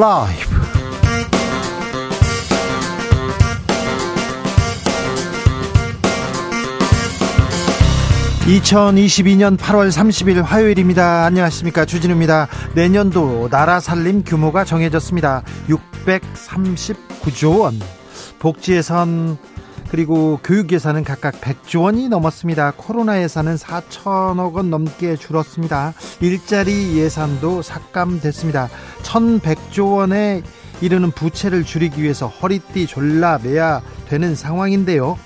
라이브. 2022년 8월 30일 화요일입니다. 안녕하십니까. 주진우입니다. 내년도 나라 살림 규모가 정해졌습니다. 639조 원. 복지 예산 그리고 교육 예산은 각각 100조 원이 넘었습니다. 코로나 예산은 4천억 원 넘게 줄었습니다. 일자리 예산도 삭감됐습니다. 1100조 원에 이르는 부채를 줄이기 위해서 허리띠 졸라 매야 되는 상황인데요.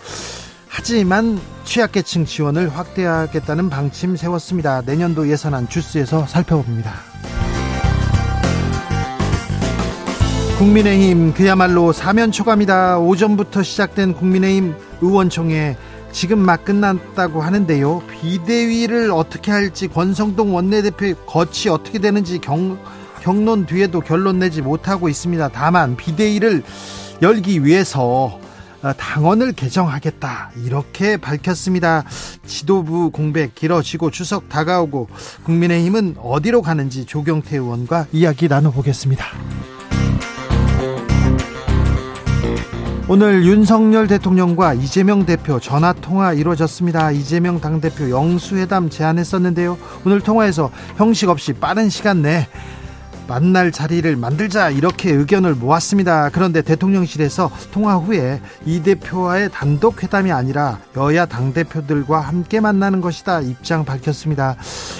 하지만 취약계층 지원을 확대하겠다는 방침 세웠습니다. 내년도 예산안 주스에서 살펴봅니다. 국민의힘 그야말로 사면 초과입니다. 오전부터 시작된 국민의힘 의원총회 지금 막 끝났다고 하는데요. 비대위를 어떻게 할지 권성동 원내대표 거치 어떻게 되는지 경, 경론 뒤에도 결론 내지 못하고 있습니다. 다만 비대위를 열기 위해서 어, 당원을 개정하겠다 이렇게 밝혔습니다. 지도부 공백 길어지고 추석 다가오고 국민의힘은 어디로 가는지 조경태 의원과 이야기 나눠보겠습니다. 오늘 윤석열 대통령과 이재명 대표 전화 통화 이루어졌습니다. 이재명 당대표 영수회담 제안했었는데요. 오늘 통화에서 형식 없이 빠른 시간 내 만날 자리를 만들자 이렇게 의견을 모았습니다. 그런데 대통령실에서 통화 후에 이 대표와의 단독 회담이 아니라 여야 당 대표들과 함께 만나는 것이다 입장 밝혔습니다.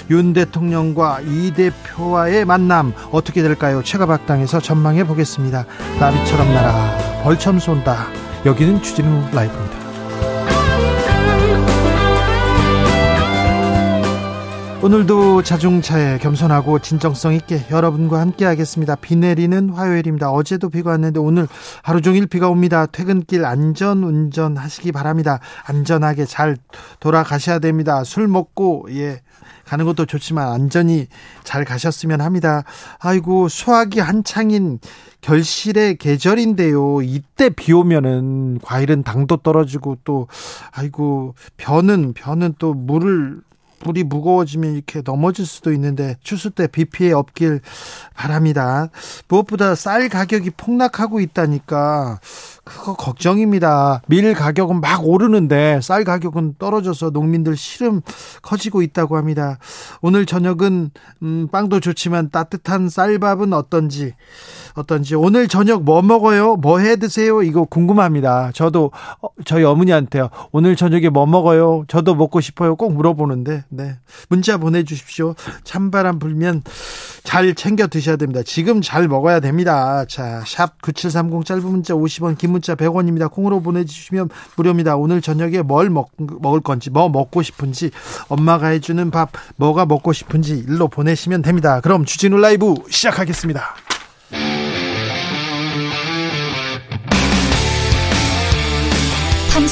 윤 대통령과 이 대표와의 만남 어떻게 될까요? 최가박당에서 전망해 보겠습니다. 나비처럼 날아 벌처럼 쏜다. 여기는 주진우 라이브입니다. 오늘도 자중차에 겸손하고 진정성 있게 여러분과 함께 하겠습니다. 비 내리는 화요일입니다. 어제도 비가 왔는데 오늘 하루 종일 비가 옵니다. 퇴근길 안전 운전 하시기 바랍니다. 안전하게 잘 돌아가셔야 됩니다. 술 먹고 예 가는 것도 좋지만 안전히 잘 가셨으면 합니다. 아이고 수학이 한창인 결실의 계절인데요. 이때 비 오면은 과일은 당도 떨어지고 또 아이고 벼는 벼는 또 물을 물이 무거워지면 이렇게 넘어질 수도 있는데 추수 때 비 피해 없길 바랍니다. 무엇보다 쌀 가격이 폭락하고 있다니까 그거 걱정입니다. 밀 가격은 막 오르는데 쌀 가격은 떨어져서 농민들 시름 커지고 있다고 합니다. 오늘 저녁은 음, 빵도 좋지만 따뜻한 쌀밥은 어떤지 어떤지 오늘 저녁 뭐 먹어요? 뭐 해 드세요? 이거 궁금합니다. 저도 어, 저희 어머니한테요. 오늘 저녁에 뭐 먹어요? 저도 먹고 싶어요. 꼭 물어보는데 네 문자 보내 주십시오. 찬바람 불면 잘 챙겨 드셔야 됩니다. 지금 잘 먹어야 됩니다. 자, 샵 9730 짧은 문자 50원, 긴 문자 100원입니다. 콩으로 보내 주시면 무료입니다. 오늘 저녁에 뭘 먹, 먹을 건지, 뭐 먹고 싶은지, 엄마가 해주는 밥, 뭐가 먹고 싶은지 일로 보내시면 됩니다. 그럼 주진우 라이브 시작하겠습니다.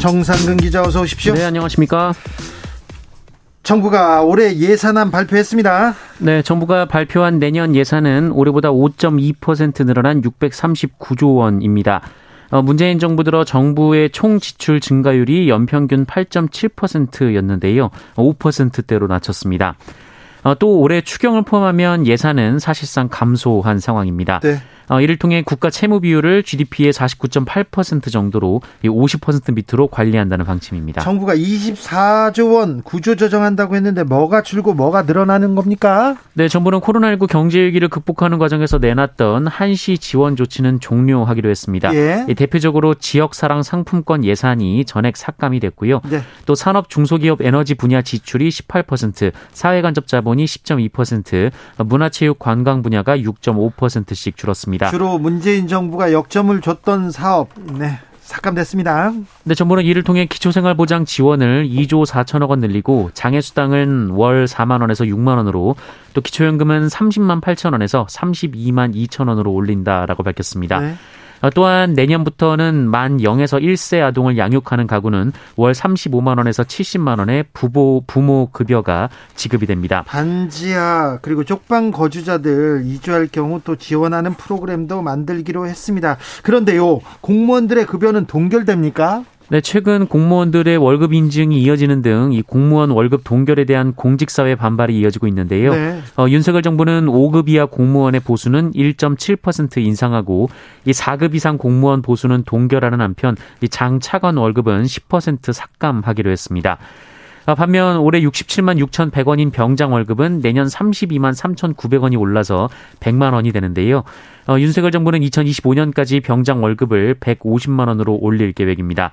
정상근 기자 어서 오십시오. 네, 안녕하십니까? 정부가 올해 예산안 발표했습니다. 네, 정부가 발표한 내년 예산은 올해보다 5.2% 늘어난 639조 원입니다. 어, 문재인 정부 들어 정부의 총 지출 증가율이 연평균 8.7%였는데요. 5%대로 낮췄습니다. 어, 또 올해 추경을 포함하면 예산은 사실상 감소한 상황입니다. 네. 어, 이를 통해 국가 채무 비율을 GDP의 49.8% 정도로 50% 밑으로 관리한다는 방침입니다. 정부가 24조 원 구조 조정한다고 했는데 뭐가 줄고 뭐가 늘어나는 겁니까? 네, 정부는 코로나19 경제 위기를 극복하는 과정에서 내놨던 한시 지원 조치는 종료하기로 했습니다. 예. 대표적으로 지역 사랑 상품권 예산이 전액 삭감이 됐고요. 네. 또 산업 중소기업 에너지 분야 지출이 18%, 사회 간접 자본이 10.2%, 문화체육 관광 분야가 6.5%씩 줄었습니다. 있습니다. 주로 문재인 정부가 역점을 줬던 사업, 네. 삭감됐습니다. 네, 정부는 이를 통해 기초생활보장 지원을 2조 4천억 원 늘리고 장애수당은 월 4만 원에서 6만 원으로 또 기초연금은 30만 8천 원에서 32만 2천 원으로 올린다라고 밝혔습니다. 네. 어, 또한 내년부터는 만 0에서 1세 아동을 양육하는 가구는 월 35만 원에서 70만 원의 부모 부모 급여가 지급이 됩니다. 반지하 그리고 쪽방 거주자들 이주할 경우 또 지원하는 프로그램도 만들기로 했습니다. 그런데요, 공무원들의 급여는 동결됩니까? 네, 최근 공무원들의 월급 인증이 이어지는 등 이 공무원 월급 동결에 대한 공직사회 반발이 이어지고 있는데요. 네. 어, 윤석열 정부는 5급 이하 공무원의 보수는 1.7% 인상하고 이 4급 이상 공무원 보수는 동결하는 한편 이 장차관 월급은 10% 삭감하기로 했습니다. 어, 반면 올해 67만 6,100원인 병장 월급은 내년 32만 3,900원이 올라서 100만 원이 되는데요. 어, 윤석열 정부는 2025년까지 병장 월급을 150만 원으로 올릴 계획입니다.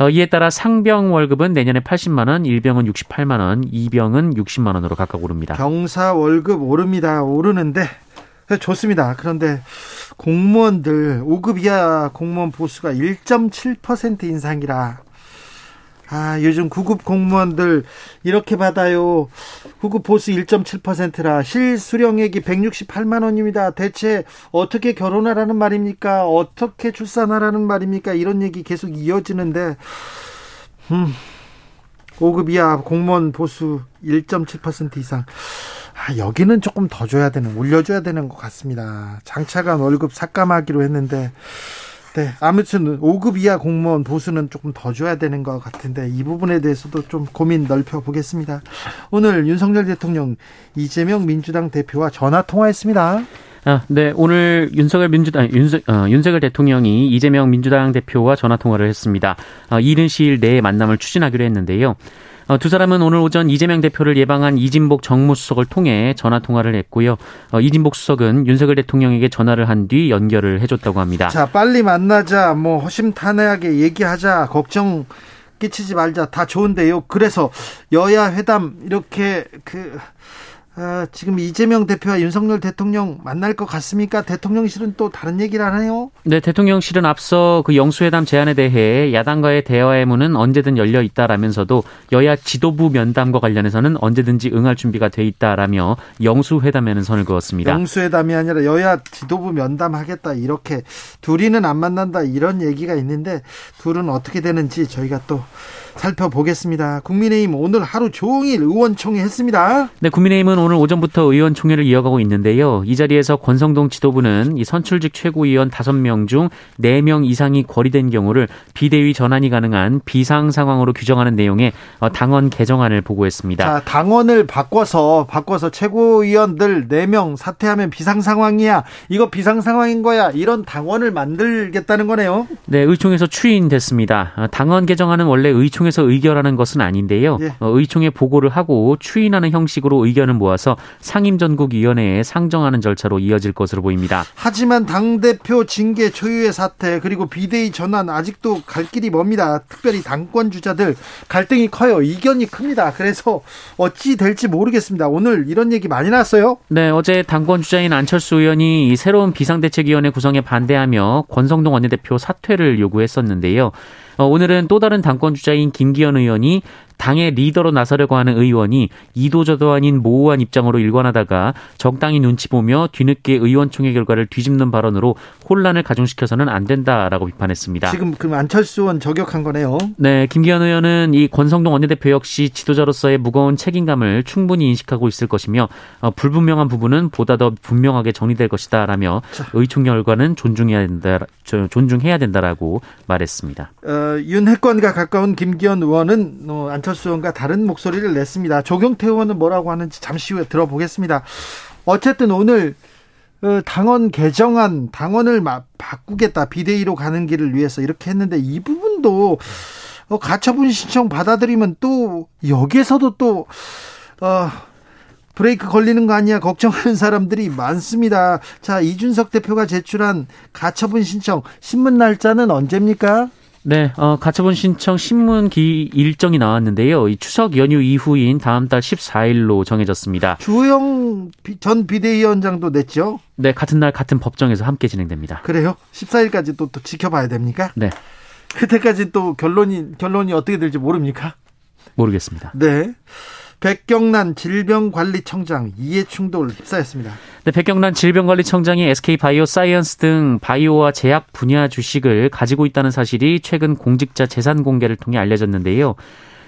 어, 이에 따라 상병 월급은 내년에 80만 원, 일병은 68만 원, 이병은 60만 원으로 각각 오릅니다. 병사 월급 오릅니다. 오르는데 좋습니다. 그런데 공무원들 5급 이하 공무원 보수가 1.7% 인상이라 아, 요즘 구급 공무원들 이렇게 받아요. 구급 보수 1.7%라 실수령액이 168만 원입니다. 대체 어떻게 결혼하라는 말입니까? 어떻게 출산하라는 말입니까? 이런 얘기 계속 이어지는데 음. 5급 이하 공무원 보수 1.7% 이상. 아, 여기는 조금 더 줘야 되는, 올려줘야 되는 것 같습니다. 장차관 월급 삭감하기로 했는데, 네, 아무튼 5급 이하 공무원 보수는 조금 더 줘야 되는 것 같은데 이 부분에 대해서도 좀 고민 넓혀 보겠습니다. 오늘 윤석열 대통령 이재명 민주당 대표와 전화 통화했습니다. 아, 네, 오늘 윤석열 민주당 윤석, 어, 윤석열 대통령이 이재명 민주당 대표와 전화 통화를 했습니다. 어, 이른 시일 내에 만남을 추진하기로 했는데요. 어, 두 사람은 오늘 오전 이재명 대표를 예방한 이진복 정무수석을 통해 전화 통화를 했고요. 어, 이진복 수석은 윤석열 대통령에게 전화를 한 뒤 연결을 해줬다고 합니다. 자, 빨리 만나자, 뭐 허심탄회하게 얘기하자, 걱정 끼치지 말자, 다 좋은데요. 그래서 여야 회담 이렇게 그 아, 지금 이재명 대표와 윤석열 대통령 만날 것 같습니까? 대통령실은 또 다른 얘기를 하나요? 네, 대통령실은 앞서 그 영수회담 제안에 대해 야당과의 대화의 문은 언제든 열려 있다라면서도 여야 지도부 면담과 관련해서는 언제든지 응할 준비가 돼 있다라며 영수회담에는 선을 그었습니다. 영수회담이 아니라 여야 지도부 면담하겠다 이렇게 둘이는 안 만난다 이런 얘기가 있는데 둘은 어떻게 되는지 저희가 또 살펴보겠습니다. 국민의힘 오늘 하루 종일 의원총회 했습니다. 네, 국민의힘은 오늘 오전부터 의원총회를 이어가고 있는데요. 이 자리에서 권성동 지도부는 이 선출직 최고위원 5명 중 4명 이상이 거리된 경우를 비대위 전환이 가능한 비상 상황으로 규정하는 내용의 어, 당원 개정안을 보고했습니다. 자, 당원을 바꿔서 바꿔서 최고위원들 4명 사퇴하면 비상 상황이야. 이거 비상 상황인 거야. 이런 당원을 만들겠다는 거네요. 네, 의총에서 추인됐습니다. 어, 당원 개정안은 원래 의총에 의총에서 의결하는 것은 아닌데요. 예. 어, 의총에 보고를 하고 추인하는 형식으로 의견을 모아서 상임전국위원회에 상정하는 절차로 이어질 것으로 보입니다. 하지만 당대표 징계 초유의 사태 그리고 비대위 전환 아직도 갈 길이 멉니다. 특별히 당권 주자들 갈등이 커요. 이견이 큽니다. 그래서 어찌 될지 모르겠습니다. 오늘 이런 얘기 많이 나왔어요. 네, 어제 당권 주자인 안철수 의원이 새로운 비상대책위원회 구성에 반대하며 권성동 원내대표 사퇴를 요구했었는데요. 어, 오늘은 또 다른 당권 주자인 김기현 의원이 당의 리더로 나서려고 하는 의원이 이도저도 아닌 모호한 입장으로 일관하다가 적당히 눈치 보며 뒤늦게 의원총회 결과를 뒤집는 발언으로 혼란을 가중시켜서는 안 된다라고 비판했습니다. 지금 그럼 안철수 의원 저격한 거네요. 네, 김기현 의원은 이 권성동 원내대표 역시 지도자로서의 무거운 책임감을 충분히 인식하고 있을 것이며 어, 불분명한 부분은 보다 더 분명하게 정리될 것이다라며 의총회 결과는 존중해야 된다 존중해야 된다라고 말했습니다. 어, 윤핵관과 가까운 김기현 의원은 어, 안철수 의원과 다른 목소리를 냈습니다. 조경태 의원은 뭐라고 하는지 잠시 후에 들어보겠습니다. 어쨌든 오늘 어, 당원 개정안 당원을 바꾸겠다 비대위로 가는 길을 위해서 이렇게 했는데 이 부분도 어, 가처분 신청 받아들이면 또 여기에서도 또 어, 브레이크 걸리는 거 아니야 걱정하는 사람들이 많습니다. 자 이준석 대표가 제출한 가처분 신청 신문 날짜는 언제입니까? 네, 어, 가처분 신청 신문 기 일정이 나왔는데요. 이 추석 연휴 이후인 다음 달 14일로 정해졌습니다. 주호영 전 비대위원장도 냈죠? 네, 같은 날 같은 법정에서 함께 진행됩니다. 그래요? 14일까지 또, 또 지켜봐야 됩니까? 네. 그때까지 또 결론이 결론이 어떻게 될지 모릅니까? 모르겠습니다. 네. 백경란 질병관리청장 이해충돌 휩싸였습니다. 네, 백경란 질병관리청장이 SK 바이오사이언스 등 바이오와 제약 분야 주식을 가지고 있다는 사실이 최근 공직자 재산 공개를 통해 알려졌는데요.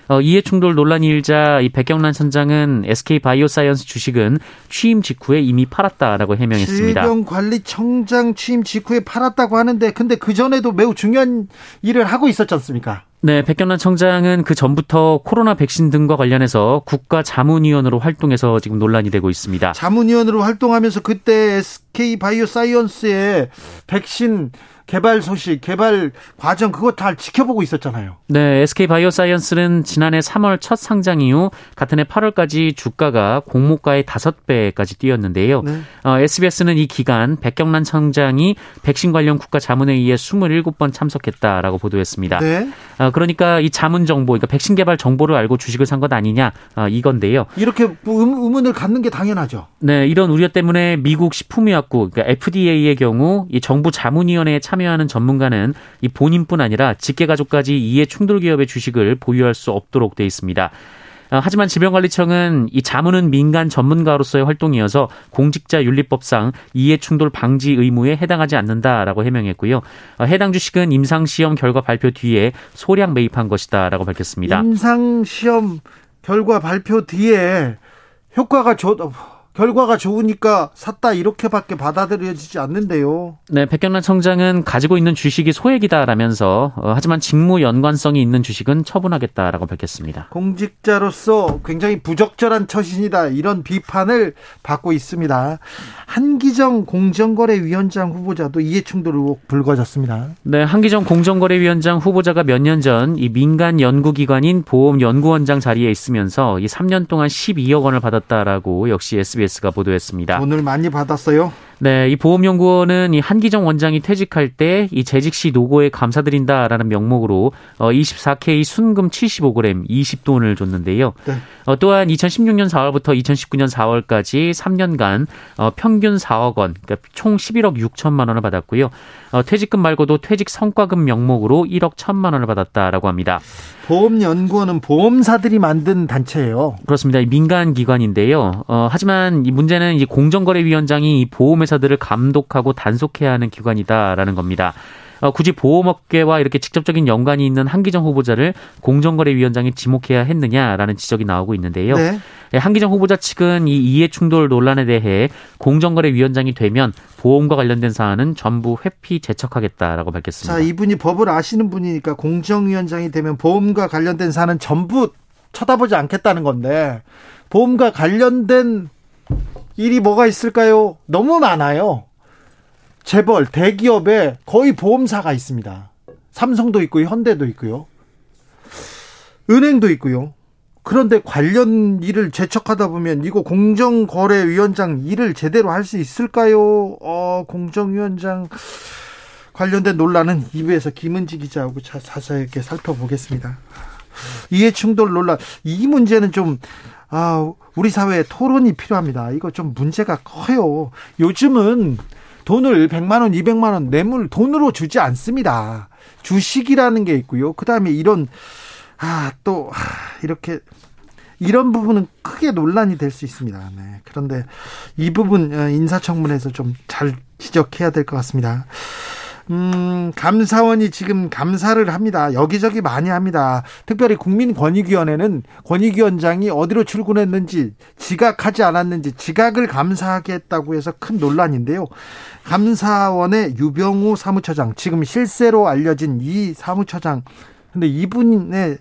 어, 이해 충돌 논란이 일자 이 백경란 청장은 SK 바이오사이언스 주식은 취임 직후에 이미 팔았다라고 해명했습니다. 질병관리청장 취임 직후에 팔았다고 하는데 근데 그 전에도 매우 중요한 일을 하고 있었지 않습니까? 네, 백경란 청장은 그 전부터 코로나 백신 등과 관련해서 국가 자문위원으로 활동해서 지금 논란이 되고 있습니다. 자문위원으로 활동하면서 그때 SK 바이오사이언스의 백신 개발 소식, 개발 과정 그거 다 지켜보고 있었잖아요. 네, SK 바이오사이언스는 지난해 3월 첫 상장 이후 같은 해 8월까지 주가가 공모가의 5배까지 뛰었는데요. 네. 어, SBS는 이 기간 백경란 청장이 백신 관련 국가 자문회의에 27번 참석했다라고 보도했습니다. 네. 어, 그러니까 이 자문 정보, 그러니까 백신 개발 정보를 알고 주식을 산 것 아니냐 어, 이건데요. 이렇게 의문을 갖는 게 당연하죠. 네, 이런 우려 때문에 미국 식품의약국 그러니까 FDA의 경우 이 정부 자문위원회에 참 참여하는 전문가는 이 본인뿐 아니라 직계가족까지 이해 충돌 기업의 주식을 보유할 수 없도록 돼 있습니다. 어, 하지만 질병관리청은 이 자문은 민간 전문가로서의 활동이어서 공직자 윤리법상 이해 충돌 방지 의무에 해당하지 않는다라고 해명했고요. 어, 해당 주식은 임상 시험 결과 발표 뒤에 소량 매입한 것이다라고 밝혔습니다. 임상 시험 결과 발표 뒤에 효과가 좋 결과가 좋으니까 샀다 이렇게밖에 받아들여지지 않는데요. 네, 백경란 청장은 가지고 있는 주식이 소액이다라면서 어, 하지만 직무 연관성이 있는 주식은 처분하겠다라고 밝혔습니다. 공직자로서 굉장히 부적절한 처신이다 이런 비판을 받고 있습니다. 한기정 공정거래위원장 후보자도 이해충돌 의혹 불거졌습니다. 네, 한기정 공정거래위원장 후보자가 몇 년 전 이 민간 연구기관인 보험연구원장 자리에 있으면서 이 3년 동안 12억 원을 받았다라고 역시 SBS 가 보도했습니다. 돈을 많이 받았어요? 네, 이 보험연구원은 이 한기정 원장이 퇴직할 때 이 재직 시 노고에 감사드린다라는 명목으로 어 24K 순금 75g 20돈을 줬는데요. 네. 어, 또한 2016년 4월부터 2019년 4월까지 3년간 어, 평균 4억 원, 그러니까 총 11억 6천만 원을 받았고요. 어, 퇴직금 말고도 퇴직 성과금 명목으로 1억 1천만 원을 받았다라고 합니다. 보험연구원은 보험사들이 만든 단체예요. 그렇습니다. 민간 기관인데요. 어, 하지만 이 문제는 이 공정거래위원장이 이 보험 회사들을 감독하고 단속해야 하는 기관이다라는 겁니다. 어, 굳이 보험업계와 이렇게 직접적인 연관이 있는 한기정 후보자를 공정거래위원장이 지목해야 했느냐라는 지적이 나오고 있는데요. 네. 예, 한기정 후보자 측은 이 이해 충돌 논란에 대해 공정거래위원장이 되면 보험과 관련된 사안은 전부 회피 제척하겠다라고 밝혔습니다. 자, 이분이 법을 아시는 분이니까 공정위원장이 되면 보험과 관련된 사안은 전부 쳐다보지 않겠다는 건데 보험과 관련된 일이 뭐가 있을까요? 너무 많아요. 재벌, 대기업에 거의 보험사가 있습니다. 삼성도 있고요, 현대도 있고요. 은행도 있고요. 그런데 관련 일을 재척하다 보면 이거 공정거래위원장 일을 제대로 할 수 있을까요? 어, 공정위원장 관련된 논란은 2부에서 김은지 기자하고 자세하게 살펴보겠습니다. 이해충돌 논란 이 문제는 좀 아, 우리 사회에 토론이 필요합니다. 이거 좀 문제가 커요. 요즘은 돈을 100만 원, 200만 원 뇌물 돈으로 주지 않습니다. 주식이라는 게 있고요. 그다음에 이런 아, 또 아, 이렇게 이런 부분은 크게 논란이 될 수 있습니다. 네. 그런데 이 부분 어, 인사청문회에서 좀 잘 지적해야 될 것 같습니다. 음, 감사원이 지금 감사를 합니다. 여기저기 많이 합니다. 특별히 국민권익위원회는 권익위원장이 어디로 출근했는지, 지각하지 않았는지, 지각을 감사하겠다고 해서 큰 논란인데요. 감사원의 유병우 사무처장, 지금 실세로 알려진 이 사무처장, 근데 이분의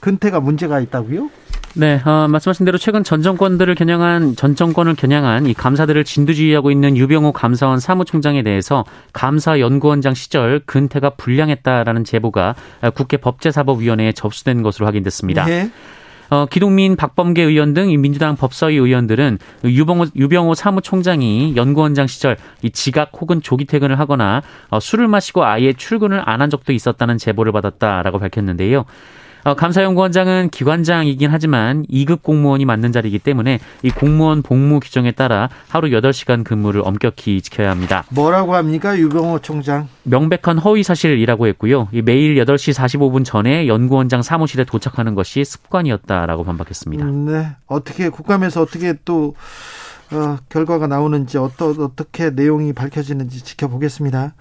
근태가 문제가 있다고요? 네, 어, 말씀하신 대로 최근 전 정권들을 겨냥한 전 정권을 겨냥한 이 감사들을 진두지휘하고 있는 유병호 감사원 사무총장에 대해서 감사 연구원장 시절 근태가 불량했다라는 제보가 국회 법제사법위원회에 접수된 것으로 확인됐습니다. 네. 어, 기동민, 박범계 의원 등 민주당 법사위 의원들은 유병호, 유병호 사무총장이 연구원장 시절 이 지각 혹은 조기 퇴근을 하거나 어, 술을 마시고 아예 출근을 안 한 적도 있었다는 제보를 받았다라고 밝혔는데요. 어, 감사연구원장은 기관장이긴 하지만 2급 공무원이 맞는 자리이기 때문에 이 공무원 복무 규정에 따라 하루 8시간 근무를 엄격히 지켜야 합니다. 뭐라고 합니까? 유병호 총장. 명백한 허위 사실이라고 했고요. 매일 8시 45분 전에 연구원장 사무실에 도착하는 것이 습관이었다라고 반박했습니다. 음, 네. 어떻게 국감에서 어떻게 또 어, 결과가 나오는지 어떠, 어떻게 내용이 밝혀지는지 지켜보겠습니다.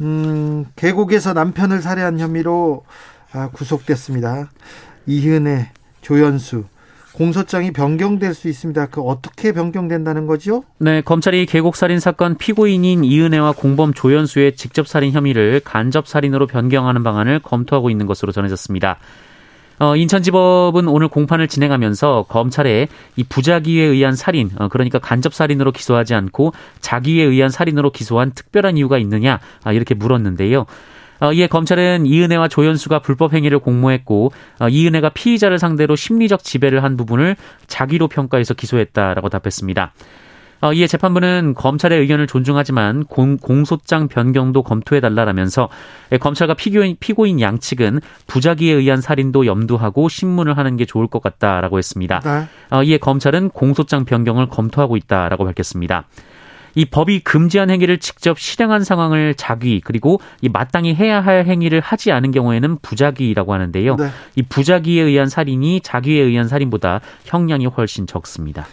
음, 계곡에서 남편을 살해한 혐의로 아, 구속됐습니다. 이은혜, 조연수 공소장이 변경될 수 있습니다. 그 어떻게 변경된다는 거죠? 네, 검찰이 계곡 살인 사건 피고인인 이은혜와 공범 조연수의 직접 살인 혐의를 간접 살인으로 변경하는 방안을 검토하고 있는 것으로 전해졌습니다. 어, 인천지법은 오늘 공판을 진행하면서 검찰에 이 부자기에 의한 살인, 어, 그러니까 간접 살인으로 기소하지 않고 자기에 의한 살인으로 기소한 특별한 이유가 있느냐 아, 이렇게 물었는데요. 어, 이에 검찰은 이은혜와 조연수가 불법 행위를 공모했고 어, 이은혜가 피의자를 상대로 심리적 지배를 한 부분을 자기로 평가해서 기소했다라고 답했습니다. 어, 이에 재판부는 검찰의 의견을 존중하지만 공, 공소장 변경도 검토해달라라면서 검찰과 피고인, 피고인 양측은 부작위에 의한 살인도 염두하고 신문을 하는 게 좋을 것 같다라고 했습니다. 네. 이에 검찰은 공소장 변경을 검토하고 있다라고 밝혔습니다. 이 법이 금지한 행위를 직접 실행한 상황을 자기 그리고 이 마땅히 해야 할 행위를 하지 않은 경우에는 부작위라고 하는데요. 네. 이 부작위에 의한 살인이 자기에 의한 살인보다 형량이 훨씬 적습니다.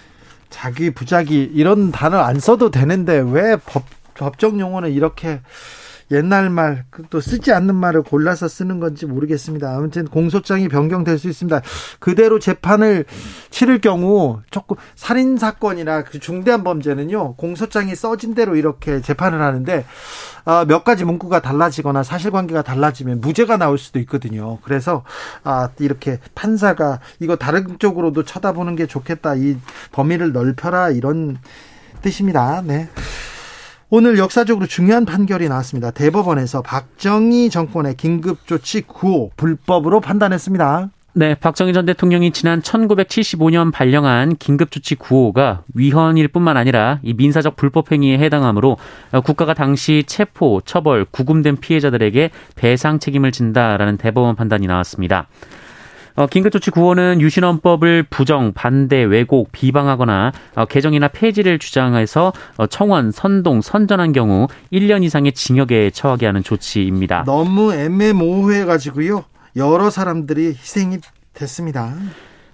자기 부작위 이런 단어 안 써도 되는데 왜 법, 법적 용어는 이렇게 옛날 말, 그또 쓰지 않는 말을 골라서 쓰는 건지 모르겠습니다. 아무튼 공소장이 변경될 수 있습니다. 그대로 재판을 치를 경우 조금 살인 사건이나 그 중대한 범죄는요 공소장이 써진 대로 이렇게 재판을 하는데 아, 몇 가지 문구가 달라지거나 사실관계가 달라지면 무죄가 나올 수도 있거든요. 그래서 아, 이렇게 판사가 이거 다른 쪽으로도 쳐다보는 게 좋겠다. 이 범위를 넓혀라 이런 뜻입니다. 네. 오늘 역사적으로 중요한 판결이 나왔습니다. 대법원에서 박정희 정권의 긴급조치 9호 불법으로 판단했습니다. 네, 박정희 전 대통령이 지난 1975년 발령한 긴급조치 9호가 위헌일 뿐만 아니라 이 민사적 불법 행위에 해당하므로 국가가 당시 체포, 처벌, 구금된 피해자들에게 배상 책임을 진다라는 대법원 판단이 나왔습니다. 어, 긴급조치 구호는 유신헌법을 부정, 반대, 왜곡, 비방하거나 어, 개정이나 폐지를 주장해서 어, 청원, 선동, 선전한 경우 1년 이상의 징역에 처하게 하는 조치입니다. 너무 애매모호해가지고요. 여러 사람들이 희생이 됐습니다.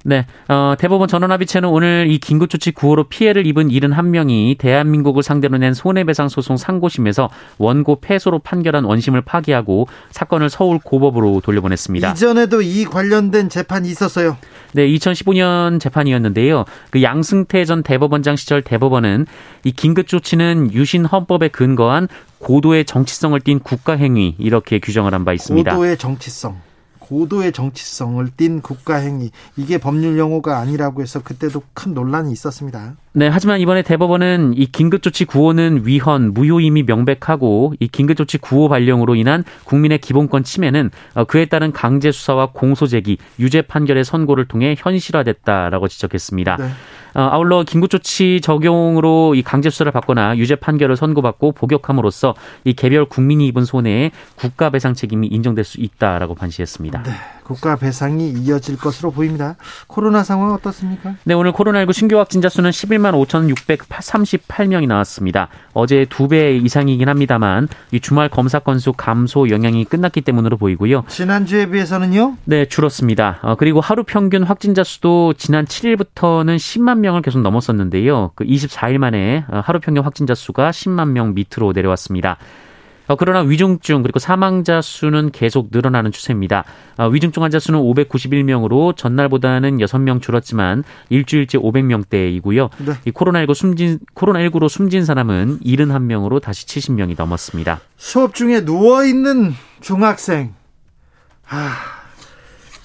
네, 어, 대법원 전원합의체는 오늘 이 긴급조치 구호로 피해를 입은 71명이 대한민국을 상대로 낸 손해배상 소송 상고심에서 원고 패소로 판결한 원심을 파기하고 사건을 서울 고법으로 돌려보냈습니다. 이전에도 이 관련된 재판이 있었어요. 네, 2015년 재판이었는데요. 그 양승태 전 대법원장 시절 대법원은 이 긴급조치는 유신 헌법에 근거한 고도의 정치성을 띈 국가행위 이렇게 규정을 한 바 있습니다. 고도의 정치성. 고도의 정치성을 띤 국가행위 이게 법률 용어가 아니라고 해서 그때도 큰 논란이 있었습니다. 네, 하지만 이번에 대법원은 이 긴급조치 구호는 위헌, 무효임이 명백하고 이 긴급조치 구호 발령으로 인한 국민의 기본권 침해는 어, 그에 따른 강제 수사와 공소 제기, 유죄 판결의 선고를 통해 현실화됐다라고 지적했습니다. 네. 어, 아울러 긴급조치 적용으로 이 강제 수사를 받거나 유죄 판결을 선고받고 복역함으로써 이 개별 국민이 입은 손해에 국가 배상 책임이 인정될 수 있다라고 반시했습니다. 네, 국가 배상이 이어질 것으로 보입니다. 코로나 상황 어떻습니까? 네, 오늘 코로나19 신규 확진자 수는 11만 5,638명이 나왔습니다. 어제 두 배 이상이긴 합니다만 이 주말 검사 건수 감소 영향이 끝났기 때문으로 보이고요. 지난주에 비해서는요? 네, 줄었습니다. 어, 그리고 하루 평균 확진자 수도 지난 7일부터는 10만 명을 계속 넘었었는데요. 그 24일 만에 어, 하루 평균 확진자 수가 10만 명 밑으로 내려왔습니다. 어, 그러나 위중증 그리고 사망자 수는 계속 늘어나는 추세입니다. 어, 위중증 환자 수는 591명으로 전날보다는 6명 줄었지만 일주일째 500명대이고요. 네. 이 코로나19 숨진 코로나19로 숨진 사람은 71명으로 다시 70명이 넘었습니다. 수업 중에 누워 있는 중학생. 아,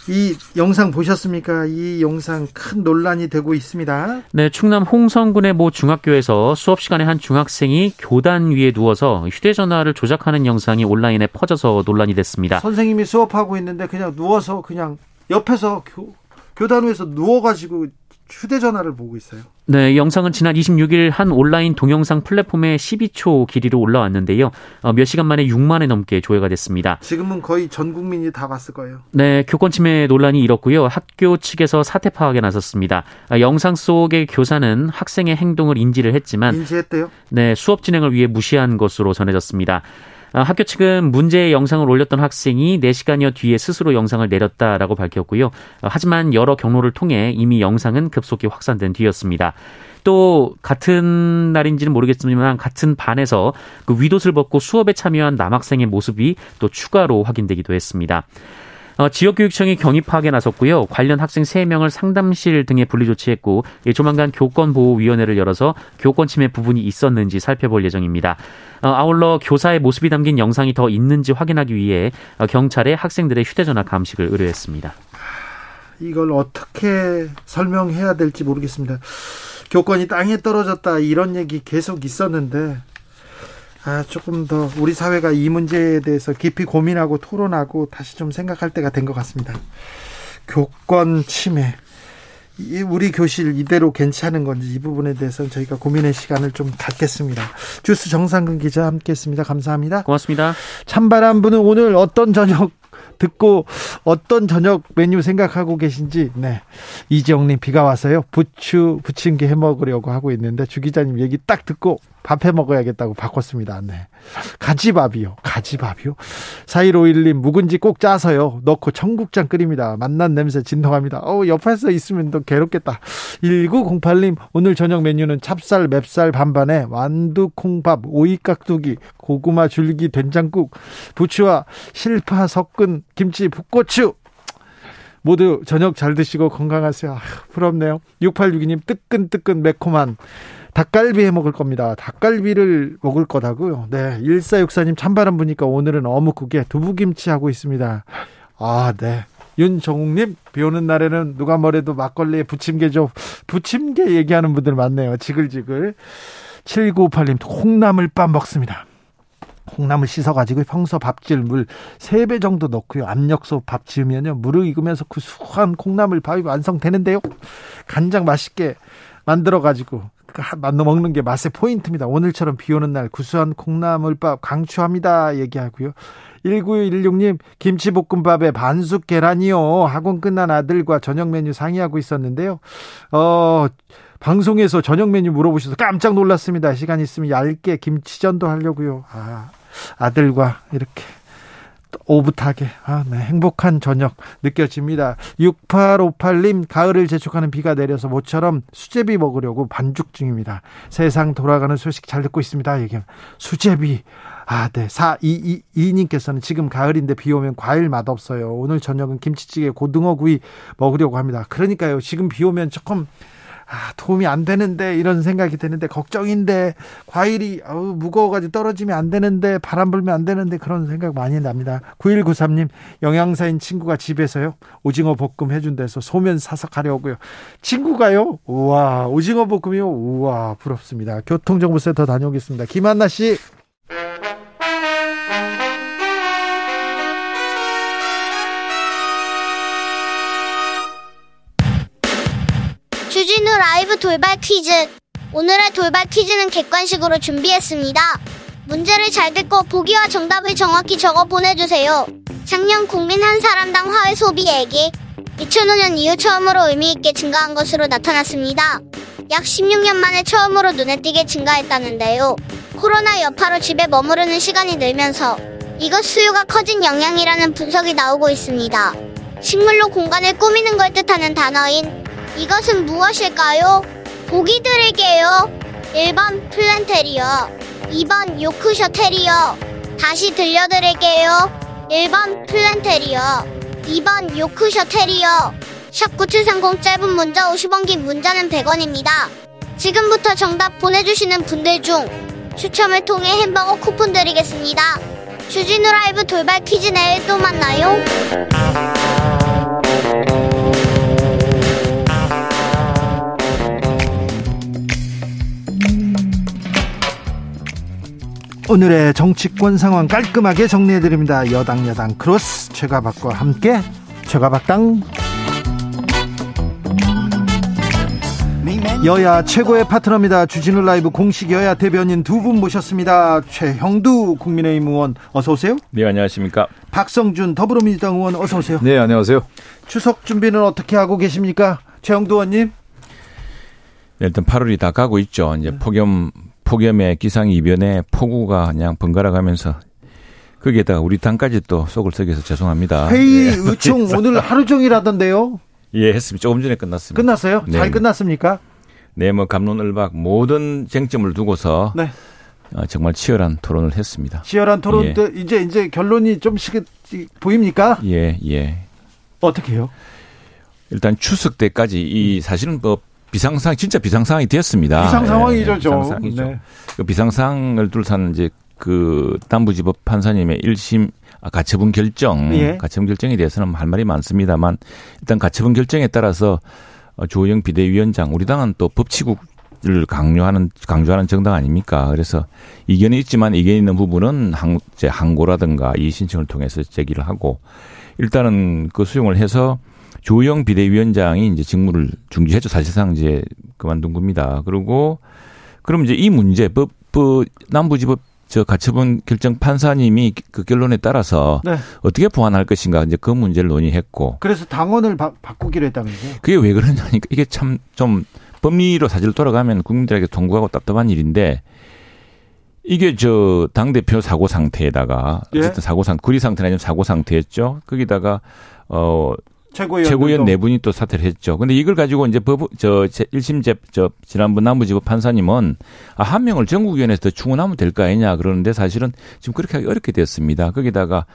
이 영상 보셨습니까? 이 영상 큰 논란이 되고 있습니다. 네, 충남 홍성군의 모 중학교에서 수업 시간에 한 중학생이 교단 위에 누워서 휴대전화를 조작하는 영상이 온라인에 퍼져서 논란이 됐습니다. 선생님이 수업하고 있는데 그냥 누워서 그냥 옆에서 교, 교단 위에서 누워가지고 휴대전화를 보고 있어요. 네, 영상은 지난 26일 한 온라인 동영상 플랫폼에 12초 길이로 올라왔는데요. 어, 몇 시간 만에 6만회 넘게 조회가 됐습니다. 지금은 거의 전 국민이 다 봤을 거예요. 네, 교권 침해 논란이 일었고요. 학교 측에서 사태 파악에 나섰습니다. 어, 영상 속의 교사는 학생의 행동을 인지를 했지만 인지했대요? 네, 수업 진행을 위해 무시한 것으로 전해졌습니다. 아, 학교 측은 문제의 영상을 올렸던 학생이 4시간여 뒤에 스스로 영상을 내렸다라고 밝혔고요. 어, 하지만 여러 경로를 통해 이미 영상은 급속히 확산된 뒤였습니다. 또 같은 날인지는 모르겠지만 같은 반에서 그 위옷을 벗고 수업에 참여한 남학생의 모습이 또 추가로 확인되기도 했습니다. 어, 지역교육청이 경위 파악에 나섰고요. 관련 학생 3명을 상담실 등에 분리 조치했고 예, 조만간 교권보호위원회를 열어서 교권 침해 부분이 있었는지 살펴볼 예정입니다. 어, 아울러 교사의 모습이 담긴 영상이 더 있는지 확인하기 위해 어, 경찰에 학생들의 휴대전화 감식을 의뢰했습니다. 이걸 어떻게 설명해야 될지 모르겠습니다. 교권이 땅에 떨어졌다 이런 얘기 계속 있었는데 아, 조금 더 우리 사회가 이 문제에 대해서 깊이 고민하고 토론하고 다시 좀 생각할 때가 된 것 같습니다. 교권 침해. 우리 교실 이대로 괜찮은 건지 이 부분에 대해서는 저희가 고민의 시간을 좀 갖겠습니다. 주스 정상근 기자 함께 했습니다. 감사합니다. 고맙습니다. 찬바람 부는 오늘 어떤 저녁 듣고 어떤 저녁 메뉴 생각하고 계신지 네 이지영님 비가 와서요 부추 부침개 해 먹으려고 하고 있는데 주 기자님 얘기 딱 듣고 밥 해 먹어야겠다고 바꿨습니다. 네. 가지밥이요. 가지밥이요. 4151님, 묵은지 꼭 짜서요. 넣고 청국장 끓입니다. 맛난 냄새 진동합니다. 어우, 옆에서 있으면 더 괴롭겠다. 1908님, 오늘 저녁 메뉴는 찹쌀, 맵쌀 반반에 완두 콩밥, 오이 깍두기, 고구마 줄기 된장국, 부추와 실파 섞은 김치, 풋고추, 모두 저녁 잘 드시고 건강하세요. 아, 부럽네요. 6862님 뜨끈뜨끈 매콤한 닭갈비 해 먹을 겁니다. 닭갈비를 먹을 거다고요. 네. 1464님 찬바람 부니까 오늘은 어묵국에 두부김치 하고 있습니다. 아, 네. 윤정욱님, 비 오는 날에는 누가 뭐래도 막걸리에 부침개죠. 부침개 얘기하는 분들 많네요. 지글지글. 7958님, 콩나물밥 먹습니다. 콩나물 씻어가지고 평소 밥질 물 3배 정도 넣고요. 압력솥 밥 지으면요. 물을 익으면서 그 수한 콩나물 밥이 완성되는데요. 간장 맛있게 만들어가지고 만나 먹는 게 맛의 포인트입니다. 오늘처럼 비 오는 날 구수한 콩나물밥 강추합니다. 얘기하고요. 1916님, 김치볶음밥에 반숙 계란이요. 학원 끝난 아들과 저녁 메뉴 상의하고 있었는데요. 어, 방송에서 저녁 메뉴 물어보셔서 깜짝 놀랐습니다. 시간 있으면 얇게 김치전도 하려고요. 아, 아들과 이렇게 오붓하게 아, 네, 행복한 저녁 느껴집니다. 6858님 가을을 재촉하는 비가 내려서 모처럼 수제비 먹으려고 반죽 중입니다. 세상 돌아가는 소식 잘 듣고 있습니다. 얘기 수제비 아, 네. 4222님께서는 지금 가을인데 비 오면 과일 맛없어요. 오늘 저녁은 김치찌개 고등어 구이 먹으려고 합니다. 그러니까요. 지금 비 오면 조금 아, 도움이 안 되는데 이런 생각이 드는데 걱정인데 과일이 어우, 무거워가지고 떨어지면 안 되는데 바람 불면 안 되는데 그런 생각 많이 납니다. 9193님 영양사인 친구가 집에서요 오징어 볶음 해준대서 소면 사서 가려고요. 친구가요? 우와 오징어 볶음이요? 우와 부럽습니다. 교통정보센터 다녀오겠습니다. 김한나 씨. 라이브 돌발 퀴즈. 오늘의 돌발 퀴즈는 객관식으로 준비했습니다. 문제를 잘 듣고 보기와 정답을 정확히 적어 보내주세요. 작년 국민 한 사람당 화훼 소비액이 2005년 이후 처음으로 의미있게 증가한 것으로 나타났습니다. 약 16년 만에 처음으로 눈에 띄게 증가했다는데요. 코로나 여파로 집에 머무르는 시간이 늘면서 이것 수요가 커진 영향이라는 분석이 나오고 있습니다. 식물로 공간을 꾸미는 걸 뜻하는 단어인 이것은 무엇일까요? 보기 드릴게요. 1번 플랜테리어, 2번 요크셔 테리어. 다시 들려드릴게요. 1번 플랜테리어, 2번 요크셔 테리어. 샵9730 짧은 문자 50원 긴 문자는 100원입니다. 지금부터 정답 보내주시는 분들 중 추첨을 통해 햄버거 쿠폰 드리겠습니다. 주진우 라이브 돌발 퀴즈 내일 또 만나요. 오늘의 정치권 상황 깔끔하게 정리해드립니다. 여당 야당 크로스 최가박과 함께 최가박당 여야 최고의 파트너입니다. 주진우 라이브 공식 여야 대변인 두 분 모셨습니다. 최형두 국민의힘 의원 어서 오세요. 네, 안녕하십니까. 박성준 더불어민주당 의원 어서 오세요. 네, 안녕하세요. 추석 준비는 어떻게 하고 계십니까? 최형두 의원님. 네, 일단 8월이 다 가고 있죠. 이제 폭염 폭염의 기상 이변에 폭우가 그냥 번갈아 가면서 거기에다가 우리 당까지 또 속을 썩여서 죄송합니다. 회의 예. 의총 오늘 하루 종일 하던데요. 예, 했습니다. 조금 전에 끝났습니다. 끝났어요? 네. 잘 끝났습니까? 네, 뭐 감론을박 모든 쟁점을 두고서 네. 어, 정말 치열한 토론을 했습니다. 치열한 토론 때 이제 이제 결론이 좀씩 보입니까? 예, 예. 어떻게 해요? 일단 추석 때까지 이 사실은 뭐 비상상 진짜 비상상황이 되었습니다. 비상 상황이죠, 예, 비상상이죠. 네. 그 비상상을 둘러싼 이제 그 남부지법 판사님의 1심 아, 가처분 결정, 예. 가처분 결정에 대해서는 할 말이 많습니다만 일단 가처분 결정에 따라서 어, 조영 비대위원장 우리 당은 또 법치국을 강요하는 강조하는 정당 아닙니까? 그래서 이견이 있지만 이견 있는 부분은 항, 이제 항고라든가 이 신청을 통해서 제기를 하고 일단은 그 수용을 해서 조영 비대위원장이 이제 직무를 중지했죠. 사실상 이제 그만둔 겁니다. 그리고 그럼 이제 이 문제 법, 법 남부지법 저 가처분 결정 판사님이 그 결론에 따라서 네. 어떻게 보완할 것인가 이제 그 문제를 논의했고 그래서 당원을 바, 바꾸기로 했다면서요? 그게 왜 그러냐니까 이게 참 좀 법리로 사실 돌아가면 국민들에게 통구하고 답답한 일인데 이게 저 당 대표 사고 상태에다가 예? 어쨌든 사고 상 구리 상태는 아니면 사고 상태였죠. 거기다가 어 최고위원 최고위원 네 분이 또 사퇴를 했죠. 근데 이걸 가지고 이제 법, 저, 1심 제, 저, 지난번 남부지법 판사님은 아, 한 명을 전국위원회에서 더 충원하면 될 거 아니냐 그러는데 사실은 지금 그렇게 하기 어렵게 됐습니다. 거기다가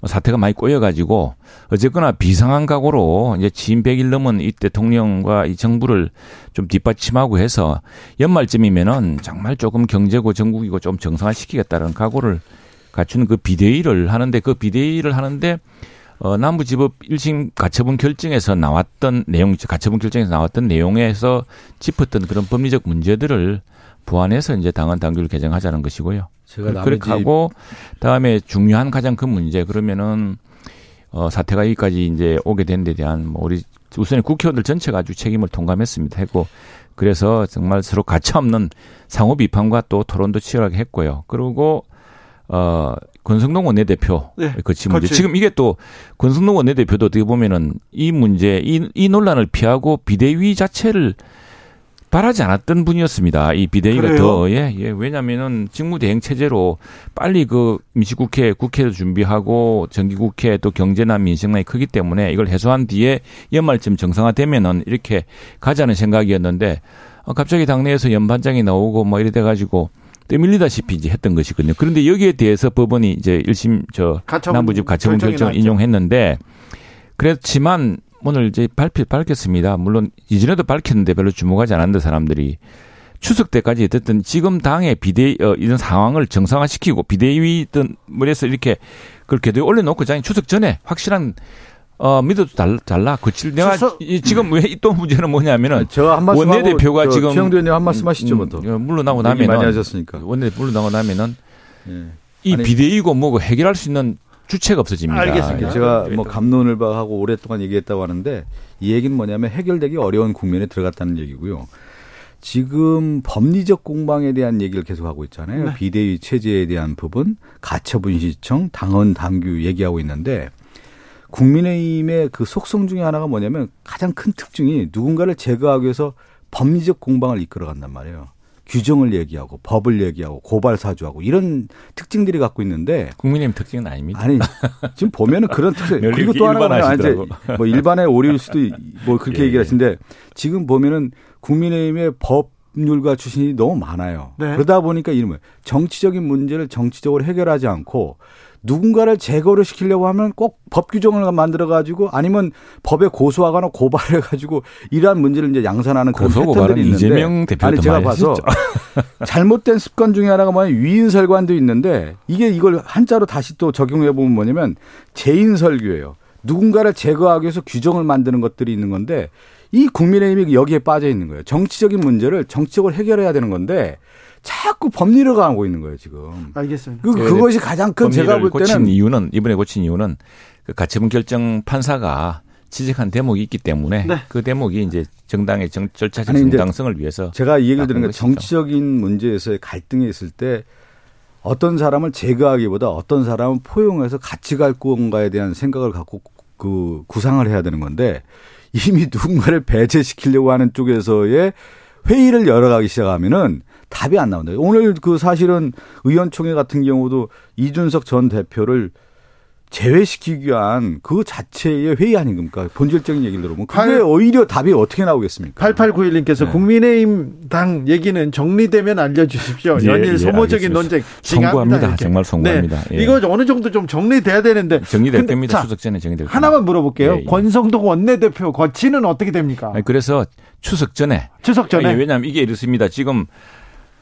뭐 사태가 많이 꼬여가지고 어쨌거나 비상한 각오로 이제 취임 100일 넘은 이 대통령과 이 정부를 좀 뒷받침하고 해서 연말쯤이면은 정말 조금 경제고 전국이고 좀 정상화시키겠다는 각오를 갖춘 그 비대위를 하는데 그 비대위를 하는데 어, 남부지법 1심 가처분 결정에서 나왔던 내용, 가처분 결정에서 나왔던 내용에서 짚었던 그런 법리적 문제들을 보완해서 이제 당헌 당규를 개정하자는 것이고요. 제가 그렇게 하고 다음에 중요한 가장 큰 문제 그러면은 어, 사태가 여기까지 이제 오게 된 데 대한 뭐 우리 우선에 국회의원들 전체가 아주 책임을 통감했습니다. 했고 그래서 정말 서로 가차없는 상호 비판과 또 토론도 치열하게 했고요. 그리고 어 권성동 원내대표 네, 거치 문제. 지금 이게 또 권성동 원내대표도 어떻게 보면은 이 문제 이, 이 논란을 피하고 비대위 자체를 바라지 않았던 분이었습니다. 이 비대위가 그래요? 더, 예, 예. 왜냐면은 직무대행 체제로 빨리 그 임시국회, 국회를 준비하고 정기국회 또 경제난 민생난이 크기 때문에 이걸 해소한 뒤에 연말쯤 정상화되면은 이렇게 가자는 생각이었는데 어, 갑자기 당내에서 연반장이 나오고 뭐 이래 돼가지고 떠밀리다시피 이제 했던 것이거든요. 그런데 여기에 대해서 법원이 이제 1심 저 가처분 남부집 가처분 결정을. 인용했는데 그렇지만 오늘 이제 발표 밝혔습니다. 물론 이전에도 밝혔는데 별로 주목하지 않았는데 사람들이 추석 때까지 어쨌든 지금 당의 비대 어, 이런 상황을 정상화시키고 비대위든 뭐래서 이렇게 그렇게 도 올려놓고 장 추석 전에 확실한 어 믿어도 달, 달라 그칠 내가 추석- 이- 지금 왜 또 문제는 뭐냐면은 말씀 원내대표가 하고 지금 최영도 의원님 한 말씀 하시죠, 뭐 또. 음, 물러나고 얘기 많이 나면은 하셨으니까. 원내 물러나고 나면은 예. 이 아니- 비대위고 뭐고 해결할 수 있는 주체가 없어집니다. 알겠습니다. 예. 제가 뭐 감론을 박하고 오랫동안 얘기했다고 하는데 이 얘기는 뭐냐면 해결되기 어려운 국면에 들어갔다는 얘기고요. 지금 법리적 공방에 대한 얘기를 계속 하고 있잖아요. 네. 비대위 체제에 대한 부분, 가처분 시청, 당헌 당규 얘기하고 있는데 국민의힘의 그 속성 중에 하나가 뭐냐면 가장 큰 특징이 누군가를 제거하기 위해서 법리적 공방을 이끌어간단 말이에요. 규정을 얘기하고 법을 얘기하고 고발 사주하고 이런 특징들이 갖고 있는데 국민의힘 특징은 아닙니다. 아니 지금 보면은 그런 특색 늘 그리고 또 하나가 이제. 뭐 일반의 오류일 수도 있- 뭐 그렇게 예, 얘기를 예. 하시는데 지금 보면은 국민의힘의 법률가 출신이 너무 많아요. 네. 그러다 보니까 이름을 정치적인 문제를 정치적으로 해결하지 않고 누군가를 제거를 시키려고 하면 꼭 법 규정을 만들어 가지고 아니면 법에 고소하거나 고발해 가지고 이러한 문제를 이제 양산하는 그런 고소 패턴들이 있는데 이재명 대표도 아니 제가 봐서 잘못된 습관 중에 하나가 뭐냐면 위인설관도 있는데 이게 이걸 한자로 다시 또 적용해 보면 뭐냐면 재인설교예요. 누군가를 제거하기 위해서 규정을 만드는 것들이 있는 건데 이 국민의힘이 여기에 빠져 있는 거예요. 정치적인 문제를 정치적으로 해결해야 되는 건데 자꾸 법리를 가고 있는 거예요 지금. 알겠습니다. 그, 그것이 가장 큰 제가 볼 법리를 고친 때는 이유는 이번에 고친 이유는 그 가처분 결정 판사가 지적한 대목이 있기 때문에 네. 그 대목이 이제 정당의 정, 절차적 아니, 정당성을 위해서 제가 이 얘기를 드는 건. 정치적인 문제에서의 갈등이 있을 때 어떤 사람을 제거하기보다 어떤 사람을 포용해서 같이 갈 건가에 대한 생각을 갖고 그 구상을 해야 되는 건데 이미 누군가를 배제시키려고 하는 쪽에서의 회의를 열어가기 시작하면은 답이 안 나온다. 오늘 그 사실은 의원총회 같은 경우도 이준석 전 대표를 제외시키기 위한 그 자체의 회의 아닌겁니까? 본질적인 얘기를 들어보면 그게 팔- 오히려 답이 어떻게 나오겠습니까? 8891님께서 네. 국민의힘 당 얘기는 정리되면 알려주십시오. 예, 연일 예, 소모적인. 논쟁 이렇게. 정말 송구합니다. 네. 예. 이거 어느 정도 좀 정리돼야 되는데 정리될 근데 겁니다. 자, 추석 전에 정리될 겁니다. 하나만 물어볼게요. 예, 예. 권성동 원내대표 거치는 어떻게 됩니까? 아니, 그래서 추석 전에 추석 전에 예, 왜냐하면 이게 이렇습니다. 지금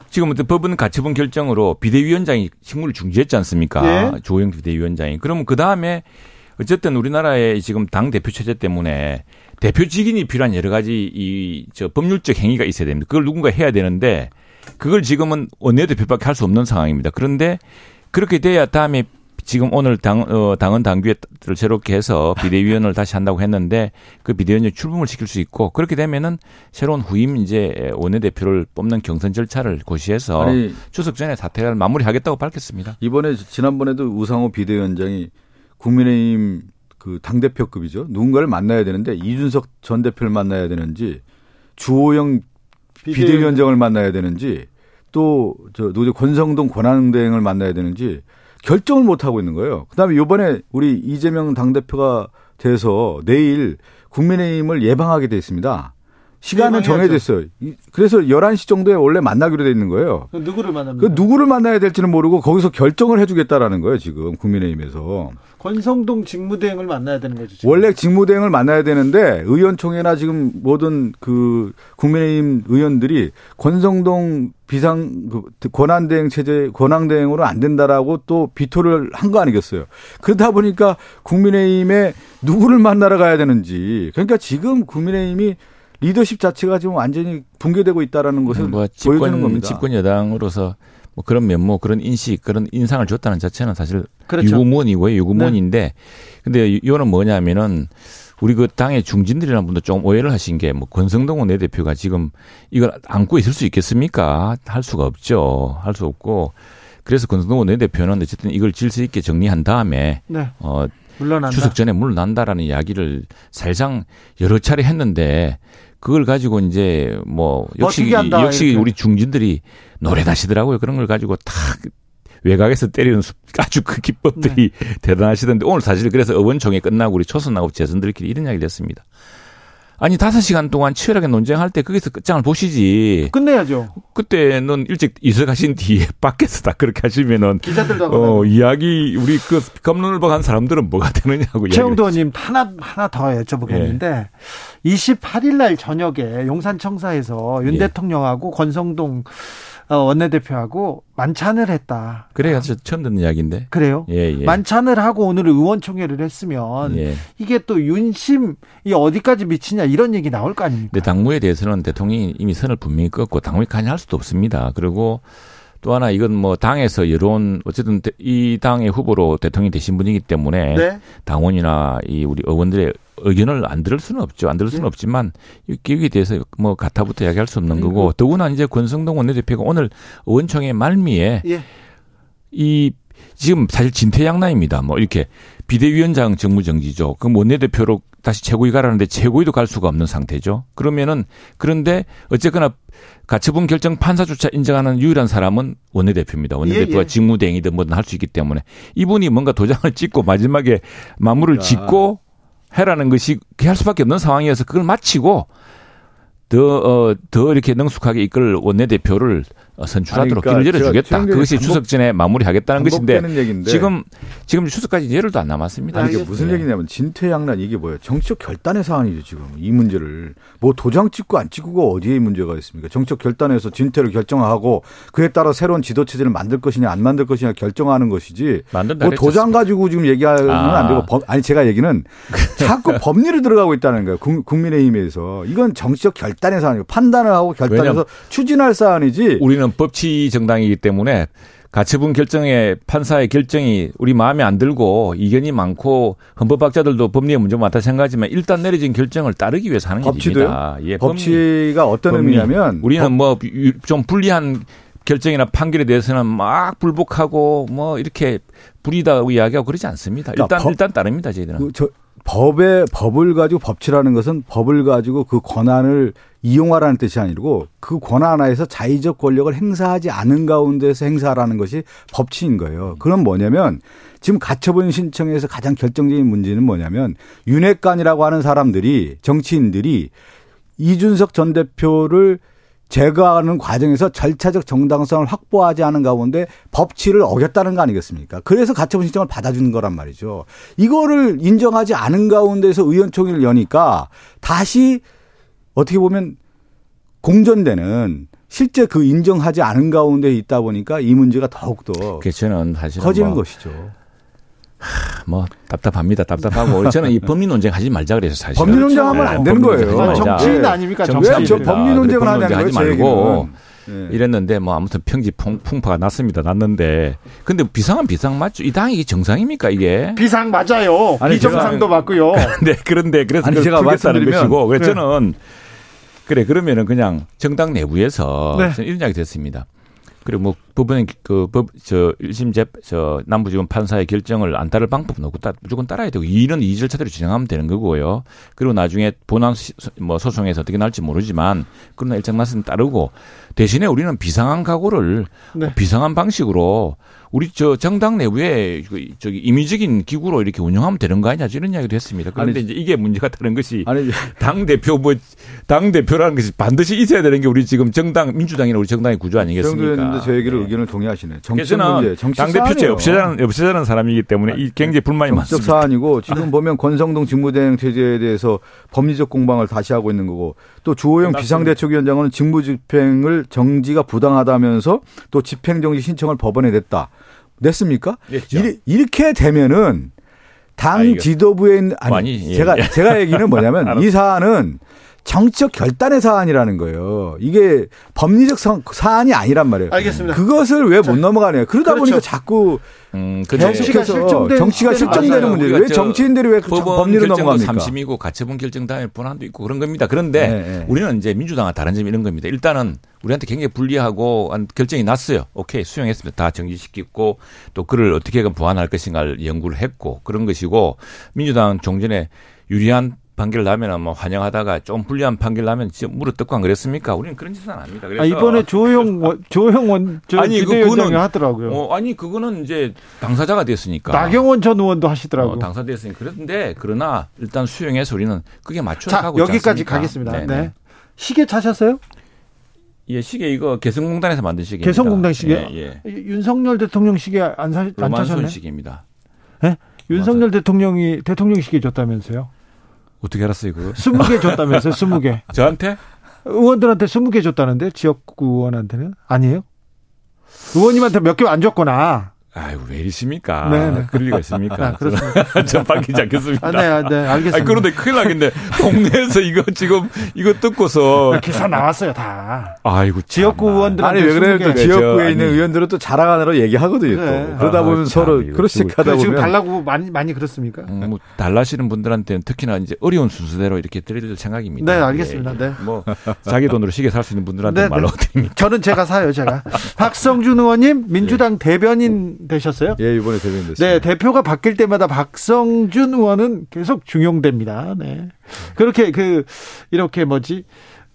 지금 어떤 법원 가처분 결정으로 비대위원장이 직무를 중지했지 않습니까? 예. 조영 비대위원장이. 그러면 그 다음에 어쨌든 우리나라의 지금 당 대표 체제 때문에 대표 직인이 필요한 여러 가지 이 저 법률적 행위가 있어야 됩니다. 그걸 누군가 해야 되는데 그걸 지금은 원내대표밖에 할 수 없는 상황입니다. 그런데 그렇게 돼야 다음에 지금 오늘 당, 어, 당헌 당규를 새롭게 해서 비대위원을 다시 한다고 했는데 그 비대위원을 출범을 시킬 수 있고 그렇게 되면은 새로운 후임 이제 원내대표를 뽑는 경선 절차를 고시해서 아니 추석 전에 사퇴를 마무리하겠다고 밝혔습니다. 이번에 지난번에도 우상호 비대위원장이 국민의힘 그 당대표급이죠. 누군가를 만나야 되는데 이준석 전 대표를 만나야 되는지 주호영 비대위원장을 만나야 되는지 또저 누구죠 권성동 권한대행을 만나야 되는지 결정을 못 하고 있는 거예요. 그다음에 이번에 우리 이재명 당대표가 돼서 내일 국민의힘을 예방하게 돼 있습니다. 시간은. 정해졌어요. 이- 그래서 11시 정도에 원래 만나기로 돼 있는 거예요. 누구를 만납니까? 그 누구를 만나야 될지는 모르고 거기서 결정을 해주겠다라는 거예요 지금 국민의힘에서 권성동 직무대행을 만나야 되는 거죠. 지금. 원래 직무대행을 만나야 되는데 의원총회나 지금 모든 그 국민의힘 의원들이 권성동 비상 그 권한대행 체제 권한대행으로 안 된다라고 또 비토를 한 거 아니겠어요. 그러다 보니까 국민의힘에 누구를 만나러 가야 되는지 그러니까 지금 국민의힘이 리더십 자체가 지금 완전히 붕괴되고 있다라는 것을 뭐 보여주는 집권 겁니다. 집권 여당으로서 뭐 그런 면모, 그런 인식, 그런 인상을 줬다는 자체는 사실 그렇죠. 유구무원이고요, 유구무원인데, 근데 이거는 뭐냐면은 우리 그 당의 중진들이라는 분도 좀 오해를 하신 게 뭐 권성동 원내대표가 지금 이걸 안고 있을 수 있겠습니까? 할 수가 없죠. 할 수 없고. 그래서 권성동 원내대표는 어쨌든 이걸 질서 있게 정리한 다음에 네. 어 물러난다. 추석 전에 물러난다라는 이야기를 사실상 여러 차례 했는데 그걸 가지고 이제 뭐 역시 한다, 역시 이렇게. 우리 중진들이 노래다시더라고요. 그런 걸 가지고 탁 외곽에서 때리는 수- 아주 그 기법들이 네. 대단하시던데 오늘 사실 그래서 의원총회 끝나고 우리 초선하고 재선들끼리 이런 이야기를 했습니다. 아니 다섯 시간 동안 치열하게 논쟁할 때 거기서 끝장을 보시지. 끝내야죠. 그때는 일찍 이사 가신 뒤에 밖에서 다 그렇게 하시면은 기자들도 어. 이야기 우리 그 감론을 박한 사람들은 뭐가 되느냐고 이야기를 최영도 의원님 하나 하나 더 여쭤보겠는데 예. 28일 날 저녁에 용산청사에서 윤 예. 대통령하고 권성동 어, 원내대표하고 만찬을 했다. 그래요. 저 처음 듣는 이야기인데. 그래요? 예, 예. 만찬을 하고 오늘 의원총회를 했으면 예. 이게 또 윤심이 어디까지 미치냐 이런 얘기 나올 거 아닙니까? 근데 당무에 대해서는 대통령이 이미 선을 분명히 끄고 당무에 관여할 수도 없습니다. 그리고 또 하나 이건 뭐 당에서 여론 어쨌든 대- 이 당의 후보로 대통령이 되신 분이기 때문에 네. 당원이나 이 우리 의원들의 의견을 안 들을 수는 없죠. 안 들을 수는 네. 없지만 이 기획에 대해서 뭐 가타부터 이야기할 수 없는 음, 거고 더구나 이제 권성동 원내대표가 오늘 의원총회 말미에 예. 이 지금 사실 진퇴양난입니다. 뭐 이렇게 비대위원장 직무정지죠. 그럼 원내대표로 다시 최고위 가라는데 최고위도 갈 수가 없는 상태죠. 그러면은 그런데 어쨌거나 가처분 결정 판사조차 인정하는 유일한 사람은 원내대표입니다. 원내대표가 예, 예. 직무대행이든 뭐든 할 수 있기 때문에 이분이 뭔가 도장을 찍고 마지막에 마무리를 그러니까. 짓고 해라는 것이 할 수밖에 없는 상황이어서 그걸 마치고 더, 어, 더 이렇게 능숙하게 이끌 원내대표를 어, 선출하도록 아니, 그러니까 길을 열어주겠다. 제가 그것이 반복- 추석 전에 마무리하겠다는 것인데 지금 지금 추석까지 열흘도 안 남았습니다. 아니, 이게 무슨 네. 얘기냐면 진퇴양난 이게 뭐예요? 정치적 결단의 사안이죠 지금 이 문제를 뭐 도장 찍고 안 찍고가 어디에 문제가 있습니까? 정치적 결단에서 진퇴를 결정하고 그에 따라 새로운 지도 체제를 만들 것이냐 안 만들 것이냐 결정하는 것이지. 만든다 뭐 도장? 가지고 지금 얘기하면 아. 안 되고 법, 아니 제가 얘기는 자꾸 법리를 들어가고 있다는 거예요. 국- 국민의힘에서 이건 정치적 결단의 사안이고 판단을 하고 결단해서 추진할 사안이지. 우리는 법치 정당이기 때문에 가처분 결정에 판사의 결정이 우리 마음에 안 들고 이견이 많고 헌법학자들도 법리에 문제 많다 생각하지만 일단 내려진 결정을 따르기 위해서 하는 법치도요? 일입니다. 예, 법치가 어떤 법리. 의미냐면 우리는 뭐 좀 불리한 결정이나 판결에 대해서는 막 불복하고 뭐 이렇게 불이다고 이야기하고 그러지 않습니다. 그러니까 일단 법- 일단 따릅니다 저희들은. 그, 저, 법의 법을 가지고 법치라는 것은 법을 가지고 그 권한을 이용하라는 뜻이 아니고 그 권한 하에서 자의적 권력을 행사하지 않은 가운데서 행사하라는 것이 법치인 거예요. 그건 뭐냐면 지금 가처분 신청에서 가장 결정적인 문제는 뭐냐면 윤핵관이라고 하는 사람들이 정치인들이 이준석 전 대표를 제거하는 과정에서 절차적 정당성을 확보하지 않은 가운데 법치를 어겼다는 거 아니겠습니까? 그래서 가처분 신청을 받아주는 거란 말이죠. 이거를 인정하지 않은 가운데서 의원총회를 여니까 다시 어떻게 보면 공전되는 실제 그 인정하지 않은 가운데 있다 보니까 이 문제가 더욱더 저는 사실은 커지는 뭐, 것이죠. 뭐 답답합니다. 답답하고 저는 이 법리 논쟁 하지 말자 그래서 사실. 법리 논쟁하면 안 되는 거예요. 정치인 예. 아닙니까? 정치 왜 정치인. 저 법리 논쟁을 법리 거예요. 하지 제 말고 예. 이랬는데 뭐 아무튼 평지 풍, 풍파가 났습니다. 났는데 근데 비상은 비상 맞죠? 이 당이 정상입니까 이게? 비상 맞아요. 아니, 비정상도 맞고요. 네, 그런데 그래서 아니, 제가 말씀드리면- 것이고 그래서 네. 저는 그래 그러면은 그냥 정당 내부에서 네. 이런 이야기 됐습니다. 그리고 뭐 법원 그법저 1심 재저 남부지검 판사의 결정을 안 따를 방법은 없고 따, 무조건 따라야 되고 이런 이 절차대로 진행하면 되는 거고요. 그리고 나중에 본안 시- 뭐 소송에서 어떻게 날지 모르지만 그러나 일정 났으면 따르고 대신에 우리는 비상한 각오를 네. 비상한 방식으로 우리 저 정당 내부에 그 저기 임의적인 기구로 이렇게 운영하면 되는 거 아니냐 이런 이야기도 했습니다. 그런데 아니, 이제 이게 문제가 되는 것이 아니 당 대표 뭐 당 대표라는 것이 반드시 있어야 되는 게 우리 지금 정당 민주당이나 우리 정당의 구조 아니겠습니까? 제 얘기를 네. 의견을 동의하시네. 저는 문제, 정치 당 사안이에요. 없애자는 없애자는 사람이기 때문에 이 굉장히 불만이 많습니다. 사안이고 지금 보면 권성동 직무대행 체제에 대해서 법리적 공방을 다시 하고 있는 거고 또 주호영. 비상대책위원장은 직무집행을 정지가 부당하다면서 또 집행정지 신청을 법원에 냈다. 냈습니까? 냈죠. 이리- 이렇게 되면은 당 아, 지도부에 있는 아니 아니, 예, 제가 예. 제가 얘기는 뭐냐면 이 사안은 정치적 결단의 사안이라는 거예요. 이게 법리적 성- 사안이 아니란 말이에요. 알겠습니다. 그것을 왜 못 넘어가네요. 그러다 그렇죠. 보니까 자꾸 음, 정치가 계속해서 정치가 맞아요. 문제. 왜저 정치인들이 왜 법리로 넘어갑니까? 삼심이고 가처분 결정 당일 본안도 있고 그런 겁니다. 그런데 네, 네. 우리는 이제 민주당과 다른 점이 이런 겁니다. 일단은 우리한테 굉장히 불리하고 한 결정이 났어요. 오케이 수용했습니다. 다 정지시켰고 또 그를 어떻게 보완할 것인가를 연구를 했고 그런 것이고 민주당 종전에 유리한 판결 나면 뭐 환영하다가 좀 불리한 판결 나면 진짜 물어뜯고 안 그랬습니까? 우리는 그런 짓은 안 합니다. 그래서 아, 이번에 조영 원, 조영 원, 저 아니, 그- 그거는- 하더라고요. 어, 아니 그거는 이제 당사자가 됐으니까 나경원 전 의원도 하시더라고. 어, 당사됐으니 그런데 그러나 일단 수용해서 우리는 그게 맞춰 자, 가고 여기까지 가겠습니다. 네. 시계 차셨어요? 예, 시계 이거 개성공단에서 만든 시계입니다. 개성공단 시계? 예, 예. 윤석열 대통령 시계 안, 사, 안 로만손 차셨네? 시계입니다. 윤석열 대통령이 대통령 시계 줬다면서요? 어떻게 알았어요, 그거? 20개 줬다면서요, 20개. 저한테? 의원들한테 20개 줬다는데, 지역구 의원한테는? 아니에요? 의원님한테 몇 개 안 줬구나. 아유, 왜 이러십니까? 네, 네. 그럴 리가 있습니까? 아, 그렇습니다. 전 밝히지 않겠습니다. 아, 네, 아, 네, 알겠습니다. 아니, 그런데 큰일 나겠네. 동네에서 이거 지금, 이거 뜯고서. 기사 나왔어요, 다. 아이고, 지역구. 의원들 아니 왜 그래요? 또 20개. 지역구에 저, 있는 아니. 의원들은 또 자랑하느라 얘기하거든요. 또. 네. 그러다 아, 보면 참, 서로 또- 하다 그 지금 보면 달라고 많이, 많이 그렇습니까? 음, 뭐 달라시는 분들한테는 특히나 이제 어려운 순서대로 이렇게 드릴 생각입니다. 네, 알겠습니다. 예, 네. 뭐 자기 돈으로 시계 살 수 있는 분들한테 네, 말로 네. 드립니다. 저는 제가 사요, 제가. 박성준 의원님, 민주당 대변인 되셨어요? 예 이번에 대변 됐습니다. 네, 대표가 바뀔 때마다 박성준 의원은 계속 중용됩니다. 네. 그렇게 그, 이렇게 뭐지,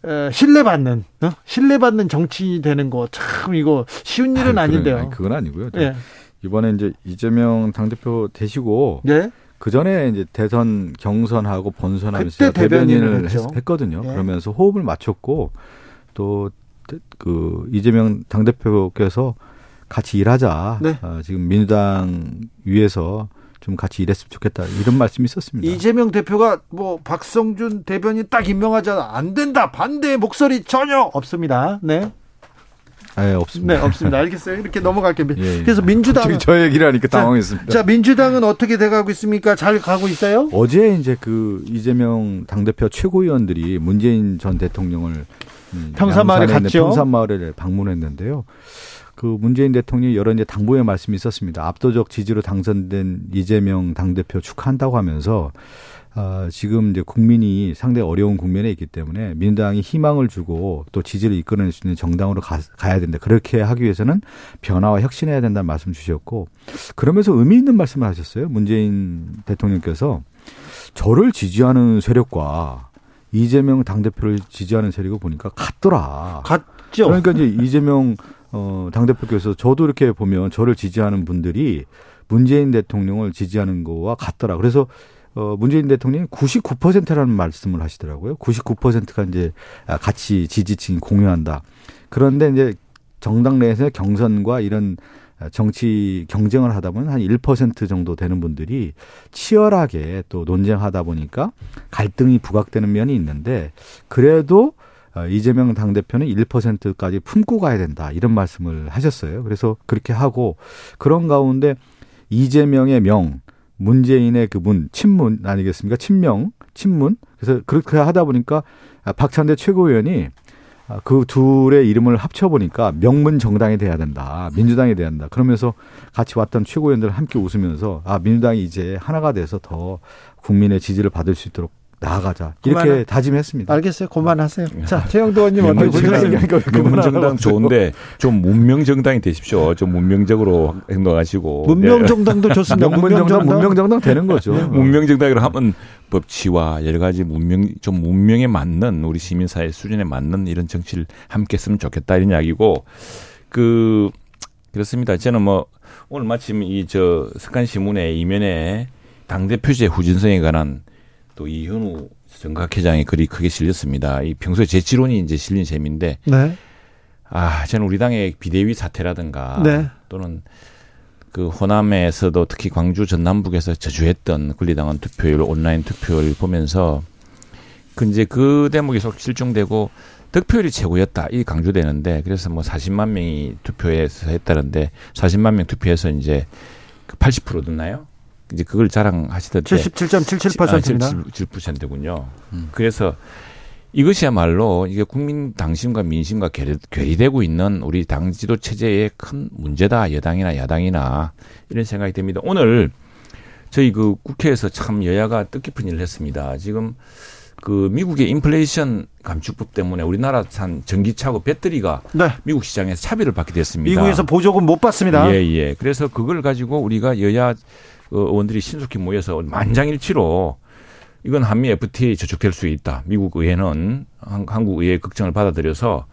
어, 신뢰받는, 어? 신뢰받는 정치 되는 거, 참, 이거 쉬운 일은 아니, 아닌데요. 아니, 그건 아니고요. 예. 이번에 이제 이재명 당대표 되시고 예. 그 전에 이제 대선 경선하고 본선하면서 대변인을. 했, 거든요 예. 그러면서 호흡을 맞췄고 또 그 이재명 당대표께서 같이 일하자. 네. 어, 지금 민주당 위에서 좀 같이 일했으면 좋겠다 이런 말씀이 있었습니다. 이재명 대표가 뭐 박성준 대변인 딱 임명하자 안 된다 반대의 목소리 전혀 없습니다. 네, 아, 예, 없습니다. 네 없습니다. 알겠어요. 이렇게 넘어갈게요. 예, 예. 그래서 민주당 저 얘기를 하니까 자, 당황했습니다. 자 민주당은 어떻게 돼가고 있습니까? 잘 가고 있어요? 어제 이제 그 이재명 당 대표 최고위원들이 문재인 전 대통령을 음, 평산마을에 갔죠. 평산마을을 방문했는데요. 그 문재인 대통령이 여러 이제 당부의 말씀이 있었습니다. 압도적 지지로 당선된 이재명 당대표 축하한다고 하면서 아, 지금 이제 국민이 상당히 어려운 국면에 있기 때문에 민주당이 희망을 주고 또 지지를 이끌어낼 수 있는 정당으로 가, 가야 된다. 그렇게 하기 위해서는 변화와 혁신해야 된다는 말씀 주셨고 그러면서 의미 있는 말씀을 하셨어요. 문재인 대통령께서 저를 지지하는 세력과 이재명 당대표를 지지하는 세력을 보니까 같더라. 같죠. 그러니까 이제 이재명 어, 당대표께서 저도 이렇게 보면 저를 지지하는 분들이 문재인 대통령을 지지하는 거와 같더라. 그래서 어, 문재인 대통령이 99%라는 말씀을 하시더라고요. 99%가 이제 같이 지지층이 공유한다. 그런데 이제 정당 내에서 경선과 이런 정치 경쟁을 하다 보면 한 1% 정도 되는 분들이 치열하게 또 논쟁하다 보니까 갈등이 부각되는 면이 있는데 그래도 어, 이재명 당대표는 1%까지 품고 가야 된다. 이런 말씀을 하셨어요. 그래서 그렇게 하고 그런 가운데 이재명의 명, 문재인의 그 문, 친문 아니겠습니까? 친명, 친문. 그래서 그렇게 하다 보니까 박찬대 최고위원이 그 둘의 이름을 합쳐보니까 명문 정당이 돼야 된다. 민주당이 돼야 된다. 그러면서 같이 왔던 최고위원들 함께 웃으면서 아, 민주당이 이제 하나가 돼서 더 국민의 지지를 받을 수 있도록 나아가자 이렇게 그만, 다짐했습니다. 알겠어요. 그만하세요. 자, 최영도 의원님 어떻게 보세요? 문명정당 좋은데 좀 문명정당이 되십시오. 좀 문명적으로 행동하시고. 문명정당도 좋습니다. 문명정당, 문명정당 되는 거죠. 문명정당이라 하면 법치와 여러 가지 문명 좀 문명에 맞는 우리 시민사회 수준에 맞는 이런 정치를 함께 했으면 좋겠다 이런 이야기고 그 그렇습니다. 저는 뭐 오늘 마침 이 저 석간 신문의 이면에 당 대표제 후진성에 관한 또 이현우 정각회장의 글이 크게 실렸습니다. 이 평소에 제 지론이 이제 실린 셈인데, 네. 아 저는 우리 당의 비대위 사태라든가 네. 또는 그 호남에서도 특히 광주 전남북에서 저주했던 권리당원 투표율 온라인 투표율 보면서 그 이제 그 대목이 속 실종되고 득표율이 최고였다 이 강조되는데 그래서 뭐 40만 명이 투표해서 했다는데 40만 명 투표해서 이제 80% 듣나요? 이제 그걸 자랑하시던데 77.77%입니다. 아, 77%군요. 음. 그래서 이것이야말로 이게 국민 당심과 민심과 괴리, 되고 있는 우리 당 지도 체제의 큰 문제다. 여당이나 야당이나 이런 생각이 듭니다. 오늘 저희 그 국회에서 참 여야가 뜻깊은 일을 했습니다. 지금 그 미국의 인플레이션 감축법 때문에 우리나라 산 전기차고 배터리가 네. 미국 시장에서 차비를 받게 됐습니다. 미국에서 보조금 못 받습니다. 예, 예. 그래서 그걸 가지고 우리가 여야 그 의원들이 신속히 모여서 만장일치로 이건 한미 FTA 저촉될 수 있다. 미국 의회는 한국 의회의 걱정을 받아들여서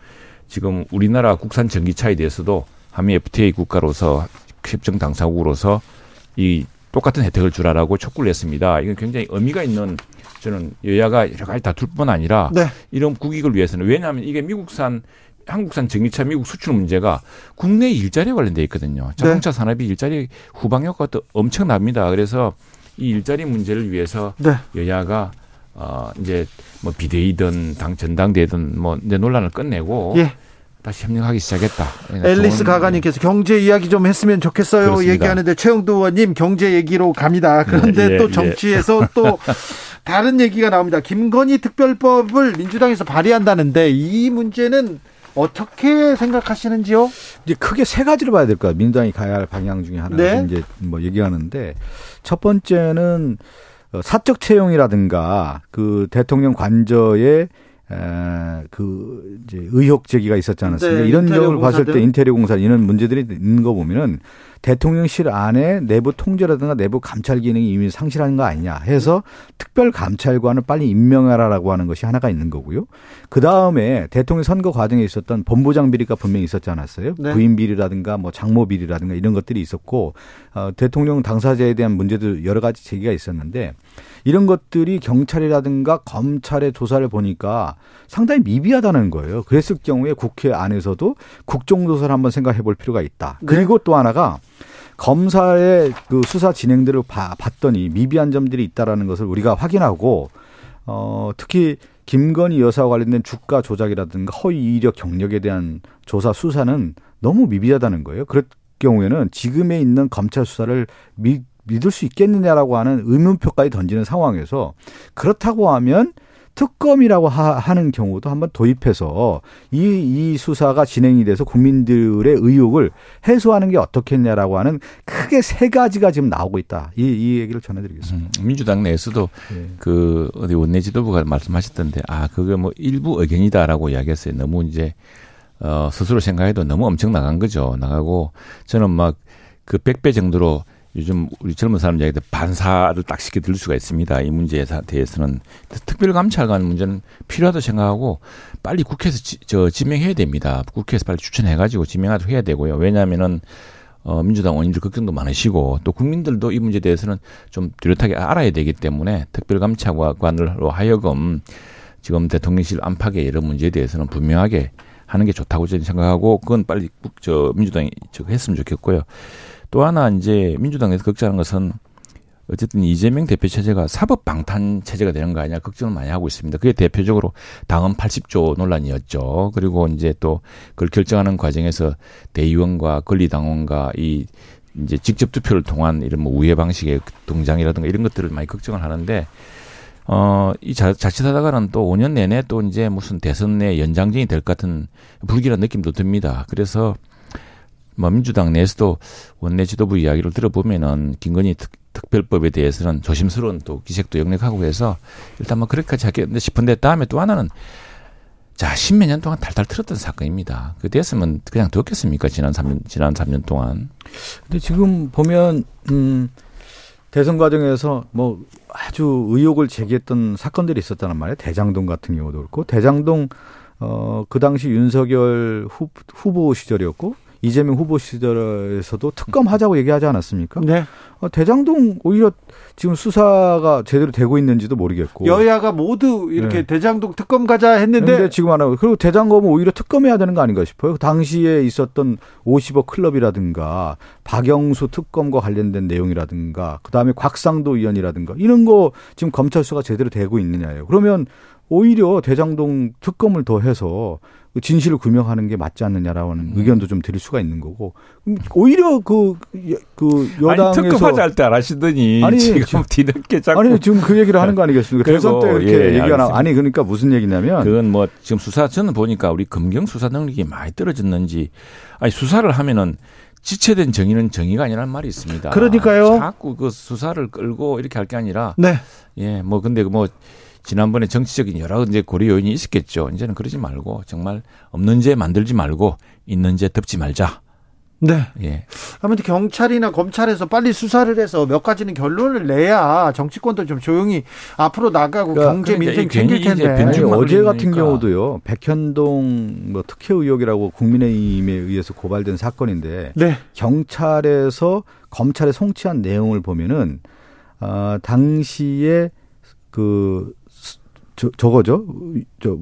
지금 우리나라 국산 전기차에 대해서도 한미 FTA 국가로서 협정 당사국으로서 이 똑같은 혜택을 주라라고 촉구를 했습니다. 이건 굉장히 의미가 있는 저는 여야가 여러 가지 다툴 뿐 아니라 네. 이런 국익을 위해서는 왜냐하면 이게 미국산 한국산 전기차 미국 수출 문제가 국내 일자리에 관련돼 있거든요. 네. 자동차 네. 산업이 일자리 후방 효과가 엄청납니다. 그래서 이 일자리 문제를 위해서 네. 여야가 어 이제 뭐 비대위든 당 전당대든 뭐 이제 논란을 끝내고 예. 다시 협력하기 시작했다. 앨리스 가가님께서 경제 이야기 좀 했으면 좋겠어요. 그렇습니다. 얘기하는데 최영도 의원님 경제 얘기로 갑니다. 그런데 예, 또 예. 정치에서 예. 또 다른 얘기가 나옵니다. 김건희 특별법을 민주당에서 발의한다는데 이 문제는 어떻게 생각하시는지요? 이제 크게 세 가지를 봐야 될 거예요. 민주당이 가야 할 방향 중에 하나가 네. 이제 뭐 얘기하는데 첫 번째는 어, 사적 채용이라든가 그 대통령 관저에 에, 그 이제 의혹 제기가 있었지 않았습니까? 네, 이런 점을 봤을 때 인테리어 공사 이런 문제들이 있는 거 보면은 대통령실 안에 내부 통제라든가 내부 감찰 기능이 이미 상실한 거 아니냐 해서 특별 감찰관을 빨리 임명하라라고 하는 것이 하나가 있는 거고요. 그 다음에 대통령 선거 과정에 있었던 본부장 비리가 분명히 있었지 않았어요? 네. 부인 비리라든가 뭐 장모 비리라든가 이런 것들이 있었고 어, 대통령 당사자에 대한 문제도 여러 가지 제기가 있었는데 이런 것들이 경찰이라든가 검찰의 조사를 보니까 상당히 미비하다는 거예요. 그랬을 경우에 국회 안에서도 국정조사를 한번 생각해 볼 필요가 있다. 네. 그리고 또 하나가 검사의 그 수사 진행들을 봐, 봤더니 미비한 점들이 있다라는 것을 우리가 확인하고 어 특히 김건희 여사와 관련된 주가 조작이라든가 허위 이력 경력에 대한 조사 수사는 너무 미비하다는 거예요. 그럴 경우에는 지금에 있는 검찰 수사를 미, 믿을 수 있겠느냐라고 하는 의문표까지 던지는 상황에서 그렇다고 하면 특검이라고 하, 는 경우도 한번 도입해서 이, 이 수사가 진행이 돼서 국민들의 의혹을 해소하는 게 어떻겠냐라고 하는 크게 세 가지가 지금 나오고 있다. 이, 이 얘기를 전해드리겠습니다. 음, 민주당 내에서도 네. 그 어디 원내 지도부가 말씀하셨던데 아 그게 뭐 일부 의견이다라고 이야기했어요. 너무 이제 어 스스로 생각해도 너무 엄청 나간 거죠. 나가고 저는 막 그 100배 정도로 요즘 우리 젊은 사람 이야기도 반사를 딱 시켜 드릴 수가 있습니다. 이 문제에 대해서는 특별감찰관 문제는 필요하다고 생각하고 빨리 국회에서 지, 저 지명해야 됩니다. 국회에서 빨리 추천해가지고 지명하도록 해야 되고요. 왜냐하면은 어, 민주당 원인들 걱정도 많으시고 또 국민들도 이 문제에 대해서는 좀 뚜렷하게 알아야 되기 때문에 특별감찰관으로 하여금 지금 대통령실 안팎의 여러 문제에 대해서는 분명하게 하는 게 좋다고 저는 생각하고 그건 빨리 저 민주당이 저 했으면 좋겠고요. 또 하나 이제 민주당에서 걱정하는 것은 어쨌든 이재명 대표 체제가 사법 방탄 체제가 되는 거 아니냐 걱정을 많이 하고 있습니다. 그게 대표적으로 당헌 80조 논란이었죠. 그리고 이제 또 그걸 결정하는 과정에서 대의원과 권리당원과 이 이제 직접 투표를 통한 이런 뭐 우회 방식의 등장이라든가 이런 것들을 많이 걱정을 하는데 어, 이 자, 자칫하다가는 또 5년 내내 또 이제 무슨 대선 내 연장전이 될 것 같은 불길한 느낌도 듭니다. 그래서 뭐 민주당 내에서도 원내 지도부 이야기를 들어보면은 김건희 특, 특별법에 대해서는 조심스러운 또 기색도 역력하고 해서 일단 뭐 그렇게까지 하겠는데 싶은데 다음에 또 하나는 자, 십몇 년 동안 탈탈 틀었던 사건입니다. 그 됐으면 그냥 뒀겠습니까? 지난 3년, 지난 3년 동안. 근데 지금 보면, 음, 대선 과정에서 뭐 아주 의혹을 제기했던 사건들이 있었다는 말이에요. 대장동 같은 경우도 그렇고, 대장동, 어, 그 당시 윤석열 후, 후보 시절이었고, 이재명 후보 시절에서도 특검하자고 얘기하지 않았습니까? 네. 어, 대장동 오히려 지금 수사가 제대로 되고 있는지도 모르겠고 여야가 모두 이렇게 네. 대장동 특검 가자 했는데 지금 안 하고 그리고 대장검은 오히려 특검해야 되는 거 아닌가 싶어요. 당시에 있었던 50억 클럽이라든가 박영수 특검과 관련된 내용이라든가 그다음에 곽상도 의원이라든가 이런 거 지금 검찰 수가 제대로 되고 있느냐예요. 그러면 오히려 대장동 특검을 더 해서 그 진실을 규명하는 게 맞지 않느냐라는 음. 의견도 좀 드릴 수가 있는 거고 오히려 그, 그 여당에서 아니, 특검하자 할 때 안 하시더니 아니, 지금 뒤늦게 자꾸 아니 지금 그 얘기를 하는 거 아니겠습니까? 대선 때 이렇게 예, 얘기가 나 아니 그러니까 무슨 얘기냐면 그건 뭐 지금 수사 저는 보니까 우리 검경 수사 능력이 많이 떨어졌는지 아니 수사를 하면은 지체된 정의는 정의가 아니라는 말이 있습니다. 그러니까요. 자꾸 그 수사를 끌고 이렇게 할 게 아니라 네. 예, 뭐 근데 뭐 지난번에 정치적인 여러 이제 고려 요인이 있었겠죠. 이제는 그러지 말고 정말 없는 죄 만들지 말고 있는 죄 덮지 말자. 네. 예. 아무튼 경찰이나 검찰에서 빨리 수사를 해서 몇 가지는 결론을 내야 정치권도 좀 조용히 앞으로 나가고 그러니까, 경제 그러니까 민생 챙길 텐데. 아니, 어제 같은 경우도요. 백현동 뭐 특혜 의혹이라고 국민의힘에 의해서 고발된 사건인데 네. 경찰에서 검찰에 송치한 내용을 보면은 어, 당시에 그 저, 저거죠. 저,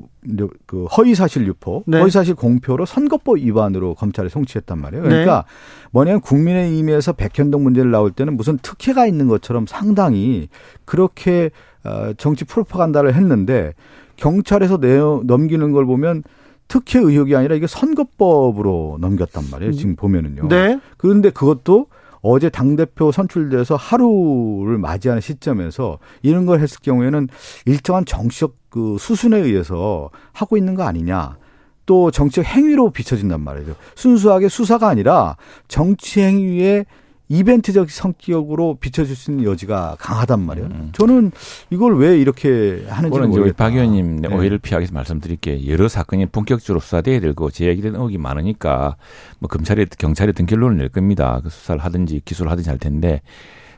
그 허위사실 유포, 네. 허위사실 공표로 선거법 위반으로 검찰에 송치했단 말이에요. 그러니까 네. 뭐냐면 국민의힘에서 백현동 문제를 나올 때는 무슨 특혜가 있는 것처럼 상당히 그렇게 어, 정치 프로파간다를 했는데 경찰에서 내어 넘기는 걸 보면 특혜 의혹이 아니라 이게 선거법으로 넘겼단 말이에요. 지금 보면은요. 네. 그런데 그것도 어제 당대표 선출돼서 하루를 맞이하는 시점에서 이런 걸 했을 경우에는 일정한 정치적 그 수순에 의해서 하고 있는 거 아니냐. 또 정치적 행위로 비춰진단 말이죠. 순수하게 수사가 아니라 정치 행위에 이벤트적 성격으로 비춰질 수 있는 여지가 강하단 말이에요. 음. 저는 이걸 왜 이렇게 하는지 모르겠다. 박 의원님 네. 오해를 피하기 위해서 말씀드릴게요. 여러 사건이 본격적으로 수사돼야 되고 제기된 의혹이 많으니까 뭐 검찰이 경찰이 등 결론을 낼 겁니다. 그 수사를 하든지 기소를 하든지 할 텐데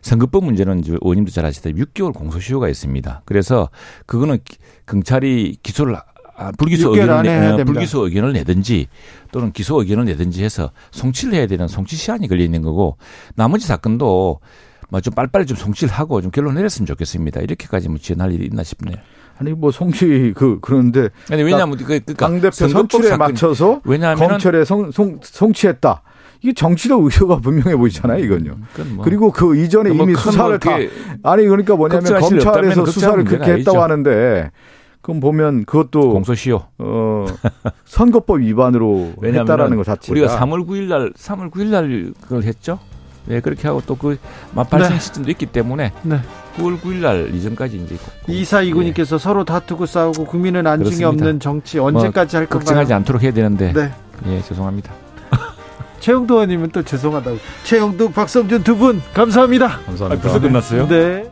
선거법 문제는 의원님도 잘 아시다시피 6개월 공소시효가 있습니다. 그래서 그거는 경찰이 기소를 아, 불기소 의견을 내, 불기소 의견을 내든지 또는 기소 의견을 내든지 해서 송치를 해야 되는 송치 시한이 걸려 있는 거고 나머지 사건도 뭐좀 빨리빨리 좀 송치를 하고 좀 결론 내렸으면 좋겠습니다. 이렇게까지 뭐 지연할 일이 있나 싶네요. 아니 뭐 송치 그 그런데 아니 왜냐하면 그 그러니까 당대표 선출에 맞춰서 왜냐하면 검찰에 송, 송, 송치했다. 이게 정치적 의도가 분명해 보이잖아요, 이건요. 음, 뭐 그리고 그 이전에 뭐 이미 수사를 다 아니 그러니까 뭐냐면 검찰에서 수사를 그렇게 했다고 하는데 그럼 보면 그것도 공소시효. 어, 선거법 위반으로 했다라는 것 자체가 우리가 3월 9일 날 3월 9일 날 그걸 했죠. 네, 그렇게 하고 또그 맞발생 네. 시점도 있기 때문에 네. 9월 9일 날 이전까지 이제 이사 이구님께서 서로 다투고 싸우고 국민은 안중에 그렇습니다. 없는 정치 언제까지 할 예, 걱정하지? 않도록 해야 되는데 네. 예 죄송합니다. 최영도 의원님은 또 죄송하다고. 최영도, 박성준 두 분 감사합니다. 감사합니다. 벌써 끝났어요? 네.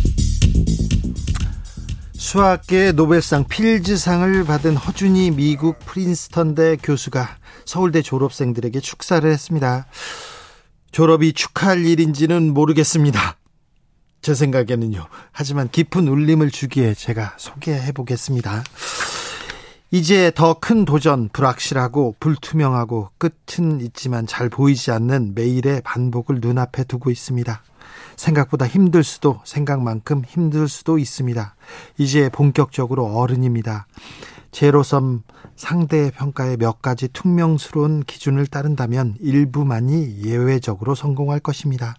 수학계 노벨상 필즈상을 받은 허준이 미국 프린스턴대 교수가 서울대 졸업생들에게 축사를 했습니다. 졸업이 축하할 일인지는 모르겠습니다. 제 생각에는요. 하지만 깊은 울림을 주기에 제가 소개해 보겠습니다. 이제 더 큰 도전, 불확실하고 불투명하고 끝은 있지만 잘 보이지 않는 매일의 반복을 눈앞에 두고 있습니다. 생각보다 힘들 수도 생각만큼 힘들 수도 있습니다. 이제 본격적으로 어른입니다. 제로섬 상대의 평가에 몇 가지 퉁명스러운 기준을 따른다면 일부만이 예외적으로 성공할 것입니다.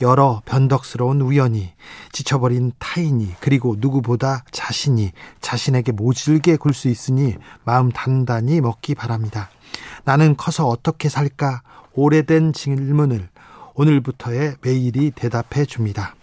여러 변덕스러운 우연이 지쳐버린 타인이 그리고 누구보다 자신이 자신에게 모질게 굴 수 있으니 마음 단단히 먹기 바랍니다. 나는 커서 어떻게 살까 오래된 질문을 오늘부터의 매일이 대답해 줍니다.